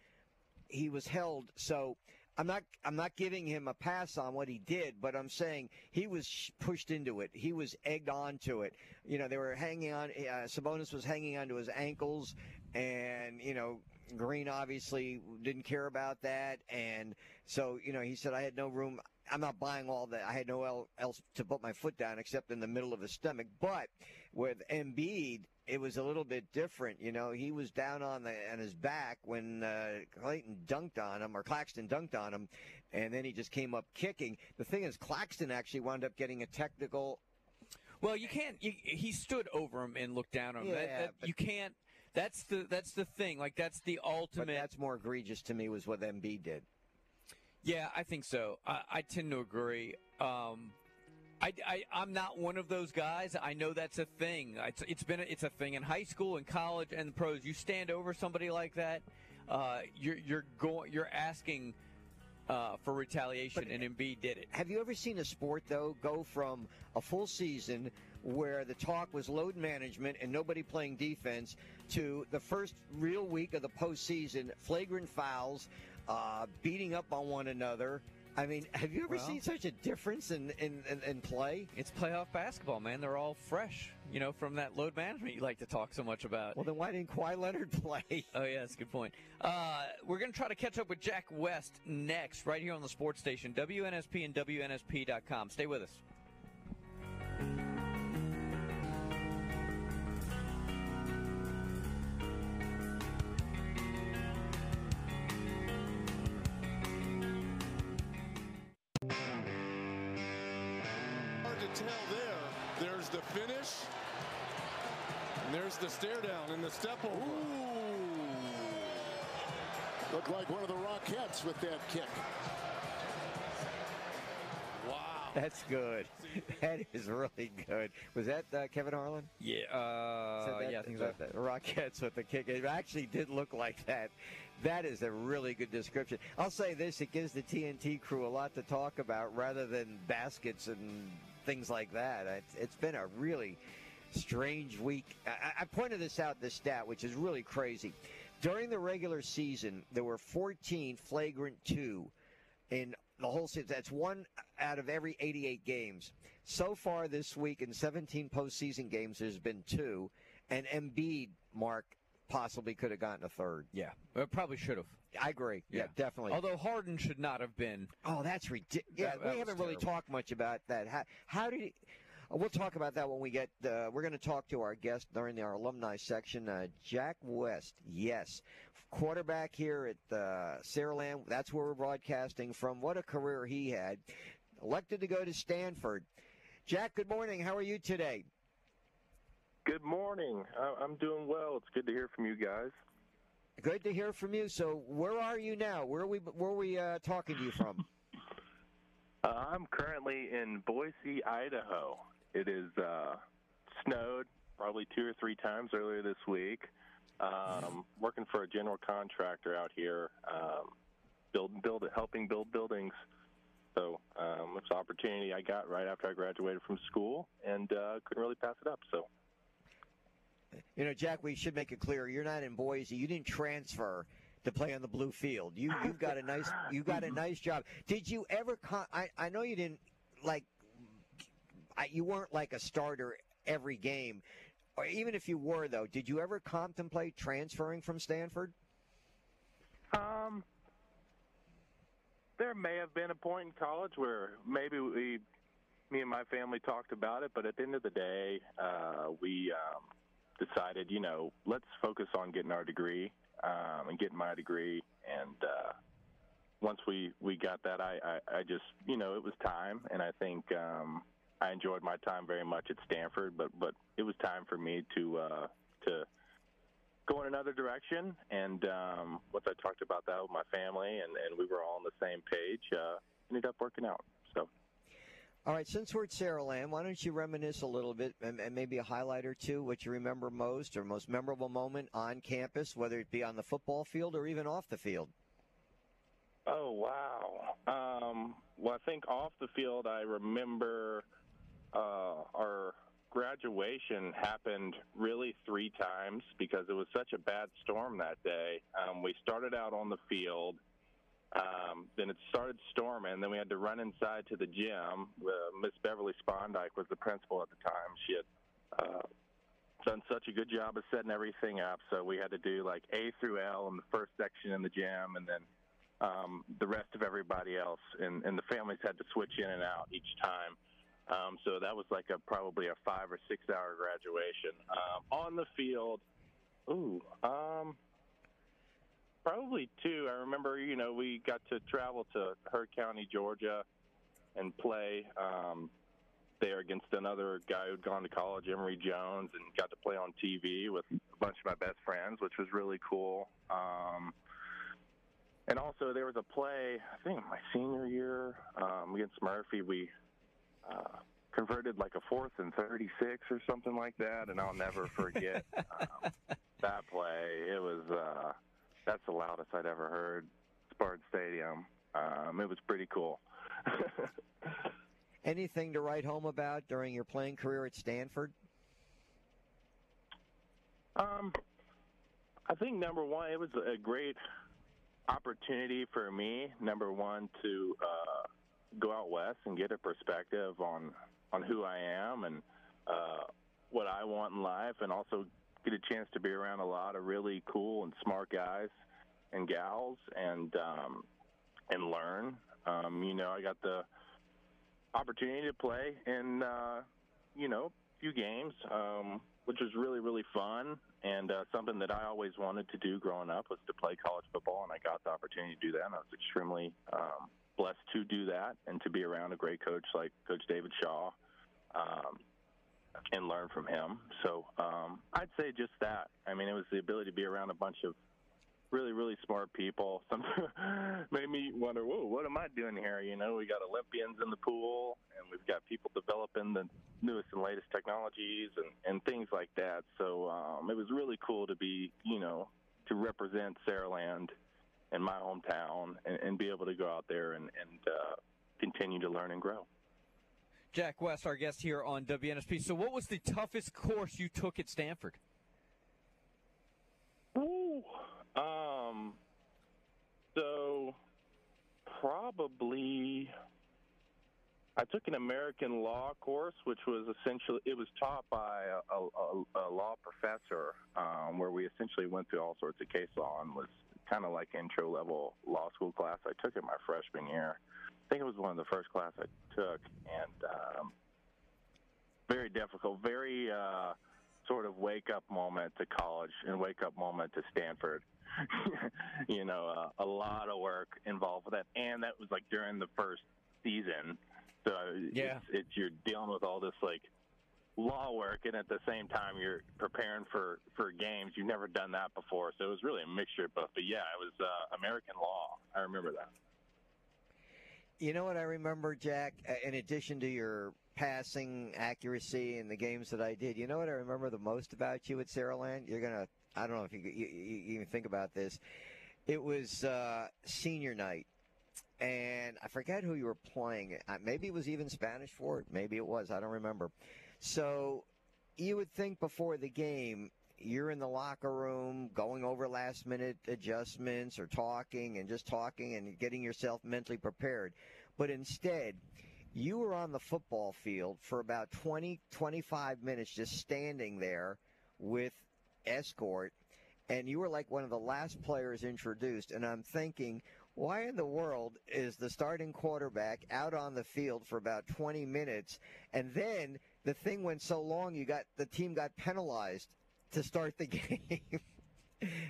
he was held. So I'm not I'm not giving him a pass on what he did, but I'm saying he was sh- pushed into it. He was egged on to it. You know, they were hanging on. Uh, Sabonis was hanging onto his ankles, and you know. Green obviously didn't care about that, and so you know he said I had no room. I'm not buying all that. I had no else to put my foot down except in the middle of his stomach. But with Embiid, it was a little bit different. You know, he was down on the on his back when uh, Clayton dunked on him or Claxton dunked on him, and then he just came up kicking. The thing is, Claxton actually wound up getting a technical. Well, you can't. You, he stood over him and looked down on him. Yeah, that- but- you can't. That's the that's the thing. Like that's the ultimate. But that's more egregious to me was what Embiid did. Yeah, I think so. I, I tend to agree. Um, I, I, I'm not one of those guys. I know that's a thing. It's, it's been a, it's a thing in high school and college and the pros. You stand over somebody like that, uh, you're you're going you're asking uh, for retaliation, and Embiid did it. Have you ever seen a sport though go from a full season where the talk was load management and nobody playing defense to the first real week of the postseason, flagrant fouls, uh, beating up on one another? I mean, have you ever Well- seen such a difference in, in, in, in play? It's playoff basketball, man. They're all fresh, you know, from that load management you like to talk so much about. Well, then why didn't Kawhi Leonard play? Oh, yeah, that's a good point. Uh, we're going to try to catch up with Jack West next, right here on the sports station, WNSP and WNSP.com. Stay with us. Stare down in the step over. Looked like one of the Rockettes with that kick. Wow. That's good. That is really good. Was that uh, Kevin Harlan? Yeah, Said uh, that- yeah, I think so. that- that Rockettes with the kick. It actually did look like that. That is a really good description. I'll say this: it gives the TNT crew a lot to talk about, rather than baskets and things like that. It's, it's been a really strange week. I, I pointed this out, this stat, which is really crazy. During the regular season, there were 14 flagrant two in the whole season. That's one out of every 88 games. So far this week in 17 postseason games, there's been two, and Embiid, Mark, possibly could have gotten a third. Yeah, well, probably should have. I agree. Yeah, definitely. Although Harden should not have been. Oh, that's ridiculous. Yeah, That- that we haven't really talked much about that. How, how did he? Uh, We'll talk about that when we get. Uh, we're going to talk to our guest during our alumni section, uh, Jack West. Yes, quarterback here at uh, Saraland. That's where we're broadcasting from. What a career he had. Elected to go to Stanford. Jack, good morning. How are you today? Good morning. I- I'm doing well. It's good to hear from you guys. Good to hear from you. So, where are you now? Where are we? Where are we uh, talking to you from? Uh, I'm currently in Boise, Idaho. It is uh, snowed probably two or three times earlier this week. Um, working for a general contractor out here, um, building, build, helping build buildings. So um, it's an opportunity I got right after I graduated from school, and uh, couldn't really pass it up. So You know, Jack, we should make it clear you're not in Boise. You didn't transfer to play on the blue field. You you've got a nice you got a nice job. Did you ever? Con- I I know you didn't like. You weren't like a starter every game, or even if you were though. Did you ever contemplate transferring from Stanford? Um, there may have been a point in college where maybe we, me and my family talked about it, but at the end of the day, uh, we um, decided, you know, let's focus on getting our degree um, and getting my degree. And uh, once we we got that, I, I I just, you know, it was time, and I think um, I enjoyed my time very much at Stanford, but but it was time for me to uh, to go in another direction. And um, once I talked about that with my family, and, and we were all on the same page, uh, ended up working out. So All right, since we're at Saraland, why don't you reminisce a little bit and, and maybe a highlight or two, what you remember most or most memorable moment on campus, whether it be on the football field or even off the field? Oh wow! Um, well, I think off the field, I remember uh, our graduation happened really three times because it was such a bad storm that day. Um, we started out on the field. Um, then it started storming. Then we had to run inside to the gym. Uh, Miss Beverly Spondike was the principal at the time. She had uh, done such a good job of setting everything up. So we had to do like A through L in the first section in the gym, and then um, the rest of everybody else. And, and the families had to switch in and out each time. Um, so that was like a probably a five or six hour graduation. Um, on the field, ooh, um, probably two. I remember, you know, we got to travel to Heard County, Georgia, and play um, there against another guy who'd gone to college, Emory Jones, and got to play on TV with a bunch of my best friends, which was really cool. Um, and also, there was a play, I think my senior year um, against Murphy. We uh, converted like a fourth and 36 or something like that, and I'll never forget um, that play. It was uh, that's the loudest I'd ever heard. Spartan Stadium. Um, it was pretty cool. Anything to write home about during your playing career at Stanford? Um, I think number one, it was a great opportunity for me. Number one, to uh, go out west and get a perspective on on who I am and uh, what I want in life, and also get a chance to be around a lot of really cool and smart guys and gals, and um, and learn. Um, you know, I got the opportunity to play in uh, you know a few games, um, which was really really fun and uh, something that I always wanted to do growing up was to play college football, and I got the opportunity to do that. And I was extremely um, blessed to do that and to be around a great coach like Coach David Shaw. um, and learn from him. So um, I'd say just that. I mean, it was the ability to be around a bunch of really, really smart people. Some made me wonder, whoa, what am I doing here? You know, we got Olympians in the pool, and we've got people developing the newest and latest technologies and, and things like that. So um, it was really cool to be, you know, to represent Saraland in my hometown and, and be able to go out there and, and uh, continue to learn and grow. Jack West, our guest here on WNSP. So, what was the toughest course you took at Stanford? Ooh, um, so probably I took an American law course, which was essentially it was taught by a, a, a law professor, um, where we essentially went through all sorts of case law and was kind of like intro level law school class. I took it my freshman year. I think it was one of the first class I took, and um, very difficult, very uh, sort of wake up moment to college and wake up moment to Stanford. you know, uh, a lot of work involved with that, and that was like during the first season. So Yeah. it's, it's you're dealing with all this like law work, and at the same time you're preparing for for games. You've never done that before, so it was really a mixture of both. But yeah, it was uh, American law. I remember that. You know what I remember, Jack? Uh, In addition to your passing accuracy in the games that I did, you know what I remember the most about you at Saraland? You're gonna, I don't know if you, you, you even think about this. It was uh, senior night, and I forget who you were playing. Uh, Maybe it was even Spanish Fort. Maybe it was. I don't remember. So you would think before the game you're in the locker room going over last minute adjustments or talking and just talking and getting yourself mentally prepared. But instead, you were on the football field for about 20, 25 minutes just standing there with escort, and you were like one of the last players introduced. And I'm thinking, why in the world is the starting quarterback out on the field for about 20 minutes, and then the thing went so long, you got the team got penalized to start the game.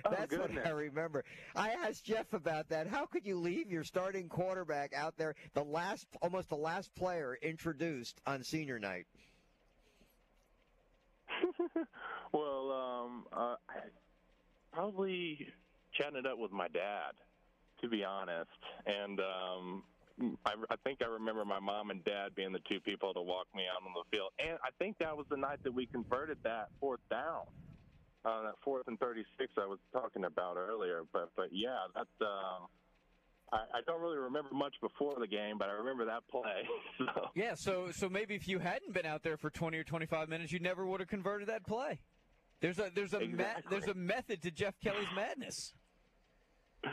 That's what. I remember. I asked Jeff about that. How could you leave your starting quarterback out there, the last, almost the last player introduced on senior night? well, um, uh, I probably chatting it up with my dad, to be honest. And um, I, I think I remember my mom and dad being the two people to walk me out on the field. And I think that was the night that we converted that fourth down. Uh, that fourth and 36 I was talking about earlier. But, but yeah, that's. Um, I, I don't really remember much before the game, but I remember that play. so. Yeah, so so maybe if you hadn't been out there for 20 or 25 minutes, you never would have converted that play. There's a there's a Exactly. there's a method to Jeff Kelly's madness.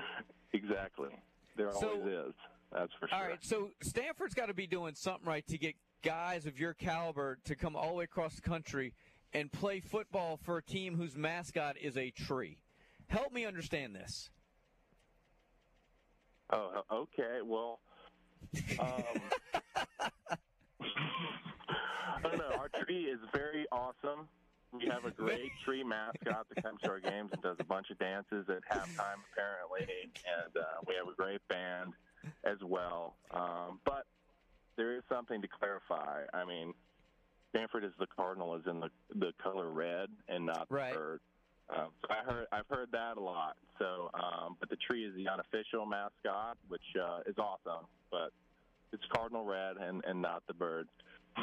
Exactly. There So- always is. That's for sure. All right, so Stanford's got to be doing something right to get guys of your caliber to come all the way across the country and play football for a team whose mascot is a tree. Help me understand this. Oh, okay. Well, um, I don't know. Our tree is very awesome. We have a great tree mascot that comes to our games and does a bunch of dances at halftime, apparently, and uh, we have a great band as well. Um, but there is something to clarify. I mean, Stanford is the Cardinal is in the the color red and not Right. the bird. Um, so I heard I've heard that a lot. So, um, but the tree is the unofficial mascot, which uh, is awesome. But it's cardinal red and and not the bird.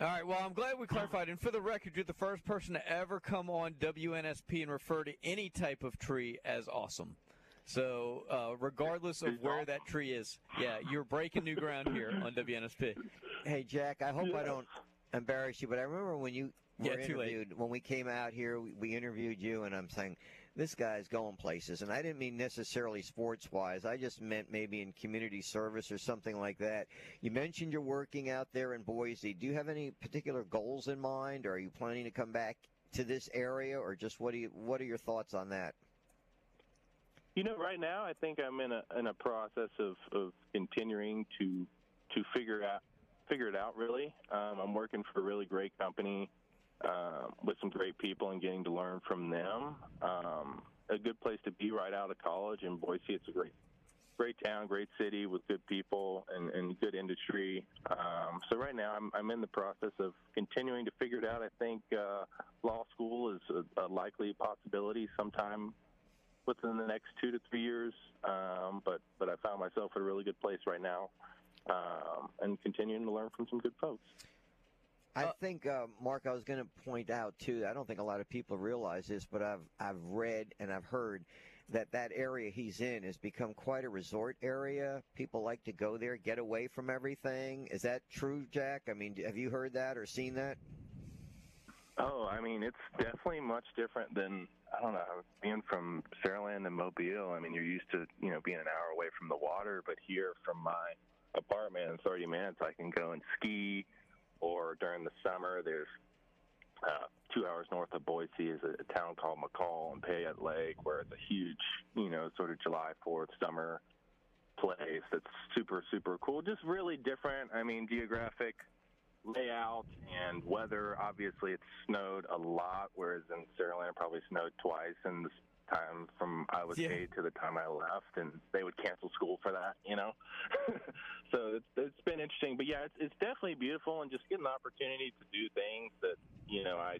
All right, well, I'm glad we clarified. And for the record, you're the first person to ever come on WNSP and refer to any type of tree as awesome. So, uh, regardless of where that tree is, yeah, you're breaking new ground here on WNSP. Hey, Jack, I hope I don't embarrass you, but I remember when you were too late. interviewed, when we came out here, we, we interviewed you, and I'm saying, this guy's going places. And I didn't mean necessarily sports wise, I just meant maybe in community service or something like that. You mentioned you're working out there in Boise. Do you have any particular goals in mind, or are you planning to come back to this area, or just what, do you, what are your thoughts on that? You know, right now I think I'm in a in a process of, of continuing to to figure out figure it out. Really, um, I'm working for a really great company uh, with some great people and getting to learn from them. Um, a good place to be right out of college in Boise. It's a great great town, great city with good people and, and good industry. Um, so right now, I'm, I'm in the process of continuing to figure it out. I think uh, law school is a, a likely possibility sometime within the next two to three years. Um, but but I found myself at a really good place right now, um, and continuing to learn from some good folks. I think, uh, Mark, I was going to point out too. I don't think a lot of people realize this, but I've I've read and I've heard that that area he's in has become quite a resort area. People like to go there, get away from everything. Is that true, Jack? I mean, have you heard that or seen that? Oh, I mean, it's definitely much different than I don't know being from Saraland and Mobile. I mean, you're used to you know being an hour away from the water, but here from my apartment in 30 minutes, I can go and ski. Or during the summer, there's uh, two hours north of Boise is a, a town called McCall and Payette Lake, where it's a huge, you know, sort of July 4th summer place that's super, super cool. Just really different. I mean, geographic layout and weather. Obviously, it snowed a lot, whereas in Saraland, probably snowed twice in the time from I was Yeah. eight to the time I left, and they would cancel school for that, you know. so it's, it's been interesting, but yeah, it's, it's definitely beautiful, and just getting the opportunity to do things that you know I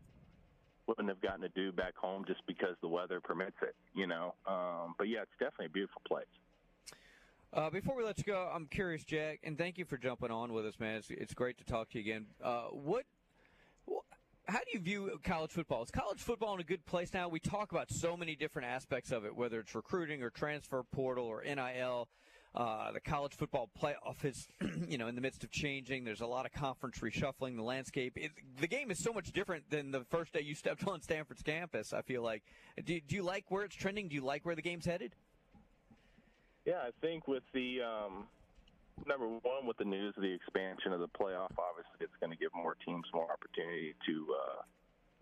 wouldn't have gotten to do back home just because the weather permits it, you know. Um, but yeah, it's definitely a beautiful place. Uh, before we let you go, I'm curious, Jack, and thank you for jumping on with us, man. It's, it's great to talk to you again. Uh, what, wh- how do you view college football? Is college football in a good place now? We talk about so many different aspects of it, whether it's recruiting or transfer portal or NIL. Uh, the college football playoff is, you know, in the midst of changing. There's a lot of conference reshuffling. The landscape, it, the game is so much different than the first day you stepped on Stanford's campus. I feel like. Do, do you like where it's trending? Do you like where the game's headed? Yeah, I think with the um, number one, with the news of the expansion of the playoff, obviously it's going to give more teams more opportunity to uh,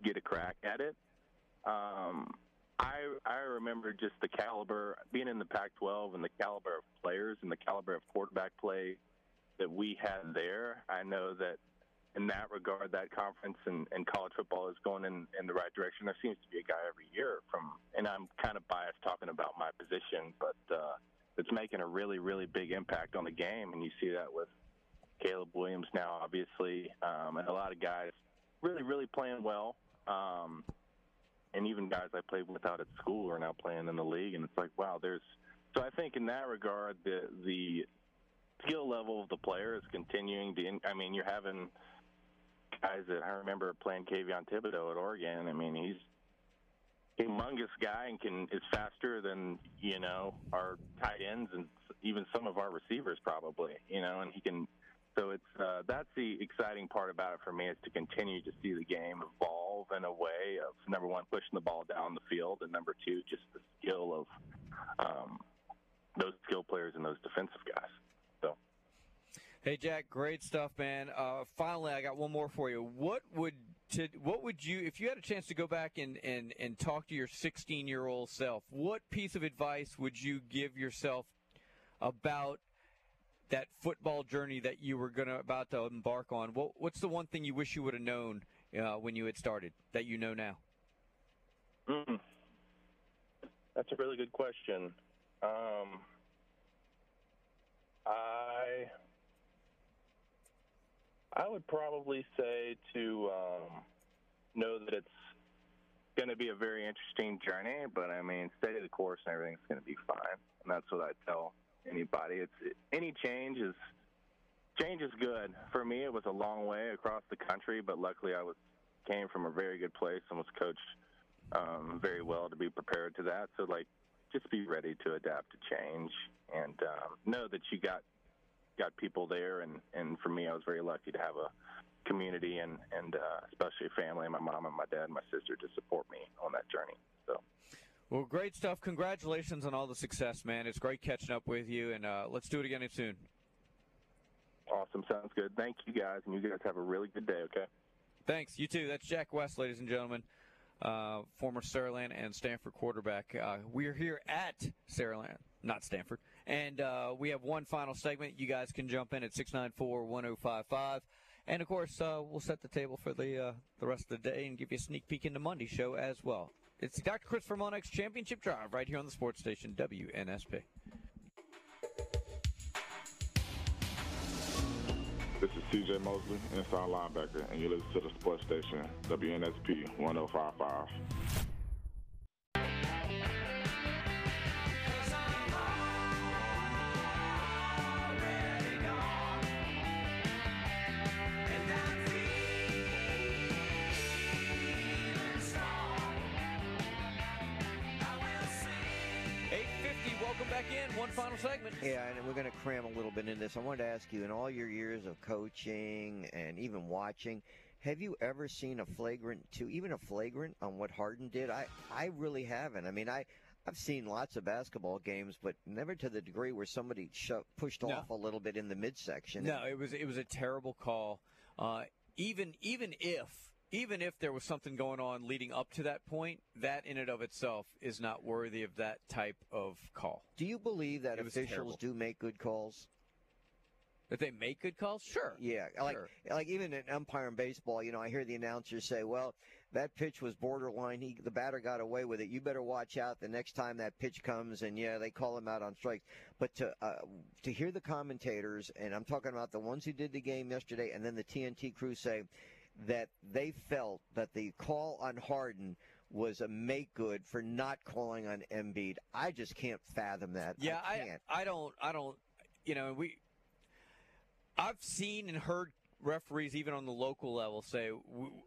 get a crack at it. Um, I I remember just the caliber being in the Pac-12 and the caliber of players and the caliber of quarterback play that we had there. I know that in that regard, that conference and, and college football is going in, in the right direction. There seems to be a guy every year from, and I'm kind of biased talking about my position, but uh, it's making a really, really big impact on the game. And you see that with Caleb Williams now, obviously, um, and a lot of guys really, really playing well. Um, and even guys I played with out at school are now playing in the league. And it's like, wow, there's. So I think in that regard, the the skill level of the player is continuing to. I mean, you're having guys that I remember playing Kayvon Thibodeaux at Oregon. I mean, he's humongous guy and can is faster than you know our tight ends and even some of our receivers probably. You know, and he can. So it's uh, that's the exciting part about it for me is to continue to see the game evolve in a way of number one pushing the ball down the field and number two just the skill of um, those skill players and those defensive guys. So Hey Jack, great stuff, man. Uh, finally, I got one more for you. What would to, what would you, if you had a chance to go back and, and, and talk to your 16 year old self, what piece of advice would you give yourself about that football journey that you were gonna about to embark on? What, what's the one thing you wish you would have known uh, when you had started that you know now? Mm. That's a really good question. Um, I I would probably say to um, know that it's going to be a very interesting journey, but I mean, stay the course and everything's going to be fine. And that's what I tell anybody. It's any change is change is good. For me, it was a long way across the country, but luckily I was came from a very good place and was coached um, very well to be prepared to that. So like, just be ready to adapt to change and um, know that you got got people there. And and for me, I was very lucky to have a community and and uh, especially family, my mom and my dad, and my sister to support me on that journey. So. Well, great stuff. Congratulations on all the success, man. It's great catching up with you, and uh, let's do it again soon. Awesome. Sounds good. Thank you guys, and you guys have a really good day, okay? Thanks. You too. That's Jack West, ladies and gentlemen, uh, former Saraland and Stanford quarterback. Uh, we're here at Saraland, not Stanford, and uh, we have one final segment. You guys can jump in at 694 1055. And of course, uh, we'll set the table for the uh, the rest of the day and give you a sneak peek into Monday's show as well. It's Dr. Christopher Monek's Championship Drive right here on the Sports Station WNSP. This is C.J. Mosley, inside linebacker, and you listen to the Sports Station WNSP 1055. In. One final segment. Yeah, and we're going to cram a little bit in this. I wanted to ask you, in all your years of coaching and even watching, have you ever seen a flagrant two, even a flagrant on what Harden did? I, I really haven't. I mean, I, I've seen lots of basketball games, but never to the degree where somebody sho- pushed No. off a little bit in the midsection. No, it was it was a terrible call. Uh, even even if even if there was something going on leading up to that point, that in and of itself is not worthy of that type of call. Do you believe that officials terrible. do make good calls? That they make good calls? Sure. Yeah, like Sure. like even an umpire in baseball, you know, I hear the announcers say, "Well, that pitch was borderline. He the batter got away with it. You better watch out the next time that pitch comes." And yeah, they call him out on strikes. But to uh, to hear the commentators, and I'm talking about the ones who did the game yesterday, and then the TNT crew say that they felt that the call on Harden was a make good for not calling on Embiid. I just can't fathom that. Yeah, I I, can't. I, don't I don't you know we I've seen and heard referees even on the local level say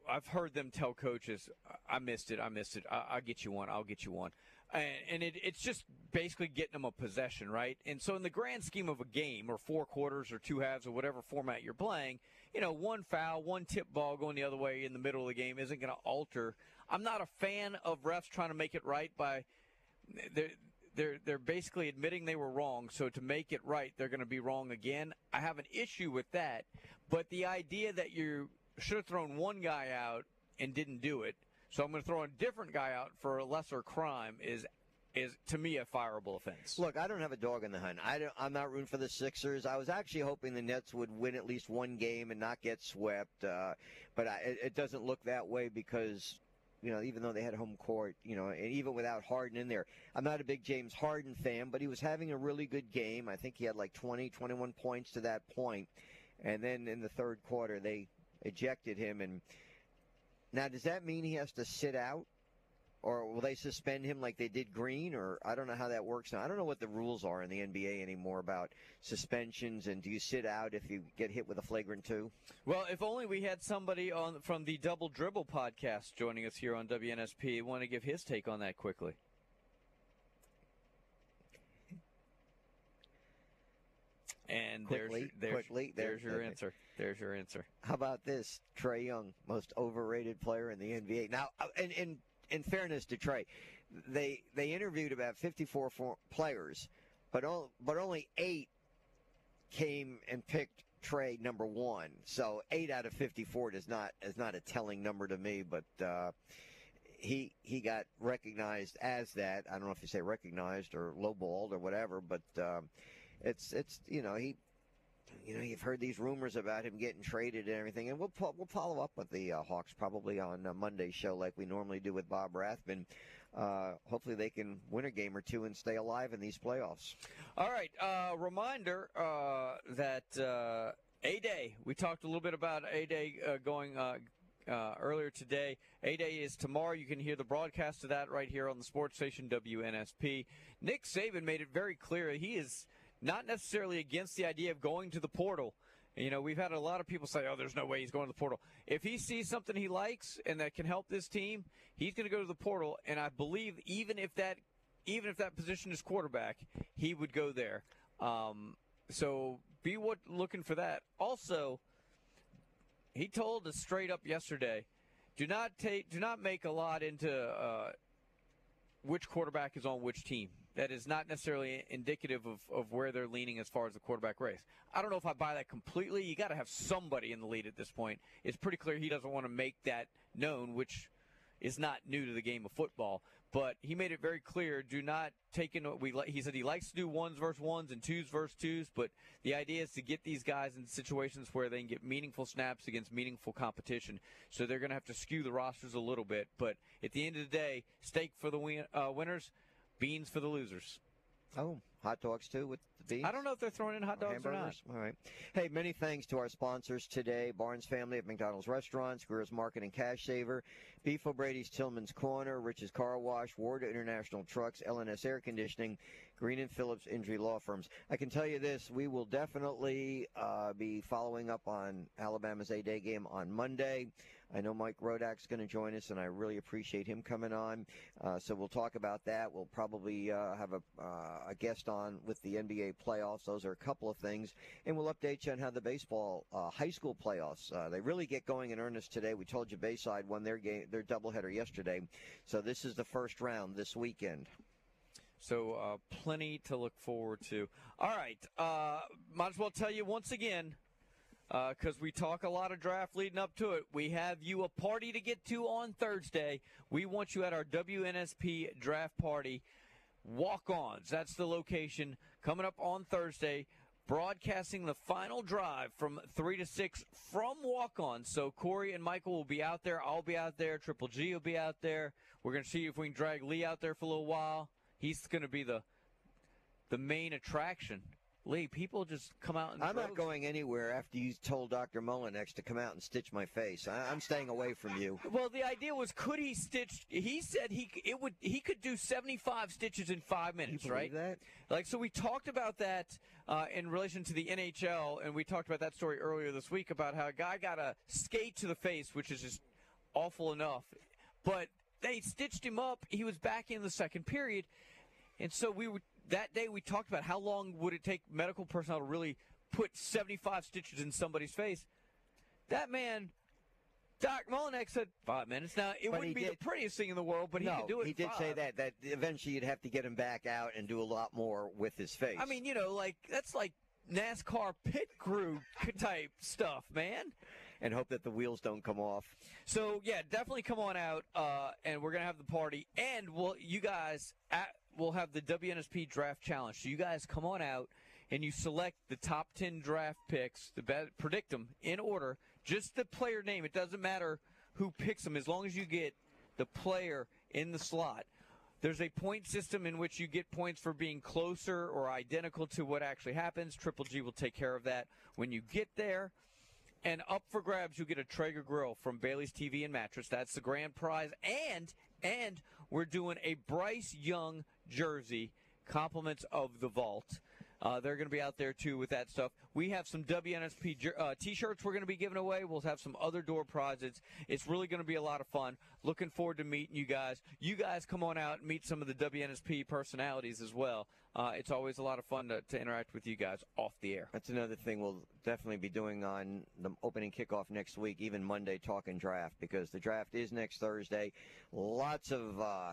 I've heard them tell coaches I missed it I missed it I, I'll get you one I'll get you one and, and it, it's just basically getting them a possession right and so in the grand scheme of a game or four quarters or two halves or whatever format you're playing you know one foul one tip ball going the other way in the middle of the game isn't going to alter I'm not a fan of refs trying to make it right by they're they're they're basically admitting they were wrong. So to make it right, they're going to be wrong again. I have an issue with that, but the idea that you should have thrown one guy out and didn't do it, so I'm going to throw a different guy out for a lesser crime is is to me a fireable offense. Look, I don't have a dog in the hunt. I I'm not rooting for the Sixers. I was actually hoping the Nets would win at least one game and not get swept, uh, but I, it, it doesn't look that way because. You know, even though they had home court, you know, and even without Harden in there, I'm not a big James Harden fan, but he was having a really good game. I think he had like 20, 21 points to that point, and then in the third quarter they ejected him. And now, does that mean he has to sit out? Or will they suspend him like they did Green? Or I don't know how that works now. I don't know what the rules are in the NBA anymore about suspensions and do you sit out if you get hit with a flagrant two? Well, if only we had somebody on from the Double Dribble podcast joining us here on WNSP. Want to give his take on that quickly? And Quickly, there's, there's, quickly, there- there's your answer. There's your answer. How about this? Trae Young, most overrated player in the NBA. Now, uh, and, in in, fairness to Trae, they they interviewed about 54 for players, but all, but only eight came and picked Trae number one. So eight out of 54 is not is not a telling number to me, but. Uh, he he got recognized as that. I don't know if you say recognized or lowballed or whatever, but um, it's it's you know he you know you've heard these rumors about him getting traded and everything, and we'll we'll follow up with the uh, Hawks probably on uh, Monday's show like we normally do with Bob Rathbun. Uh, hopefully they can win a game or two and stay alive in these playoffs. All right. Uh, reminder uh, that A Day. We talked a little bit about A Day going uh, earlier today. A Day is tomorrow. You can hear the broadcast of that right here on the sports station WNSP. Nick Saban made it very clear he is not necessarily against the idea of going to the portal. You know, we've had a lot of people say, "Oh, there's no way he's going to the portal." If he sees something he likes and that can help this team, he's going to go to the portal. And I believe even if that even if that position is quarterback, he would go there. Um, so be what looking for that. Also, he told us straight up yesterday, do not take, do not make a lot into uh, which quarterback is on which team. That is not necessarily indicative of, of where they're leaning as far as the quarterback race. I don't know if I buy that completely. You got to have somebody in the lead at this point. It's pretty clear he doesn't want to make that known, which is not new to the game of football. But he made it very clear: do not take in. We he said he likes to do ones versus ones and twos versus twos, but the idea is to get these guys in situations where they can get meaningful snaps against meaningful competition. So they're going to have to skew the rosters a little bit. But at the end of the day, stake for the win- uh, winners, beans for the losers. Oh, hot dogs too with the beans. I don't know if they're throwing in hot dogs or not. All right. Hey, many thanks to our sponsors today Barnes Family at McDonald's Restaurants, Greer's Market and Cash Saver, Beef O'Brady's Tillman's Corner, Rich's Car Wash, Ward International Trucks, LNS Air Conditioning, Green and Phillips Injury Law Firms. I can tell you this we will definitely uh, be following up on Alabama's A Day game on Monday. I know Mike Rodak's going to join us, and I really appreciate him coming on. Uh, so we'll talk about that. We'll probably uh, have a, uh, a guest on with the NBA playoffs. Those are a couple of things, and we'll update you on how the baseball uh, high school playoffs uh, they really get going in earnest today. We told you Bayside won their game, their doubleheader yesterday, so this is the first round this weekend. So uh, plenty to look forward to. All right, uh, might as well tell you once again, Uh, because we talk a lot of draft leading up to it. We have you a party to get to on Thursday. We want you at our WNSP draft party. Walk-ons. That's the location coming up on Thursday. Broadcasting the final drive from three to six from walk-on. So Corey and Michael will be out there. I'll be out there. Triple G will be out there. We're going to see if we can drag Lee out there for a little while. He's going to be the the main attraction. Lee, people just come out and I'm not going anywhere after you told Dr. Mullinex to come out and stitch my face. I, I'm staying away from you. Well, the idea was, could he stitch? He said he it would he could do 75 stitches in five minutes, right? believe that? Like so, we talked about that uh, in relation to the NHL, and we talked about that story earlier this week about how a guy got a skate to the face, which is just awful enough, but they stitched him up. He was back in the second period, and so we were that day we talked about how long would it take medical personnel to really put 75 stitches in somebody's face. That man, Doc Mullinex said five minutes. Now it But wouldn't be the prettiest thing in the world, but no, he could do it. he did say that that eventually you'd have to get him back out and do a lot more with his face. I mean, you know, like that's like NASCAR pit crew type stuff, man. and hope that the wheels don't come off. So yeah, definitely come on out, uh, and we're gonna have the party, and we'll you guys at, we'll have the WNSP Draft Challenge. So you guys come on out, and you select the top ten draft picks, the be- predict them in order, just the player name. It doesn't matter who picks them, as long as you get the player in the slot. There's a point system in which you get points for being closer or identical to what actually happens. Triple G will take care of that when you get there. And up for grabs, you get a Traeger grill from Bailey's TV and Mattress. That's the grand prize. And and we're doing a Bryce Young jersey, compliments of the vault. Uh, they're going to be out there too with that stuff. We have some WNSP uh, t-shirts we're going to be giving away. We'll have some other door prizes. It's really going to be a lot of fun. Looking forward to meeting you guys. You guys come on out and meet some of the WNSP personalities as well. Uh, it's always a lot of fun to, to interact with you guys off the air. That's another thing we'll definitely be doing on the opening kickoff next week, even Monday, talking draft, because the draft is next Thursday. Lots of uh,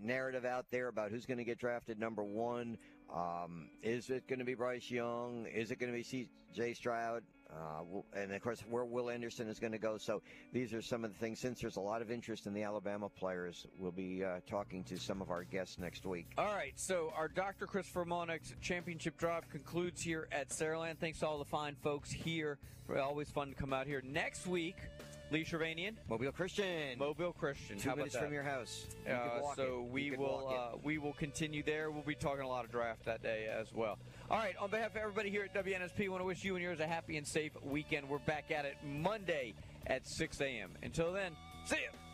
narrative out there about who's going to get drafted number one. Um, is it going to be Bryce Young? Is it going to be C.J. Stroud? Uh, and of course, where Will Anderson is going to go. So these are some of the things. Since there's a lot of interest in the Alabama players, we'll be uh, talking to some of our guests next week. All right, so our Dr. Christopher Monix Championship Drive concludes here at Saraland. Thanks to all the fine folks here. Always fun to come out here. Next week, Lee Shermanian. Mobile Christian. Mobile Christian. Two How minutes from your house. You Uh, so it. You we will uh, we will continue there. We'll be talking a lot of draft that day as well. All right, on behalf of everybody here at WNSP, want to wish you and yours a happy and safe weekend. We're back at it Monday at 6 a.m. Until then, see ya.